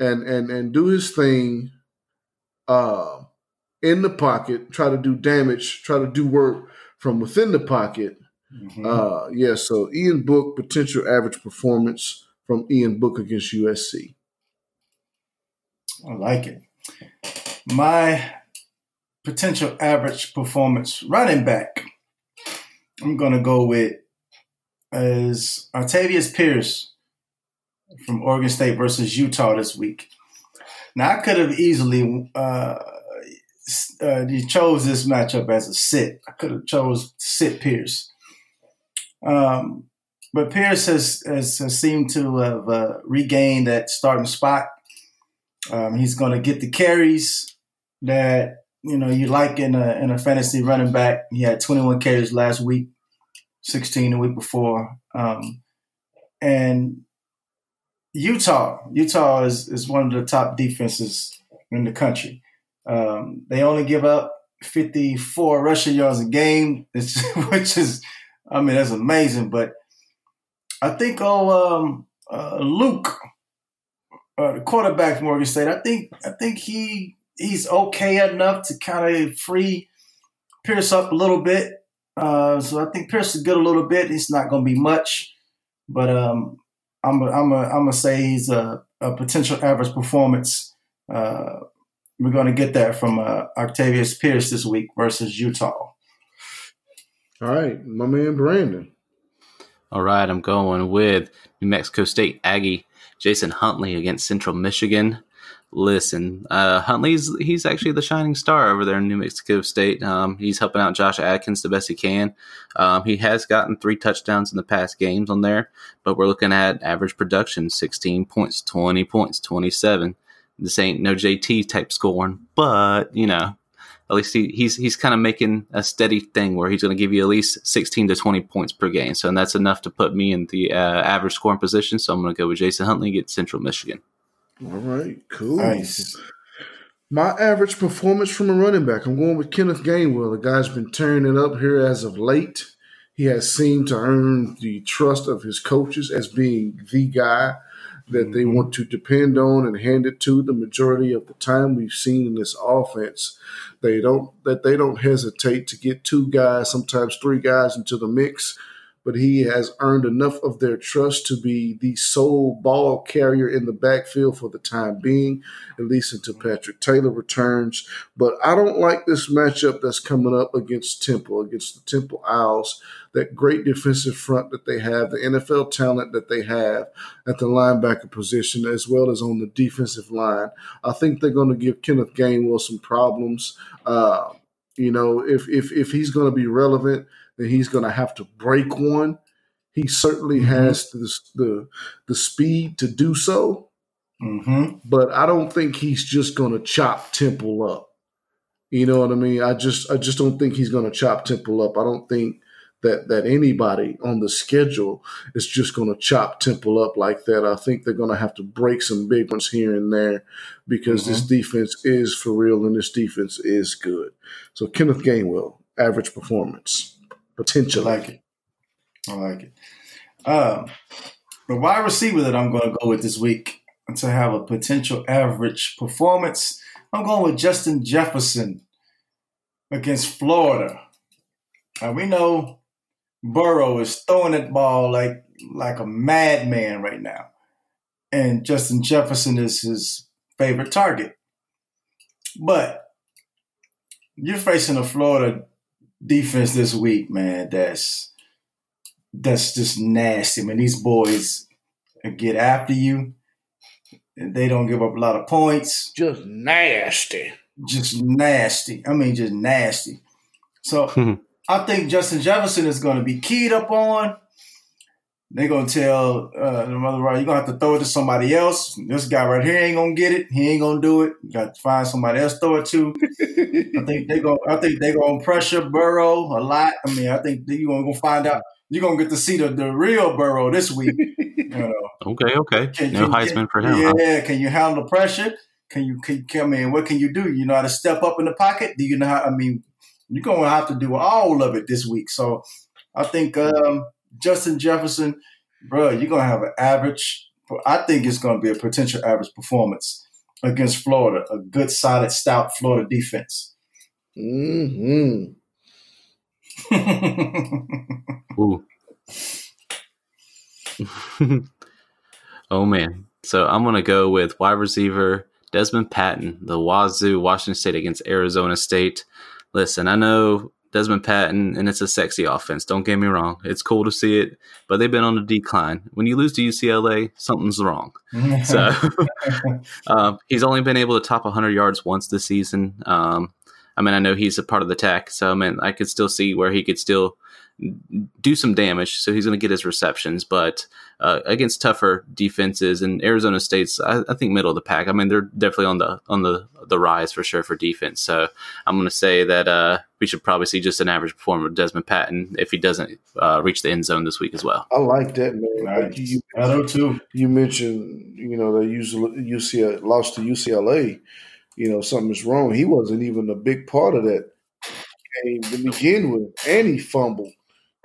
and and and do his thing uh, in the pocket, try to do damage, try to do work from within the pocket. Mhm. Uh, yeah, so Ian Book potential average performance from Ian Book against USC. I like it. My potential average performance running back, I'm going to go with is Artavius Pierce from Oregon State versus Utah this week. Now, I could have easily uh, uh, you chose this matchup as a sit. I could have chose sit Pierce. Um, but Pierce has, has, has seemed to have uh, regained that starting spot. Um, he's going to get the carries that you know you like in a in a fantasy running back. He had 21 carries last week, 16 the week before, um, and Utah. Utah is is one of the top defenses in the country. Um, they only give up 54 rushing yards a game, <laughs> which is, I mean, that's amazing. But I think oh um, uh, Luke uh, the quarterback from Oregon State. I think I think he he's okay enough to kind of free Pierce up a little bit. Uh, so I think Pierce is good a little bit. It's not going to be much, but um, I'm a, I'm a, I'm gonna say he's a, a potential average performance. Uh, we're going to get that from uh, Octavius Pierce this week versus Utah. All right, my man Brandon. All right, I'm going with New Mexico State Aggie Jason Huntley against Central Michigan. Listen, uh, Huntley's he's actually the shining star over there in New Mexico State. Um, he's helping out Josh Adkins the best he can. Um, he has gotten three touchdowns in the past games on there, but we're looking at average production: 16 points, 20 points, 27. This ain't no JT type scoring, but you know, at least he, he's he's kind of making a steady thing where he's going to give you at least 16 to 20 points per game. So and that's enough to put me in the uh, average scoring position. So I'm going to go with Jason Huntley get Central Michigan. All right, cool. Nice. My average performance from a running back, I'm going with Kenneth Gainwell. The guy's been turning it up here as of late. He has seemed to earn the trust of his coaches as being the guy that they mm-hmm. want to depend on and hand it to the majority of the time we've seen in this offense. They don't that they don't hesitate to get two guys, sometimes three guys into the mix but he has earned enough of their trust to be the sole ball carrier in the backfield for the time being, at least until Patrick Taylor returns. But I don't like this matchup that's coming up against Temple, against the Temple Owls, that great defensive front that they have, the NFL talent that they have at the linebacker position, as well as on the defensive line. I think they're going to give Kenneth Gainwell some problems. Uh, you know, if if if he's going to be relevant – that he's going to have to break one. He certainly mm-hmm. has the, the the speed to do so, mm-hmm. but I don't think he's just going to chop Temple up. You know what I mean? I just I just don't think he's going to chop Temple up. I don't think that that anybody on the schedule is just going to chop Temple up like that. I think they're going to have to break some big ones here and there because mm-hmm. this defense is for real and this defense is good. So Kenneth Gainwell, average performance potential. I like it. I like it. Um, the wide receiver that I'm going to go with this week to have a potential average performance, I'm going with Justin Jefferson against Florida. Now we know Burrow is throwing that ball like like a madman right now, and Justin Jefferson is his favorite target. But you're facing a Florida defense this week, man, that's that's just nasty. I mean, these boys get after you. And they don't give up a lot of points. Just nasty. Just nasty. I mean, just nasty. So hmm. I think Justin Jefferson is going to be keyed up on. They're gonna tell uh, the mother, right, you're gonna have to throw it to somebody else. This guy right here ain't gonna get it. He ain't gonna do it. You got to find somebody else throw it to. <laughs> I think they go. I think they gonna pressure Burrow a lot. I mean, I think you're gonna go find out. You're gonna get to see the, the real Burrow this week. You know. <laughs> Okay, okay. Can no you, Heisman can, for him. Yeah, huh? can you handle the pressure? Can you can, I mean, what can you do? You know how to step up in the pocket? Do you know how? I mean, you're gonna have to do all of it this week. So I think um, Justin Jefferson bro, you're gonna have an average. I think it's gonna be a potential average performance against Florida, a good, solid, stout Florida defense. Hmm. <laughs> Ooh. <laughs> oh man. So I'm gonna go with wide receiver Dezmon Patmon, the Wazoo, Washington State against Arizona State. Listen, I know Dezmon Patmon, and it's a sexy offense. Don't get me wrong; it's cool to see it, but they've been on a decline. When you lose to UCLA, something's wrong. so <laughs> um, he's only been able to top 100 yards once this season. Um, I mean, I know he's a part of the tech, so I mean, I could still see where he could still do some damage. So he's going to get his receptions, but uh, against tougher defenses and Arizona State's, I, I, think middle of the pack. I mean, they're definitely on the on the the rise for sure for defense. So I'm going to say that uh, we should probably see just an average performer of Dezmon Patmon if he doesn't uh, reach the end zone this week as well. I like that man. Nice. Like you, I do too. You mentioned, you know, they usually UCLA lost to UCLA. You know, something is wrong. He wasn't even a big part of that game to begin with, and he fumbled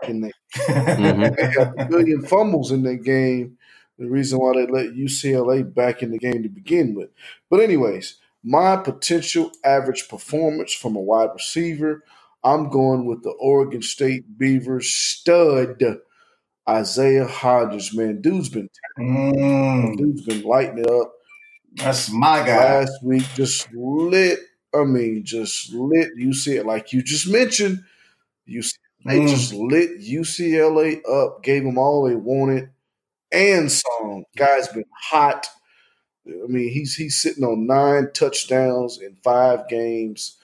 in that. Mm-hmm. <laughs> they had a billion fumbles in that game. The reason why they let UCLA back in the game to begin with. But anyways, my potential average performance from a wide receiver, I'm going with the Oregon State Beavers stud Isaiah Hodgins. Man, dude's been mm. dude's been lighting it up. That's my guy. Last week just lit. I mean, just lit. You see it like you just mentioned. You see they mm. just lit UCLA up, gave them all they wanted and some. Guy's been hot. I mean, he's he's sitting on nine touchdowns in five games,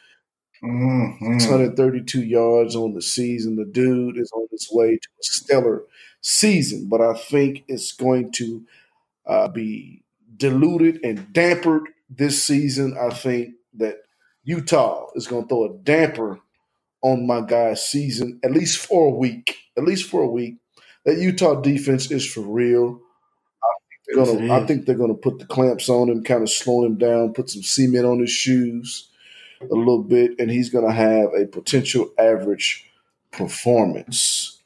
mm-hmm. 632 yards on the season. The dude is on his way to a stellar season, but I think it's going to uh, be diluted and dampered this season. I think that Utah is going to throw a damper on my guy's season, at least for a week. At least for a week. That Utah defense is for real. I think they're gonna, I think they're gonna put the clamps on him, kind of slow him down, put some cement on his shoes a little bit, and he's gonna have a potential average performance.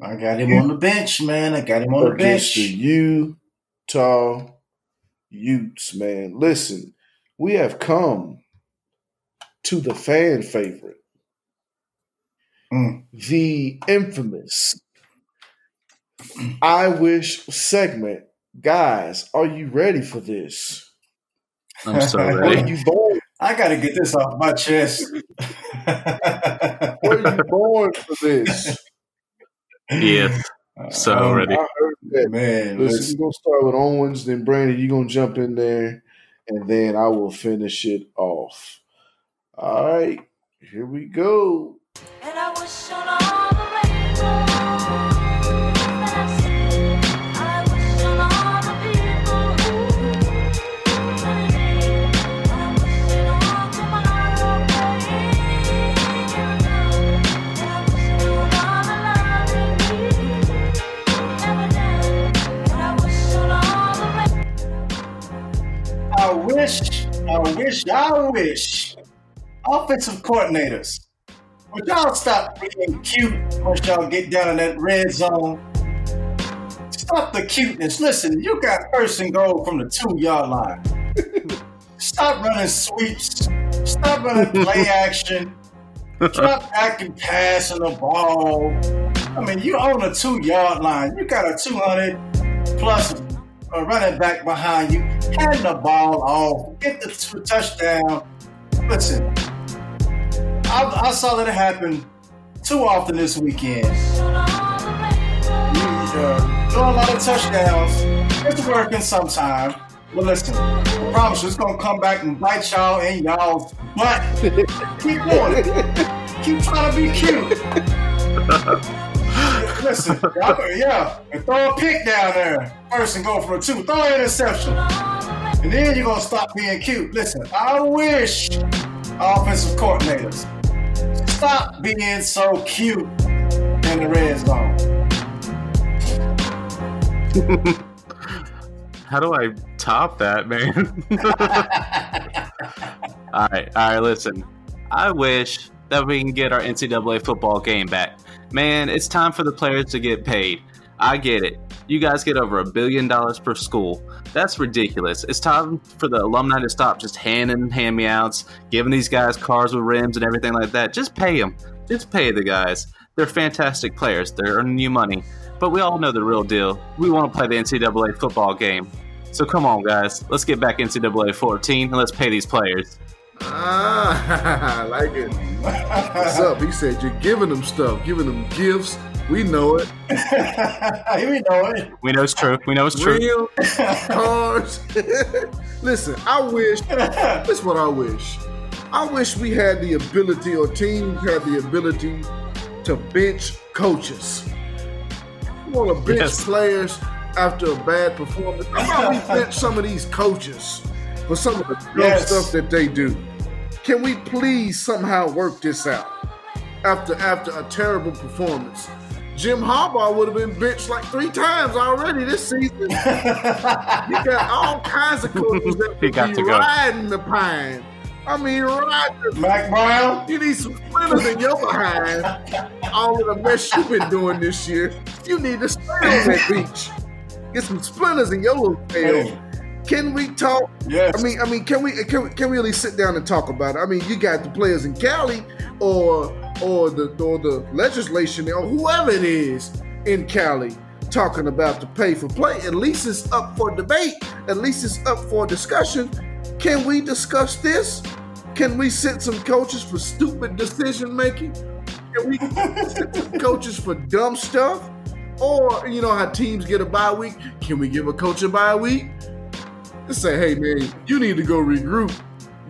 I got him on the bench, man. I got him on the bench. The Utah Utes, man. Listen, we have come to the fan favorite, Mm. the infamous I Wish segment. Guys, are you ready for this? I'm so Were <laughs> ready. you born? I got to get this off my chest. Were you born for this? yes, so Um, ready. I heard that. Man, Listen, listen. we're gonna start with Owens, then Brandon, you're gonna jump in there, and then I will finish it off. All right, here we go. And I wish I wish, I wish. Offensive coordinators, would y'all stop being cute once y'all get down in that red zone? Stop the cuteness. Listen, you got first and goal from the two yard line. Stop running sweeps. Stop running play <laughs> action. Back and pass on the ball. I mean, you own a two yard line. You got a 200 plus a running back behind you. Hand the ball off. Get the touchdown. Listen, I, I saw that happen too often this weekend. You uh, doing a lot of touchdowns. It's working sometime. But listen, I promise you, it's gonna come back and bite y'all in y'all's butt. Keep going. Keep trying to be cute. <laughs> listen, yeah, and throw a pick down there first and go for a two. Throw an interception. And then you're gonna stop being cute. Listen, I wish offensive coordinators stop being so cute in the red zone. <laughs> How do I top that, man? <laughs> all right, all right. Listen, I wish that we can get our NCAA football game back. Man, it's time for the players to get paid. I get it. You guys get over a billion dollars per school. That's ridiculous. It's time for the alumni to stop just handing hand me outs, giving these guys cars with rims and everything like that. Just pay them. Just pay the guys. They're fantastic players. They're earning you money. But we all know the real deal. We want to play the NCAA football game. So come on, guys. Let's get back NCAA 14 and let's pay these players. Ah, <laughs> I like it. What's up? He said you're giving them stuff, giving them gifts. We know it. <laughs> we know it. We know it's true. We know it's true. Real <laughs> cars. <laughs> Listen, I wish. This is what I wish. I wish we had the ability, or teams had the ability, to bench coaches. You want to bench Yes. players after a bad performance? How about we bench some of these coaches for some of the dumb Yes. stuff that they do? Can we please somehow work this out after after a terrible performance? Jim Harbaugh would have been benched like three times already this season. <laughs> You got all kinds of coaches that He got be to go. riding the pine. I mean, riding. the- Mack Brown. You need some splinters in your behind. All of the mess you've been doing this year. You need to stay on that beach. Get some splinters in your little tail. Can we talk? Yes. I mean, I mean, can we can we, can we really sit down and talk about it? I mean, you got the players in Cali or or the or the legislation or whoever it is in Cali talking about the pay for play. At least it's up for debate. At least it's up for discussion. Can we discuss this? Can we sit some coaches for stupid decision making? Can we sit some <laughs> coaches for dumb stuff? Or you know how teams get a bye week? Can we give a coach a bye week? Just say, hey man, you need to go regroup.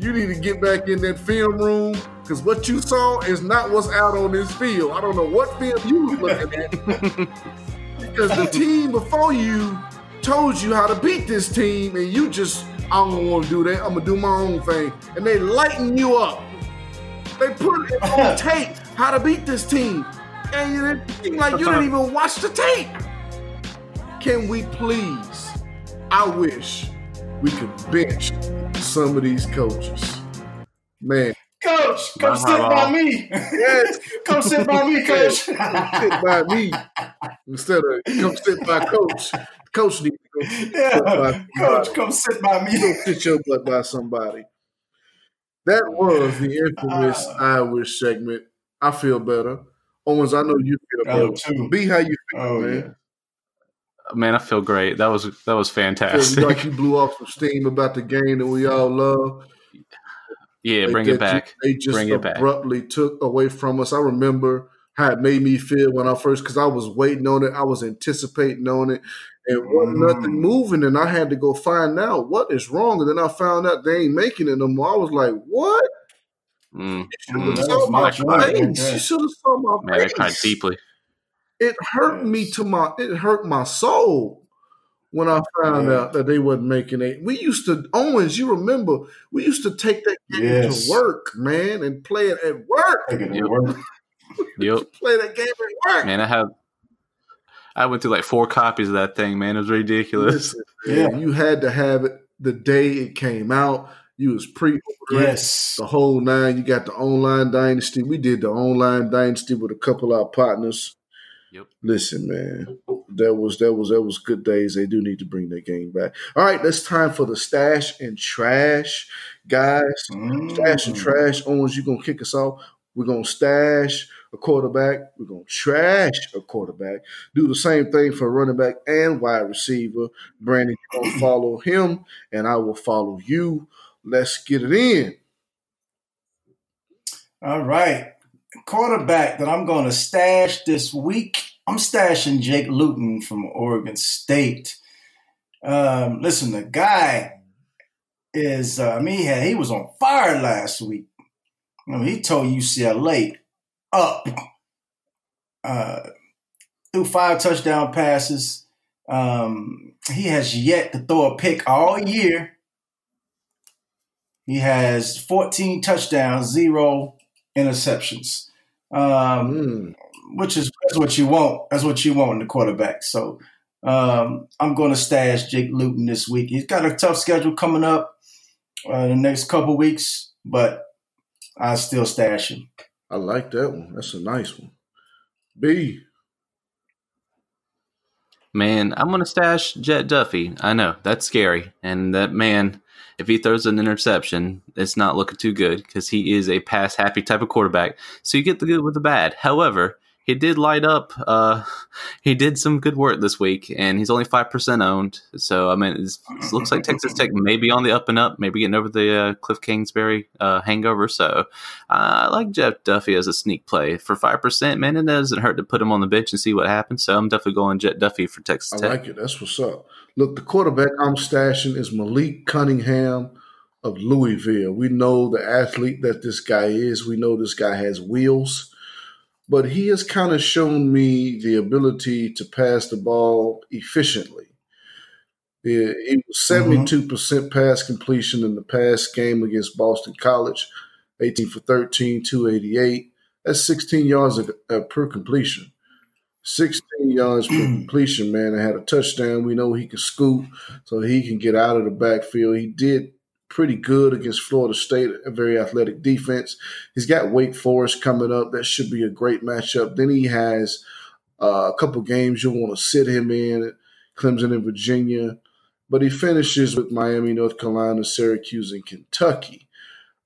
You need to get back in that film room because what you saw is not what's out on this field. I don't know what film you was looking at <laughs> because the team before you told you how to beat this team, and you just I don't want to do that. I'm gonna do my own thing, and they lighten you up. They put it on <laughs> tape how to beat this team, and it seemed like you didn't even watch the tape. Can we please? I wish we could bench some of these coaches. Man, Coach, come Wow. sit by me. Yes. <laughs> come sit by me, coach. sit by me instead of come sit by coach. Coach need to go <laughs> Yeah, coach, come sit by me. go me. sit your butt by somebody. That was the infamous Uh. Irish segment. I feel better. Owens, I know you feel Oh, better. too. Be how you feel, Oh, man. yeah. Man, I feel great. That was that was Feel fantastic. like you blew off some steam about the game that we all love. Yeah, Like bring it back. They just Bring it back. abruptly took away from us. I remember how it made me feel when I first, because I was waiting on it, I was anticipating on it, and wasn't Mm. nothing moving, and I had to go find out what is wrong. And then I found out they ain't making it no more. I was like, "What? Mm, You should Mm, have that saw was my my joint face. You should have saw my man, I face. cried deeply. It hurt me to my. It hurt my soul." When I found Yeah. out that they wasn't making it, we used to Owens. You remember we used to take that game Yes. to work, man, and play it at work. It Yep. work. <laughs> Yep, play that game at work. man. I have. I went through like four copies of that thing, man. It was ridiculous. Listen, Yeah. man, you had to have it the day it came out. You was pre Yes. the whole nine. You got the online dynasty. We did the online dynasty with a couple of our partners. Yep. Listen, man, that was that was that was good days. They do need to bring that game back. All right, it's time for the stash and trash, guys. Stash and Mm. trash. Owens, you gonna kick us off? We're gonna stash a quarterback. We're gonna trash a quarterback. Do the same thing for running back and wide receiver. Brandon, you gonna <clears throat> follow him, and I will follow you. Let's get it in. All right. Quarterback that I'm going to stash this week. I'm stashing Jake Luton from Oregon State. Um, listen, the guy is, uh, I mean, he, had, he was on fire last week. I mean, he told UCLA up. Uh, threw five touchdown passes. Um, he has yet to throw a pick all year. He has 14 touchdowns, zero interceptions. Um, Mm. which is that's what you want. That's what you want in the quarterback. So um, I'm going to stash Jake Luton this week. He's got a tough schedule coming up uh, the next couple weeks, but I still stash him. I like that one. That's a nice one. B. Man, I'm gonna stash Jett Duffey. I know that's scary, and that man, if he throws an interception, it's not looking too good because he is a pass happy type of quarterback. So you get the good with the bad. However, he did light up. Uh, <laughs> he did some good work this week, and he's only five percent owned. So I mean, it looks like Texas Tech may be on the up and up, maybe getting over the uh, Kliff Kingsbury uh, hangover. So I like Jett Duffey as a sneak play for five percent. Man, it doesn't hurt to put him on the bench and see what happens. So I'm definitely going Jett Duffey for Texas Tech. I like it. That's what's up. Look, the quarterback I'm stashing is Malik Cunningham of Louisville. We know the athlete that this guy is. We know this guy has wheels, but he has kind of shown me the ability to pass the ball efficiently. He was 72% pass completion in the past game against Boston College, 18 for 13, 288. That's 16 yards uh, per completion. 16 yards per <clears throat> completion, man. And had a touchdown. We know he can scoop, so he can get out of the backfield. He did pretty good against Florida State, a very athletic defense. He's got Wake Forest coming up. That should be a great matchup. Then he has uh, a couple games you'll want to sit him in Clemson and Virginia. But he finishes with Miami, North Carolina, Syracuse, and Kentucky.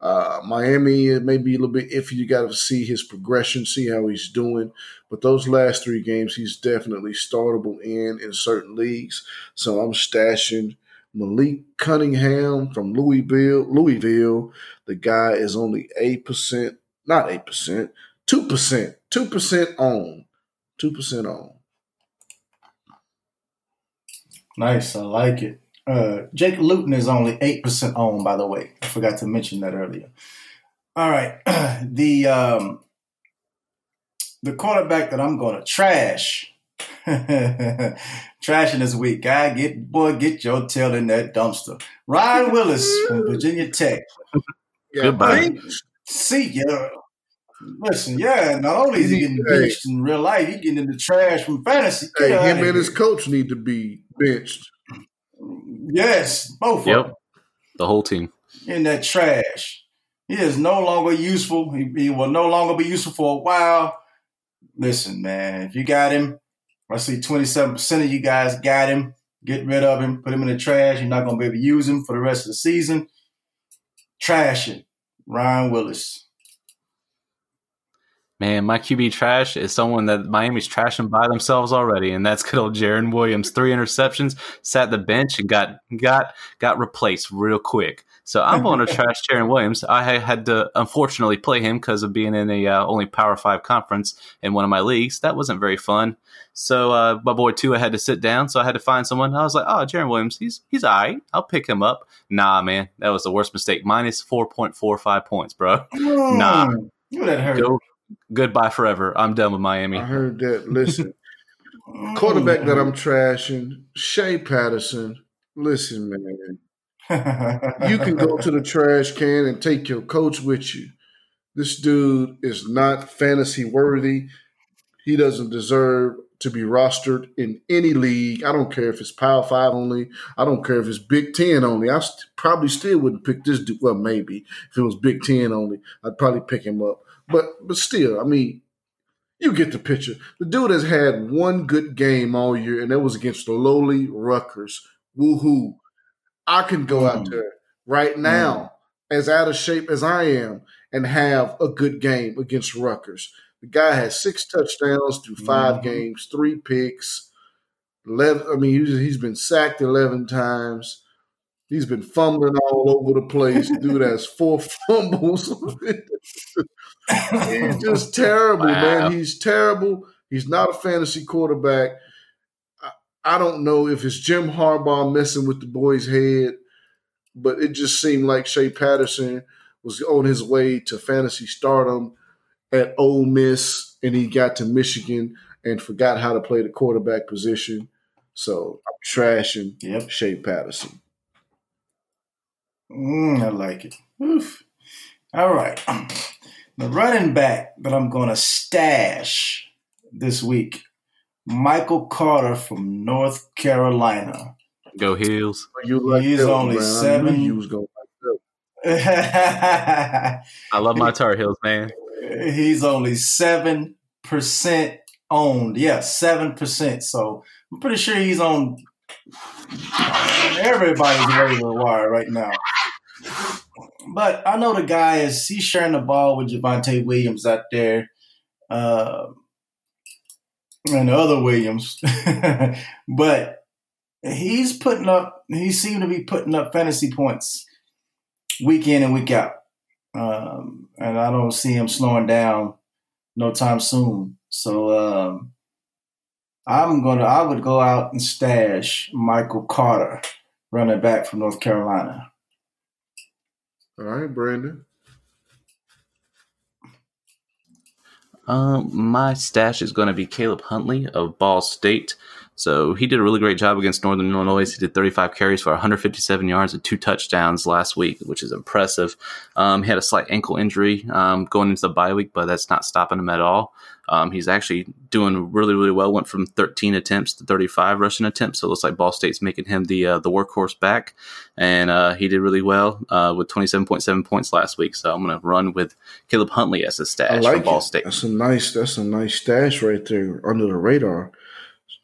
Uh, Miami may be a little bit iffy. You got to see his progression, see how he's doing. But those last three games, he's definitely startable in in certain leagues. So I'm stashing Malik Cunningham from Louisville. Louisville, the guy is only eight percent, not eight percent, two percent, two percent on, two percent on. Nice, I like it. Uh, Jake Luton is only eight percent owned, by the way. I forgot to mention that earlier. All right, <clears throat> the um, the quarterback that I'm going to trash, <laughs> trashing this week, guy, get boy, get your tail in that dumpster. Ryan Willis from Virginia Tech. <laughs> Yeah, Goodbye. man. See ya. Listen, yeah. Not only is he getting Hey. benched in real life, he getting in the trash from fantasy. Get Hey, him and here. his coach need to be benched. Yes, both of Yep. them. The whole team. in that trash. He is no longer useful. He, he will no longer be useful for a while. Listen, man, if you got him, I see 27% of you guys got him. Get rid of him. Put him in the trash. You're not going to be able to use him for the rest of the season. Trash it. Ryan Willis. Man, my QB trash is someone that Miami's trashing by themselves already, and that's good old Jarren Williams. Three interceptions, sat the bench, and got got got replaced real quick. So I'm <laughs> going to trash Jarren Williams. I had to unfortunately play him because of being in a uh, only Power Five conference in one of my leagues. That wasn't very fun. So uh, my boy Tua had to sit down, so I had to find someone. I was like, oh, Jarren Williams, he's he's all right. I'll pick him up. Nah, man, that was the worst mistake. Minus four point four five points, bro. <laughs> Nah. Mm, at that hurt. Go goodbye forever. I'm done with Miami. I heard that. Listen, <laughs> quarterback that I'm trashing, Shea Patterson. Listen, man, <laughs> you can go to the trash can and take your coach with you. This dude is not fantasy worthy. He doesn't deserve to be rostered in any league. I don't care if it's Power Five only. I don't care if it's Big Ten only. I st- probably still wouldn't pick this dude. Well, maybe if it was Big Ten only, I'd probably pick him up. But but still, I mean, you get the picture. The dude has had one good game all year, and that was against the lowly Rutgers. Woohoo! I can go out Mm. there right now, as out of shape as I am, and have a good game against Rutgers. The guy has six touchdowns through 5 Mhm. games, three picks. 11, I mean, he's, he's been sacked 11 times. He's been fumbling all over the place. Dude has four <laughs> fumbles. He's just terrible, Wow. man. He's terrible. He's not a fantasy quarterback. I, I don't know if it's Jim Harbaugh messing with the boy's head, but it just seemed like Shea Patterson was on his way to fantasy stardom at Ole Miss, and he got to Michigan and forgot how to play the quarterback position. So I'm trashing Yep. Shea Patterson. Mm, I like it. Oof. All right. <clears throat> The running back that I'm going to stash this week, Michael Carter from North Carolina. Go Heels. Like He's that only man. I seven. you was gonna like that. I love my Tar Heels, man. <laughs> He's only 7% owned. Yeah, 7%. So I'm pretty sure he's on everybody's waiver wire right now. But I know the guy is he's sharing the ball with Javonte Williams out there. Uh, and the other Williams. <laughs> but he's putting up he seemed to be putting up fantasy points week in and week out. Um, and I don't see him slowing down no time soon. So um, I'm gonna I would go out and stash Michael Carter, running back from North Carolina. All right, Brandon. Um, my stash is going to be Caleb Huntley of Ball State. So he did a really great job against Northern Illinois. He did 35 carries for 157 yards and two touchdowns last week, which is impressive. Um, he had a slight ankle injury um, going into the bye week, but that's not stopping him at all. Um, he's actually doing really, really well. Went from 13 attempts to 35 rushing attempts. So it looks like Ball State's making him the uh, the workhorse back, and uh, he did really well uh, with 27.7 points last week. So I'm going to run with Caleb Huntley as a stash like from Ball it. State. That's a nice. That's a nice stash right there, under the radar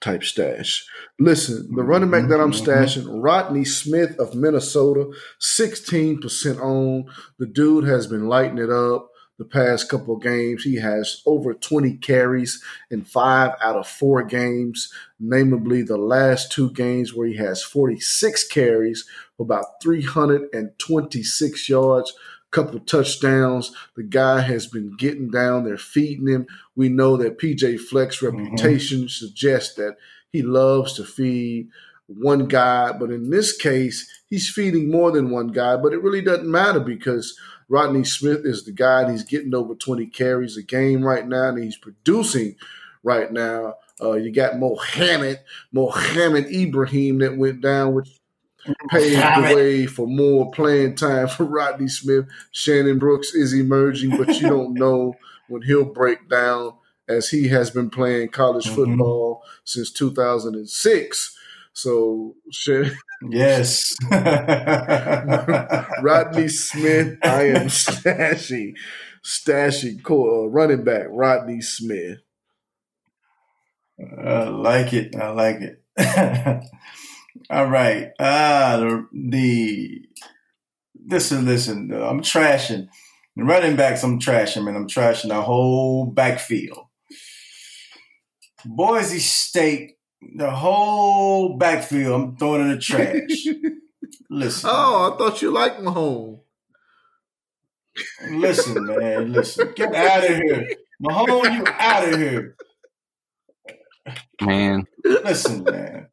type stash. Listen, the running back that I'm Mhm. stashing, Rodney Smith of Minnesota, 16% owned. The dude has been lighting it up the past couple games. He has over 20 carries in five out of four games, namely the last two games where he has 46 carries for about 326 yards, a couple touchdowns. The guy has been getting down there, feeding him. We know that PJ Fleck's mm-hmm. reputation suggests that he loves to feed one guy, but in this case, he's feeding more than one guy. But it really doesn't matter because Rodney Smith is the guy and he's getting over 20 carries a game right now, and he's producing right now. Uh, you got Mohamed, Mohamed Ibrahim that went down, which paved the way for more playing time for Rodney Smith. Shannon Brooks is emerging, but you don't <laughs> know when he'll break down as he has been playing college Mhm. football since 2006. So Shan- Yes. <laughs> Rodney Smith, I am stashing, stashing co- uh, running back Rodney Smith. I like it. I like it. <laughs> All right. Ah, the, the listen, listen. I'm trashing the running backs. I'm trashing, man. I'm trashing the whole backfield. Boise State, the whole backfield. I'm throwing in the trash. <laughs> listen, Oh, I thought you liked Mahone. listen, <laughs> man. Listen, get out of here, Mahone. You out of here. Man, Listen, man.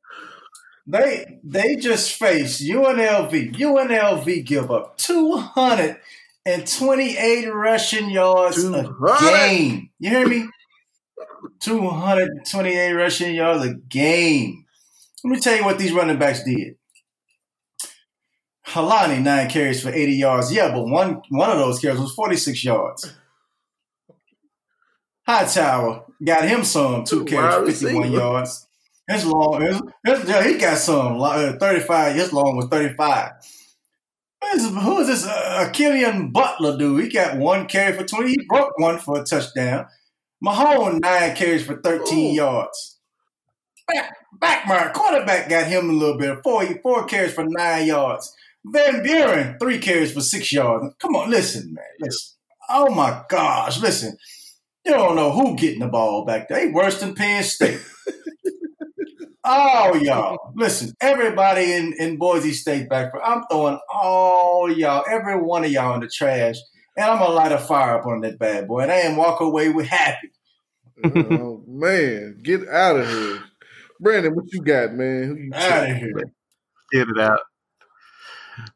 They they just faced UNLV. UNLV give up 228 rushing yards a game. You hear me? 228 rushing yards a game. Let me tell you what these running backs did. Holani, nine carries for 80 yards. Yeah, but one one of those carries was 46 yards. Hightower got him some two carries for 51 yards. His long, his, his, yeah, he got some uh, 35. His long was 35. Who is, who is this uh, Killian Butler dude? He got one carry for 20. He broke one for a touchdown. Mahone, nine carries for 13 Ooh. yards. Back, Bachmeier, quarterback, got him a little bit. Four, four carries for nine yards. Van Buren, three carries for six yards. Come on, listen, man. Listen. Oh my gosh, listen. You don't know who getting the ball back there. They worse than Penn State. <laughs> oh, y'all. Listen, everybody in, in Boise State back. I'm throwing all y'all, every one of y'all in the trash. And I'm going to light a fire up on that bad boy. And I ain't walk away with happy. oh man, get out of here, Brandon. What you got, man? Who you Out of here. get it out.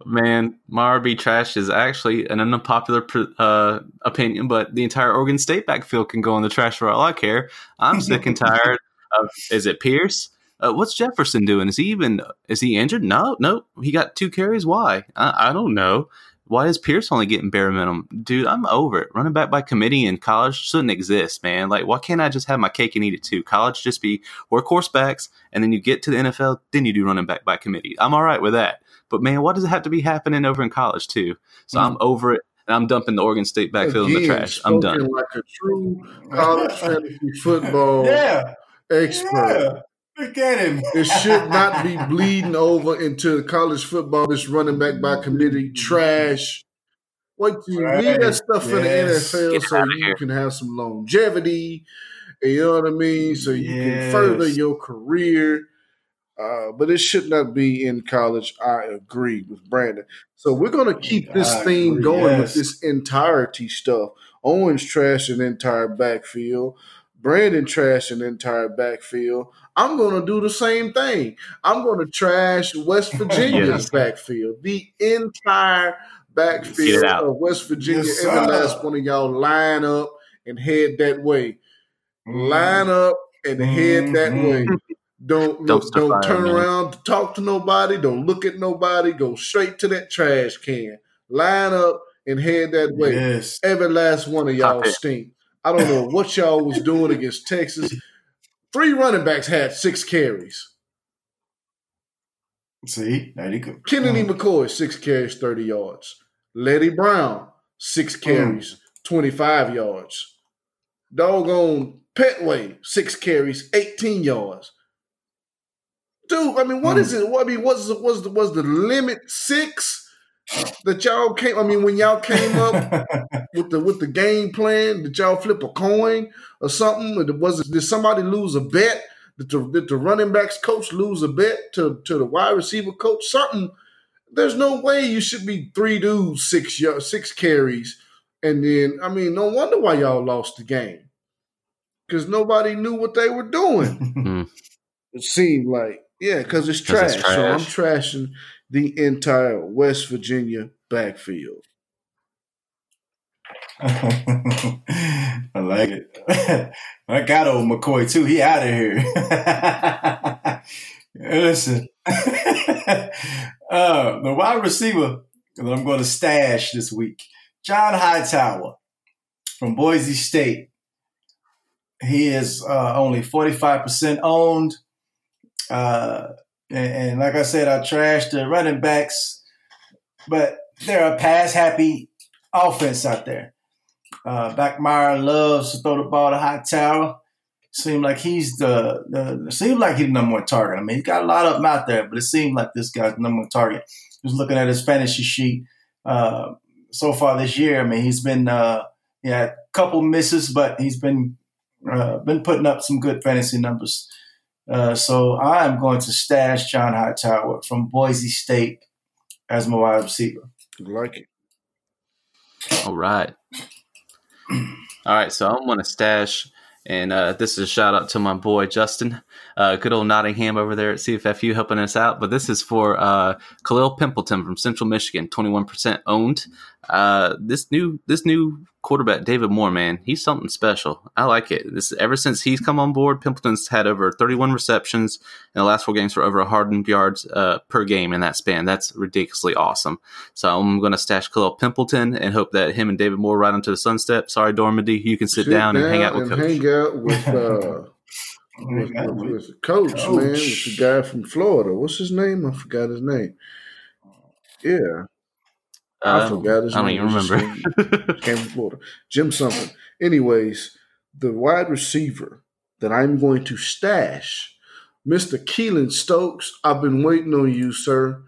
Man, my RB trash is actually an unpopular uh, opinion, but the entire Oregon State backfield can go in the trash for all I care. I'm sick and <laughs> tired of. Is it Pierce? Uh, what's Jefferson doing? Is he even? Is he injured? No, no. He got two carries. Why? I, I don't know. Why is Pierce only getting bare minimum? Dude, I'm over it. Running back by committee in college shouldn't exist, man. Like, why can't I just have my cake and eat it too? College just be workhorse backs, and then you get to the NFL, then you do running back by committee. I'm all right with that. But man, what does it have to be happening over in college too? So I'm mm-hmm. over it, and I'm dumping the Oregon State backfield in the trash. I'm done. Like a true college fantasy football <laughs> Yeah. expert. Yeah. Look at him. It should not be bleeding over into college football. This running back by committee trash. What till you Right. leave that stuff in the NFL Get so you here. can have some longevity. You know what I mean? So you can further your career. Uh, but it should not be in college. I agree with Brandon. So we're going to keep this I theme agree, going yes. with this entirety stuff. Owens trash an entire backfield. Brandon trash an entire backfield. I'm going to do the same thing. I'm going to trash West <laughs> Virginia's Yes. backfield. The entire backfield of West Virginia. Yes, Every sir. last one of y'all line up and head that way. Line up and head that Mhm. way. Don't Don't look, don't turn man. around to talk to nobody. Don't look at nobody. Go straight to that trash can. Line up and head that way. Yes. Every last one of y'all Top stink. I don't know what y'all was doing against Texas. Three running backs had six carries. See, there you go. Kennedy Mm. McCoy, six carries, 30 yards. Leddie Brown, six carries, 25 yards. Doggone Pettaway, six carries, 18 yards. Dude, I mean, what Mm. is it? What I mean, was was the was the limit six <gasps> that y'all came? I mean, when y'all came up <laughs> with the with the game plan, did y'all flip a coin or something? Or Was it, did somebody lose a bet? Did the, did the running backs coach lose a bet to, to the wide receiver coach? Something. There's no way you should be three dudes, six y- six carries, and then I mean, no wonder why y'all lost the game because nobody knew what they were doing. Hmm. It seemed like yeah, because it's trash. it's So I'm trashing the entire West Virginia backfield. <laughs> I like it. <laughs> I got old McCoy too. He out of here. <laughs> Listen, uh, the wide receiver that I'm going to stash this week, John Hightower from Boise State. He is uh, only 45% owned. Uh, and, and like I said, I trashed the running backs, but they're a pass happy offense out there. Uh, Bachmeier loves to throw the ball to Hightower. seemed like he's the, the seemed like he's the number one target. I mean, he's got a lot of them out there, but it seemed like this guy's the number one target. Just looking at his fantasy sheet uh, so far this year, I mean, he's been uh, yeah, a couple misses, but he's been uh, been putting up some good fantasy numbers. Uh, so I am going to stash John Hightower from Boise State as my wide receiver. Like it. All right. All right, so I'm going to stash, and uh, this is a shout out to my boy Justin, uh, good old Nottingham over there at CFFU helping us out. But this is for uh, Kalil Pimpleton from Central Michigan, 21% owned. Uh, this new this new quarterback David Moore, man, he's something special. I like it. This ever since he's come on board, Pimpleton's had over 31 receptions in the last four games for over 100 yards uh, per game in that span. That's ridiculously awesome. So I'm going to stash Kalil Pimpleton and hope that him and David Moore ride onto the sunstep. Sorry, Dormady, you can sit, down, and hang out with Coach. hang out with, uh, with, with, with the coach, Coach. man, with the guy from Florida. What's his name? I forgot his name. Yeah, I Uh, forgot his name. I don't even remember. name? Came from Florida. Jim something. Anyways, the wide receiver that I'm going to stash, Mr. Keylon Stokes. I've been waiting on you, sir.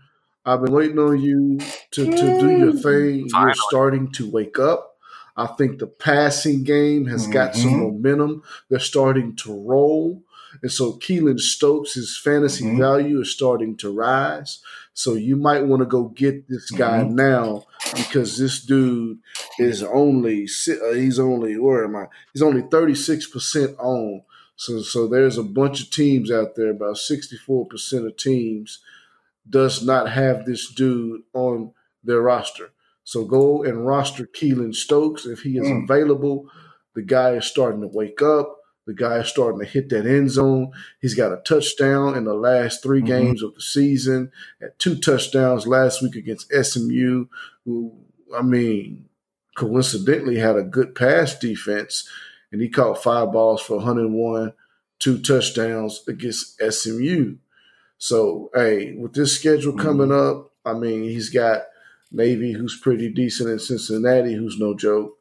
I've been waiting on you to, to do your thing. Finally. You're starting to wake up. I think the passing game has got some Mhm. momentum. They're starting to roll. And so Keylon Stokes, his fantasy Mhm. value is starting to rise. So you might want to go get this guy Mhm. now because this dude is only uh, he's only where am I? He's only thirty six percent on. So so there's a bunch of teams out there. About sixty four percent of teams does not have this dude on their roster. So go and roster Keylon Stokes if he is Mm. available. The guy is starting to wake up. The guy is starting to hit that end zone. He's got a touchdown in the last 3 Mhm. games of the season. At two touchdowns last week against SMU, who I mean, coincidentally had a good pass defense, and he caught five balls for 101, two touchdowns against SMU. So, hey, with this schedule coming up, I mean, he's got Navy, who's pretty decent, in Cincinnati, who's no joke.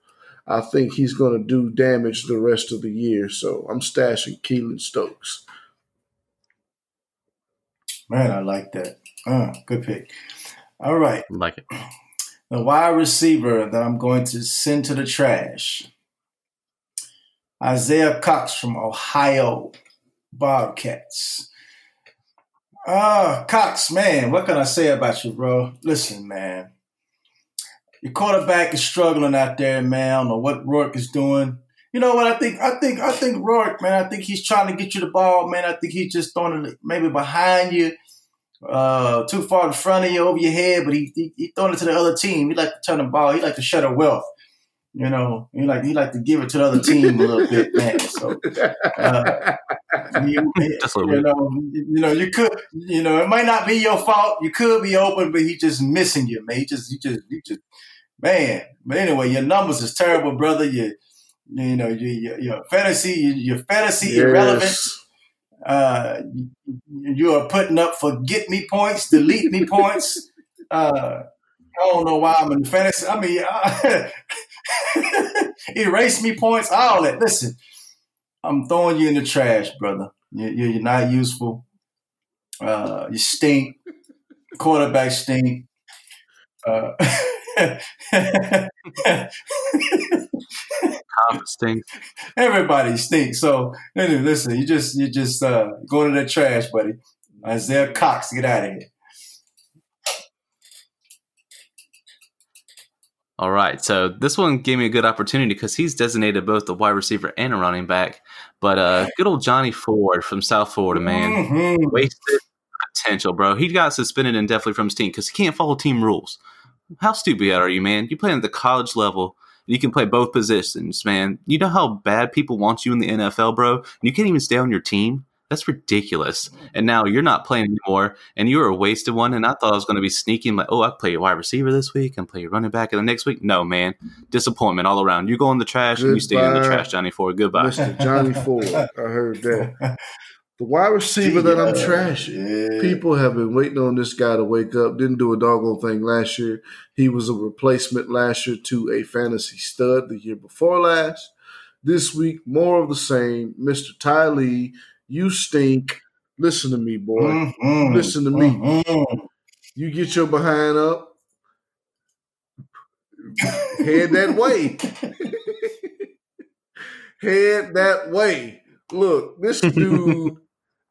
I think he's going to do damage the rest of the year. So I'm stashing Keylon Stokes. Man, I like that. Uh, good pick. All right. like it. The wide receiver that I'm going to send to the trash. Isaiah Cox from Ohio Bobcats. Ah, Cox, man, what can I say about you, bro? Listen, man. Your quarterback is struggling out there, man. I don't know what Rourke is doing. You know what? I think, I think, I think Rourke, man. I think he's trying to get you the ball, man. I think he's just throwing it maybe behind you, uh, too far in front of you, over your head. But he, he, he throwing it to the other team. He like to turn the ball. He like to shut a wealth. You know, he like he like to give it to the other team a little bit, <laughs> man. So uh, you, Just a little you know, you know, you could, you know, it might not be your fault. You could be open, but he just missing you, man. He just, he just, he just, man. But anyway, your numbers is terrible, brother. You, you know, your, your fantasy, your fantasy irrelevant. Uh, you, are putting up forget me points, delete me points. <laughs> Uh, I don't know why I'm in fantasy. I mean, uh, <laughs> erase me points, all that. Listen, I'm throwing you in the trash, brother. You, you're not useful. Uh, you stink. Quarterback stink. Uh, <laughs> Thing. everybody stinks. So anyway, listen, you just you just uh, going to the trash, buddy. Isaiah Cox, get out of here. All right, so this one gave me a good opportunity because he's designated both a wide receiver and a running back. But uh, good old Johnny Ford from South Florida, man, Mhm. wasted potential, bro. He got suspended indefinitely from his team because he can't follow team rules. How stupid are you, man? You play at the college level. You can play both positions, man. You know how bad people want you in the NFL, bro? And you can't even stay on your team. That's ridiculous. And now you're not playing anymore, and you were a wasted one. And I thought I was going to be sneaking, like, oh, I play wide receiver this week and play running back, in the next week, no, man, disappointment all around. You go in the trash, and you stay in the trash, Johnny Ford. Goodbye. Mr. Johnny Ford. I heard that. <laughs> The wide receiver that I'm trashing. Yeah. People have been waiting on this guy to wake up. Didn't do a doggone thing last year. He was a replacement last year to a fantasy stud the year before last. This week, more of the same. Mr. Ty Lee, you stink. Listen to me, boy. Mhm. Listen to me. Mhm. You get your behind up. Head that way. <laughs> Head that way. Look, this dude <laughs>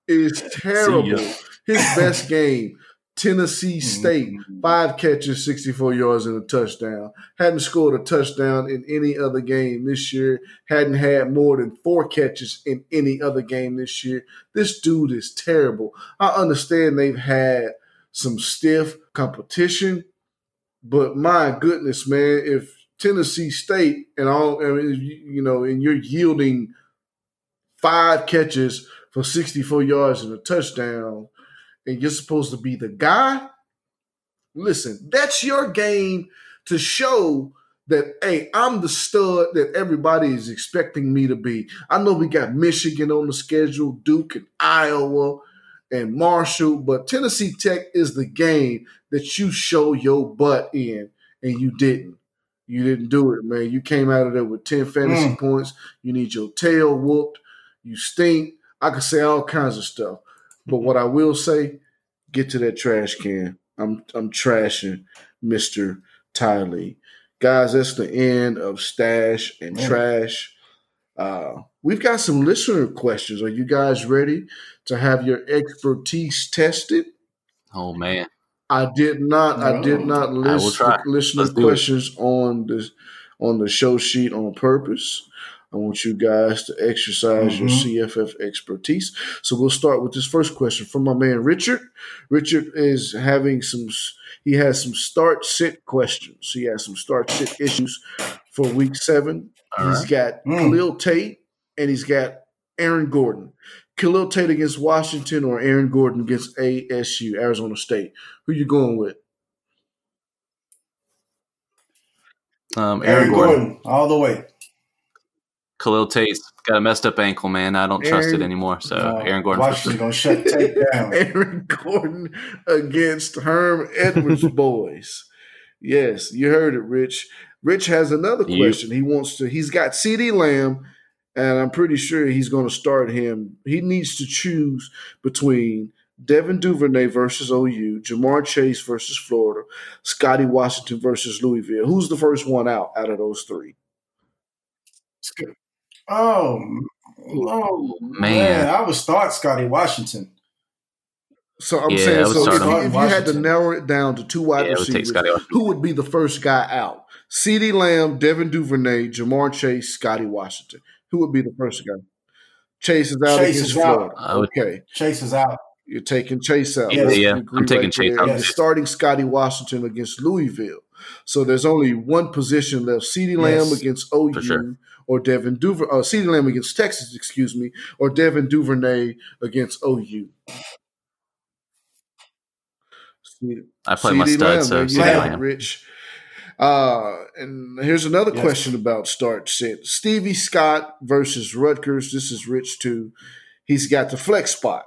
is terrible. His best game, Tennessee State, Mhm. five catches, 64 yards, and a touchdown. Hadn't scored a touchdown in any other game this year. Hadn't had more than four catches in any other game this year. This dude is terrible. I understand they've had some stiff competition, but my goodness, man, if Tennessee State and all, I mean, you know, and you're yielding five catches for 64 yards and a touchdown, and you're supposed to be the guy, listen, that's your game to show that, hey, I'm the stud that everybody is expecting me to be. I know we got Michigan on the schedule, Duke and Iowa and Marshall, but Tennessee Tech is the game that you show your butt in, and you didn't. You didn't do it, man. You came out of there with 10 fantasy Mm. points. You need your tail whooped. You stink. I could say all kinds of stuff. But what I will say, get to that trash can. I'm I'm trashing Mr. Ty Lee. Guys, that's the end of stash and Yeah. trash. Uh, we've got some listener questions. Are you guys ready to have your expertise tested? Oh man, I did not. I did not list listener questions on the on the show sheet on purpose. I want you guys to exercise your Mhm. CFF expertise. So we'll start with this first question from my man Richard. Richard is having some. He has some start sit questions. He has some start sit issues for week seven. All He's right. got Mm. Khalil Tate and he's got Aaron Gordon. Khalil Tate against Washington or Aaron Gordon against ASU, Arizona State. Who you going with? um, Aaron Aaron Gordon, Gordon, all the way. Khalil Tate's got a messed up ankle, man. I don't trust it anymore. So No, Aaron Gordon. for Washington sure. gonna shut Tate <laughs> down. Aaron Gordon against Herm Edwards <laughs> boys. Yes, you heard it, Rich. Rich has another Yep. question. He wants to. He's got CeeDee Lamb, and I'm pretty sure he's going to start him. He needs to choose between Devin Duvernay versus OU, Ja'Marr Chase versus Florida, Scotty Washington versus Louisville. Who's the first one out out of those three? Oh, oh Man. man. I would start Scotty Washington. So I'm Yeah, saying, so if, you, if you had to narrow it down to two wide Yeah, I would receivers, who would be the first guy out? CeeDee Lamb, Devin Duvernay, Ja'Marr Chase, Scotty Washington. Who would be the first guy? Chase is out Chase against is out. Florida. I would- okay, Chase is out. you're taking Chase out. Yeah, yeah. I'm taking Chase there. out. You're starting Scotty Washington against Louisville. So there's only one position left: CeeDee Lamb against OU sure. Or Devin Duvernay. Uh, CeeDee Lamb against Texas, excuse me, or Devin Duvernay against OU. C- I play my CeeDee stud, Lamb, so there you CeeDee Lamb. Rich. Uh, and here's another Yes. question about start sit. Stevie Scott versus Rutgers. This is Rich too. He's got the flex spot.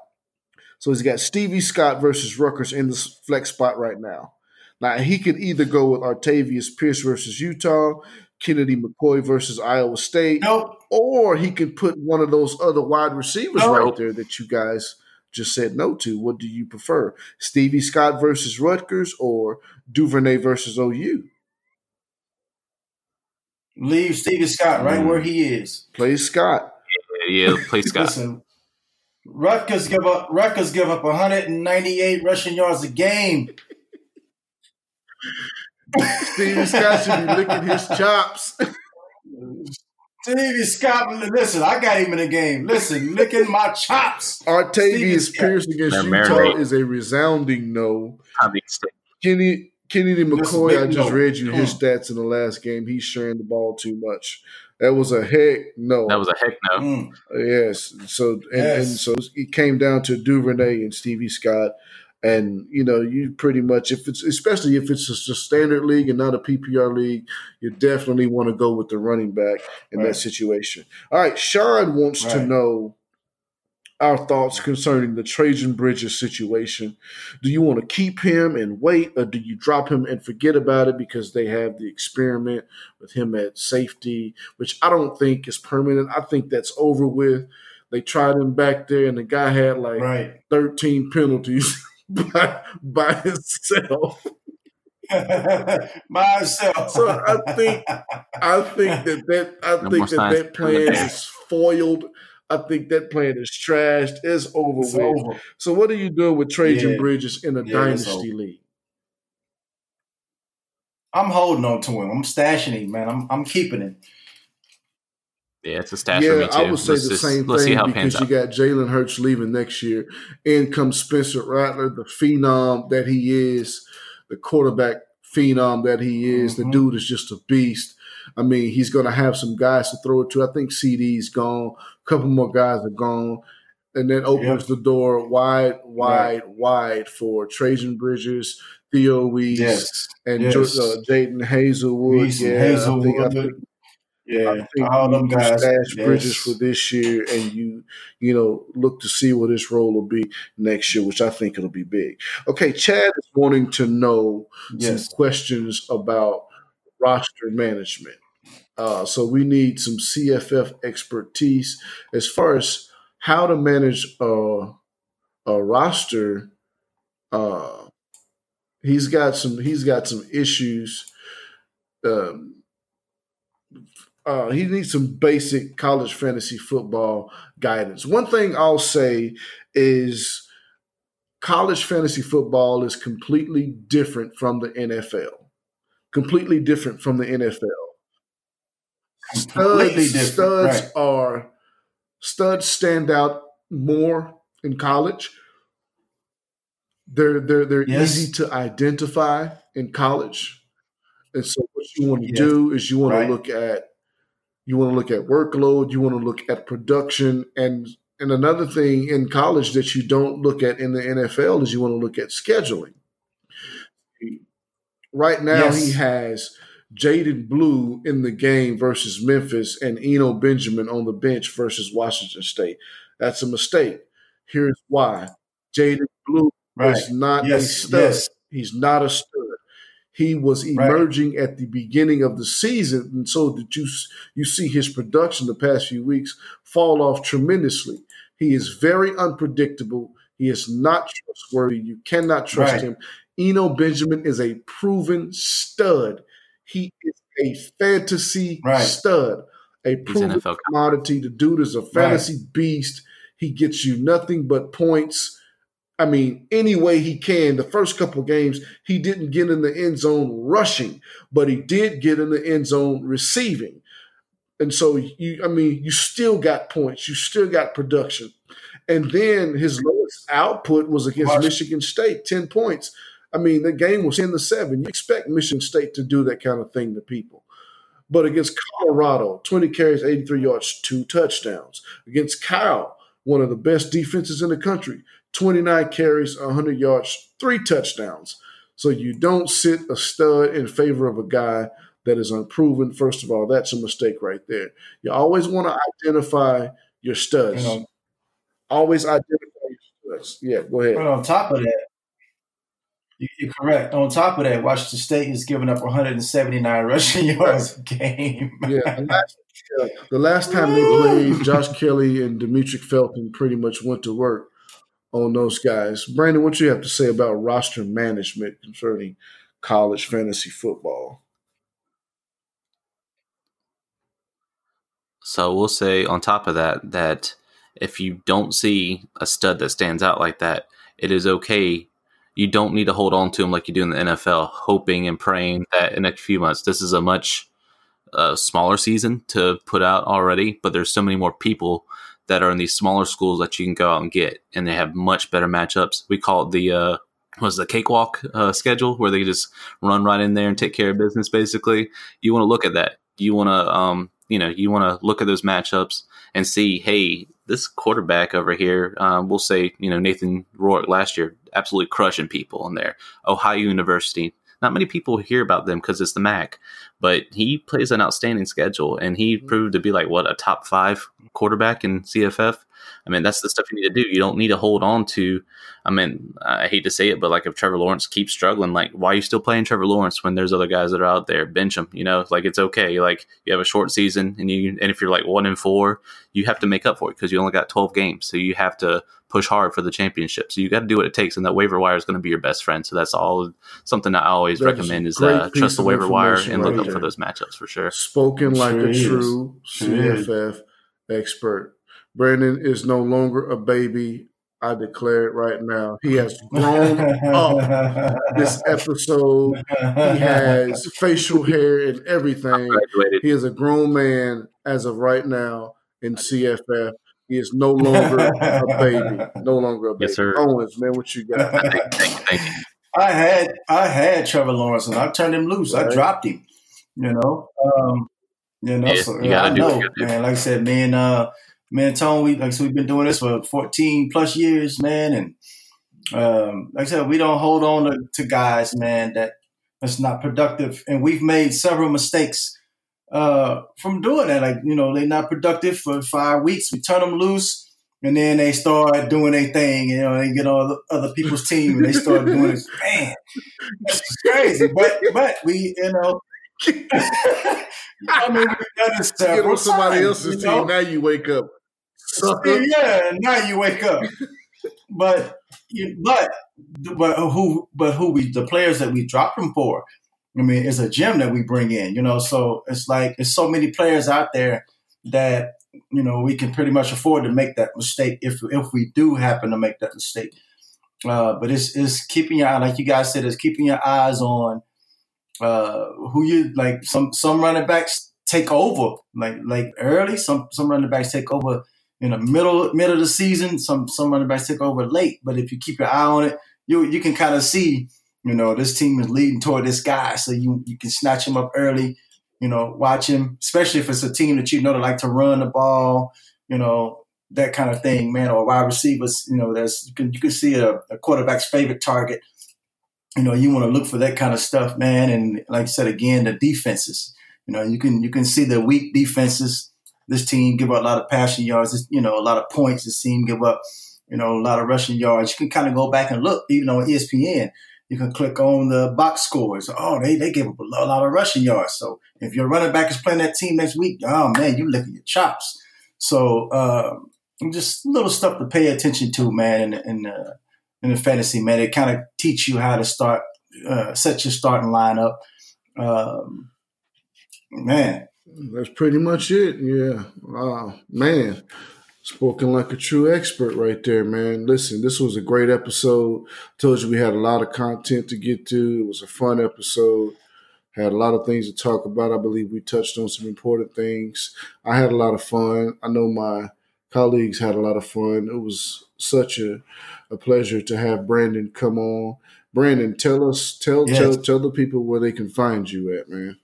So he's got Stevie Scott versus Rutgers in the flex spot right now. Now he could either go with Artavius Pierce versus Utah, Kennedy McCoy versus Iowa State, Nope. or he could put one of those other wide receivers No. right there that you guys just said no to. What do you prefer? Stevie Scott versus Rutgers or Duvernay versus OU? Leave Stevie Scott right Mm. where he is. Play Scott. Yeah, play Scott. Listen, Rutgers give up. Rutgers give up 198 rushing yards a game. Stevie Scott should be licking his chops. Stevie Scott, listen, I got him in the game. Listen, licking my chops. Stevie Artavius Pierce against They're Utah marinating. is a resounding no. Tommy Kenny Kennedy McCoy, I just no. read you his stats in the last game. He's sharing the ball too much. That was a heck no. That was a heck no. Mm. Yes. So and, and so it came down to Duvernay and Stevie Scott. And you know, you pretty much if it's especially if it's a standard league and not a PPR league, you definitely want to go with the running back in that situation. All right, Sean wants to know our thoughts concerning the Trejan Bridges situation. Do you want to keep him and wait, or do you drop him and forget about it because they have the experiment with him at safety, which I don't think is permanent. I think that's over with. They tried him back there, and the guy had like Right. 13 penalties <laughs> by, by himself. <laughs> Myself. So I think I think that that I No think that that plan is foiled. I think that plan is trashed. It's over It's with. over. So what are you doing with Trejan Yeah. Bridges in a Yeah, dynasty league? I'm holding on to him. I'm stashing him, man. I'm I'm keeping him. Yeah, it's a stash for Yeah, me too. I would say let's the just- same thing how it pans because you got Jalen Hurts leaving next year, and comes Spencer Rattler, the phenom that he is, the quarterback phenom that he is. The Mhm. dude is just a beast. I mean, he's going to have some guys to throw it to. I think CeeDee's gone. A couple more guys are gone. And that opens Yep. the door wide, wide, wide for Trejan Bridges, Theo Wease, Yes. and yes. Jo- uh, Jadon Haselwood. Weiss and yeah, I think, I think Yeah. I think all them guys. stash yes. Bridges for this year, and you you know look to see what his role will be next year, which I think it'll be big. Okay, Chad is wanting to know Yes. some questions about roster management. Uh, so we need some CFF expertise as far as how to manage a, a roster. Uh, he's got some he's got some issues. Um, uh, he needs some basic college fantasy football guidance. One thing I'll say is college fantasy football is completely different from the NFL. Completely different from the NFL. Studs, studs Right. are studs stand out more in college. They're they're they're Yes. easy to identify in college. And so what you want to Yes. do is you want Right. to look at you want to look at workload, you want to look at production and and another thing in college that you don't look at in the NFL is you want to look at scheduling. Right now Yes. he has Jaden Blue in the game versus Memphis and Eno Benjamin on the bench versus Washington State. That's a mistake. Here's why. Jaden Blue Right. is not a Yes. stud. Yes. He's not a stud. He was Right. emerging at the beginning of the season, and so that you you see his production the past few weeks fall off tremendously. He is very unpredictable. He is not trustworthy. You cannot trust Right. him. Eno Benjamin is a proven stud. He is a fantasy Right. stud, a proven commodity. The dude is a fantasy beast. He gets you nothing but points. I mean, any way he can. The first couple games, he didn't get in the end zone rushing, but he did get in the end zone receiving. And so you, I mean, you still got points. You still got production. And then his lowest output was against Michigan State, 10 points. I mean, the game was 10 to 7. You expect Michigan State to do that kind of thing to people. But against Colorado, 20 carries, 83 yards, two touchdowns. Against Kyle, one of the best defenses in the country, 29 carries, 100 yards, three touchdowns. So you don't sit a stud in favor of a guy that is unproven. First of all, that's a mistake right there. You always want to identify your You studs. know, Always identify your studs. Yeah, go ahead. but on top of that, you- you're correct. On top of that, Washington State is giving up 179 <laughs> rushing yards a game. Yeah, the last, yeah, the last time they played, Josh Kelley and Demetric Felton pretty much went to work on those guys. Brandon, what you have to say about roster management concerning college fantasy football? So we'll say on top of that that if you don't see a stud that stands out like that, it is okay. You don't need to hold on to him like you do in the NFL, hoping and praying that in a few months this is a much uh, smaller season to put out already. But there's so many more people that are in these smaller schools that you can go out and get, and they have much better matchups. We call it the uh, was the cakewalk uh, schedule where they just run right in there and take care of business. Basically, you want to look at that. You want to um, you know, you want to look at those matchups and see, hey, this quarterback over here, um, we'll say, you know, Nathan Rourke last year, absolutely crushing people in there. Ohio University, not many people hear about them because it's the MAC, but he plays an outstanding schedule, and he mm-hmm. proved to be like what a top five quarterback in CFF. I mean, that's the stuff you need to do. You don't need to hold on to. I mean, I hate to say it, but like if Trevor Lawrence keeps struggling, like why are you still playing Trevor Lawrence when there's other guys that are out there? Bench him. You know, like it's okay. Like you have a short season, and you and if you're like one and four, you have to make up for it because you only got 12 games, so you have to push hard for the championship. So you got to do what it takes, and that waiver wire is going to be your best friend. So that's all something I always That is recommend is uh, trust the waiver wire information and look right up there. for those matchups for sure. Spoken like Sure a is. true is. CFF expert. Brandon is no longer a baby. I declare it right now. He has grown up this episode. He has facial hair and everything. He is a grown man as of right now in CFF. He is no longer a baby. No longer a baby. Yes, sir. Owens, man, what you got? Thank you, thank you, thank you. I had I had Trevor Lawrence and I turned him loose. I dropped him. You know, um, you know. Yeah, so, you gotta I do what know, you gotta do. man. Like I said, me and uh, me and Tone, we like said, we've been doing this for fourteen plus years, man. And um, like I said, we don't hold on to, to guys, man, that that's not productive. And we've made several mistakes uh, from doing that. Like you know, they're not productive for five weeks. We turn them loose. And then they start doing their thing, you know, they get on the other people's team and they start doing this. <laughs> Man, this is crazy. But but we, you know, <laughs> I mean, we've done this Get on somebody times, else's you know? team. Now you wake up. Sucker. Yeah, now you wake up. <laughs> But but but who but who we the players that we drop them for? I mean, it's a gem that we bring in, you know. So it's like there's so many players out there that you know we can pretty much afford to make that mistake if if we do happen to make that mistake. Uh, but it's it's keeping your eye, like you guys said, it's keeping your eyes on uh, who you like. Some some running backs take over like like early. Some some running backs take over in the middle middle of the season. Some some running backs take over late. But if you keep your eye on it, you you can kind of see, you know, this team is leading toward this guy, so you you can snatch him up early. You know, watch him, especially if it's a team that you know that like to run the ball. You know that kind of thing, man. Or wide receivers. You know, that's you can you can see a, a quarterback's favorite target. You know, you want to look for that kind of stuff, man. And like I said again, the defenses. You know, you can you can see the weak defenses this team give up a lot of passing yards, this- you know, a lot of points. This team give up, you know, a lot of rushing yards. You can kind of go back and look, even on ESPN. You can click on the box scores. Oh, they, they give up a lo- lot of rushing yards. So if your running back is playing that team next week, oh man, you licking your chops. So uh, just little stuff to pay attention to, man, in, in, uh, in the fantasy, man. It kind of teach you how to start, uh, set your starting lineup. Um, man, That's pretty much it. Yeah. Wow. Man. Spoken like a true expert right there, man. Listen, this was a great episode. Told you we had a lot of content to get to. It was a fun episode. Had a lot of things to talk about. I believe we touched on some important things. I had a lot of fun. I know my colleagues had a lot of fun. It was such a, a pleasure to have Brandon come on. Brandon, tell us, tell, Yes. tell, tell the people where they can find you at, man.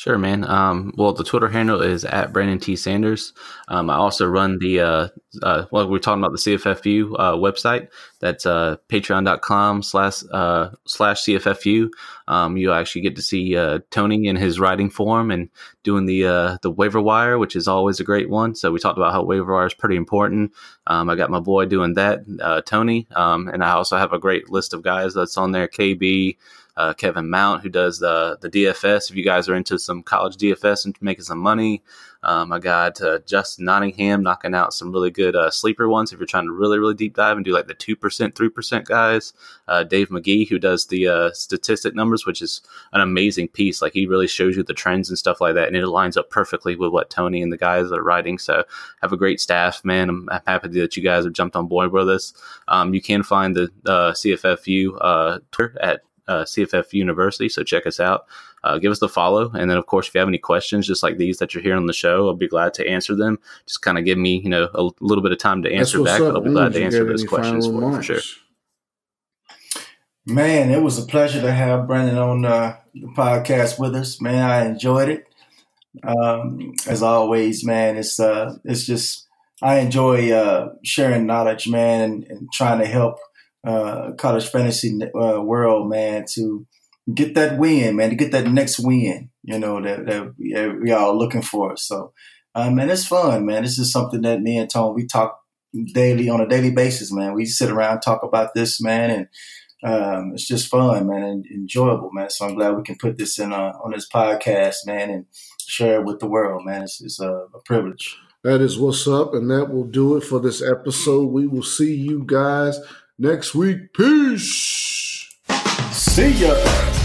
Sure, man. Um, well, the Twitter handle is at Brandon T Sanders. Um, I also run the uh, uh, well, we're talking about the CFFU uh, website. That's uh, Patreon.com slash uh, slash CFFU. Um, you actually get to see uh, Tony in his writing form and doing the uh, the waiver wire, which is always a great one. So we talked about how waiver wire is pretty important. Um, I got my boy doing that, uh, Tony, um, and I also have a great list of guys that's on there. KB uh, Kevin Mount, who does the the DFS. If you guys are into some college DFS and making some money, um, I got uh, Justin Nottingham knocking out some really good uh, sleeper ones. If you're trying to really really deep dive and do like the two percent, three percent guys, uh, Dave McGee, who does the uh, statistic numbers, which is an amazing piece. Like he really shows you the trends and stuff like that, and it lines up perfectly with what Tony and the guys are writing. So have a great staff, man. I'm, I'm happy that you guys have jumped on board with us. Um, you can find the uh, CFFU uh, Twitter at uh, CFF University. So check us out. Uh, give us the follow, and then of course, if you have any questions, just like these that you're hearing on the show, I'll be glad to answer them. Just kind of give me, you know, a little bit of time to answer back, but I'll be glad to answer those questions for, you for sure. Man, it was a pleasure to have Brandon on uh, the podcast with us. Man, I enjoyed it. Um, as always, man, it's uh, it's just I enjoy uh, sharing knowledge, man, and, and trying to help uh, college fantasy uh, world, man, to get that win, man, to get that next win, you know, that, that we, all looking for. So, um, man, it's fun, man. This is something that me and Tone, we talk daily on a daily basis, man. We sit around, talk about this, man, and um, it's just fun, man, and enjoyable, man. So I'm glad we can put this in uh, on this podcast, man, and share it with the world, man. It's, it's a, a privilege. That is what's up, and that will do it for this episode. We will see you guys next week. Peace. See ya.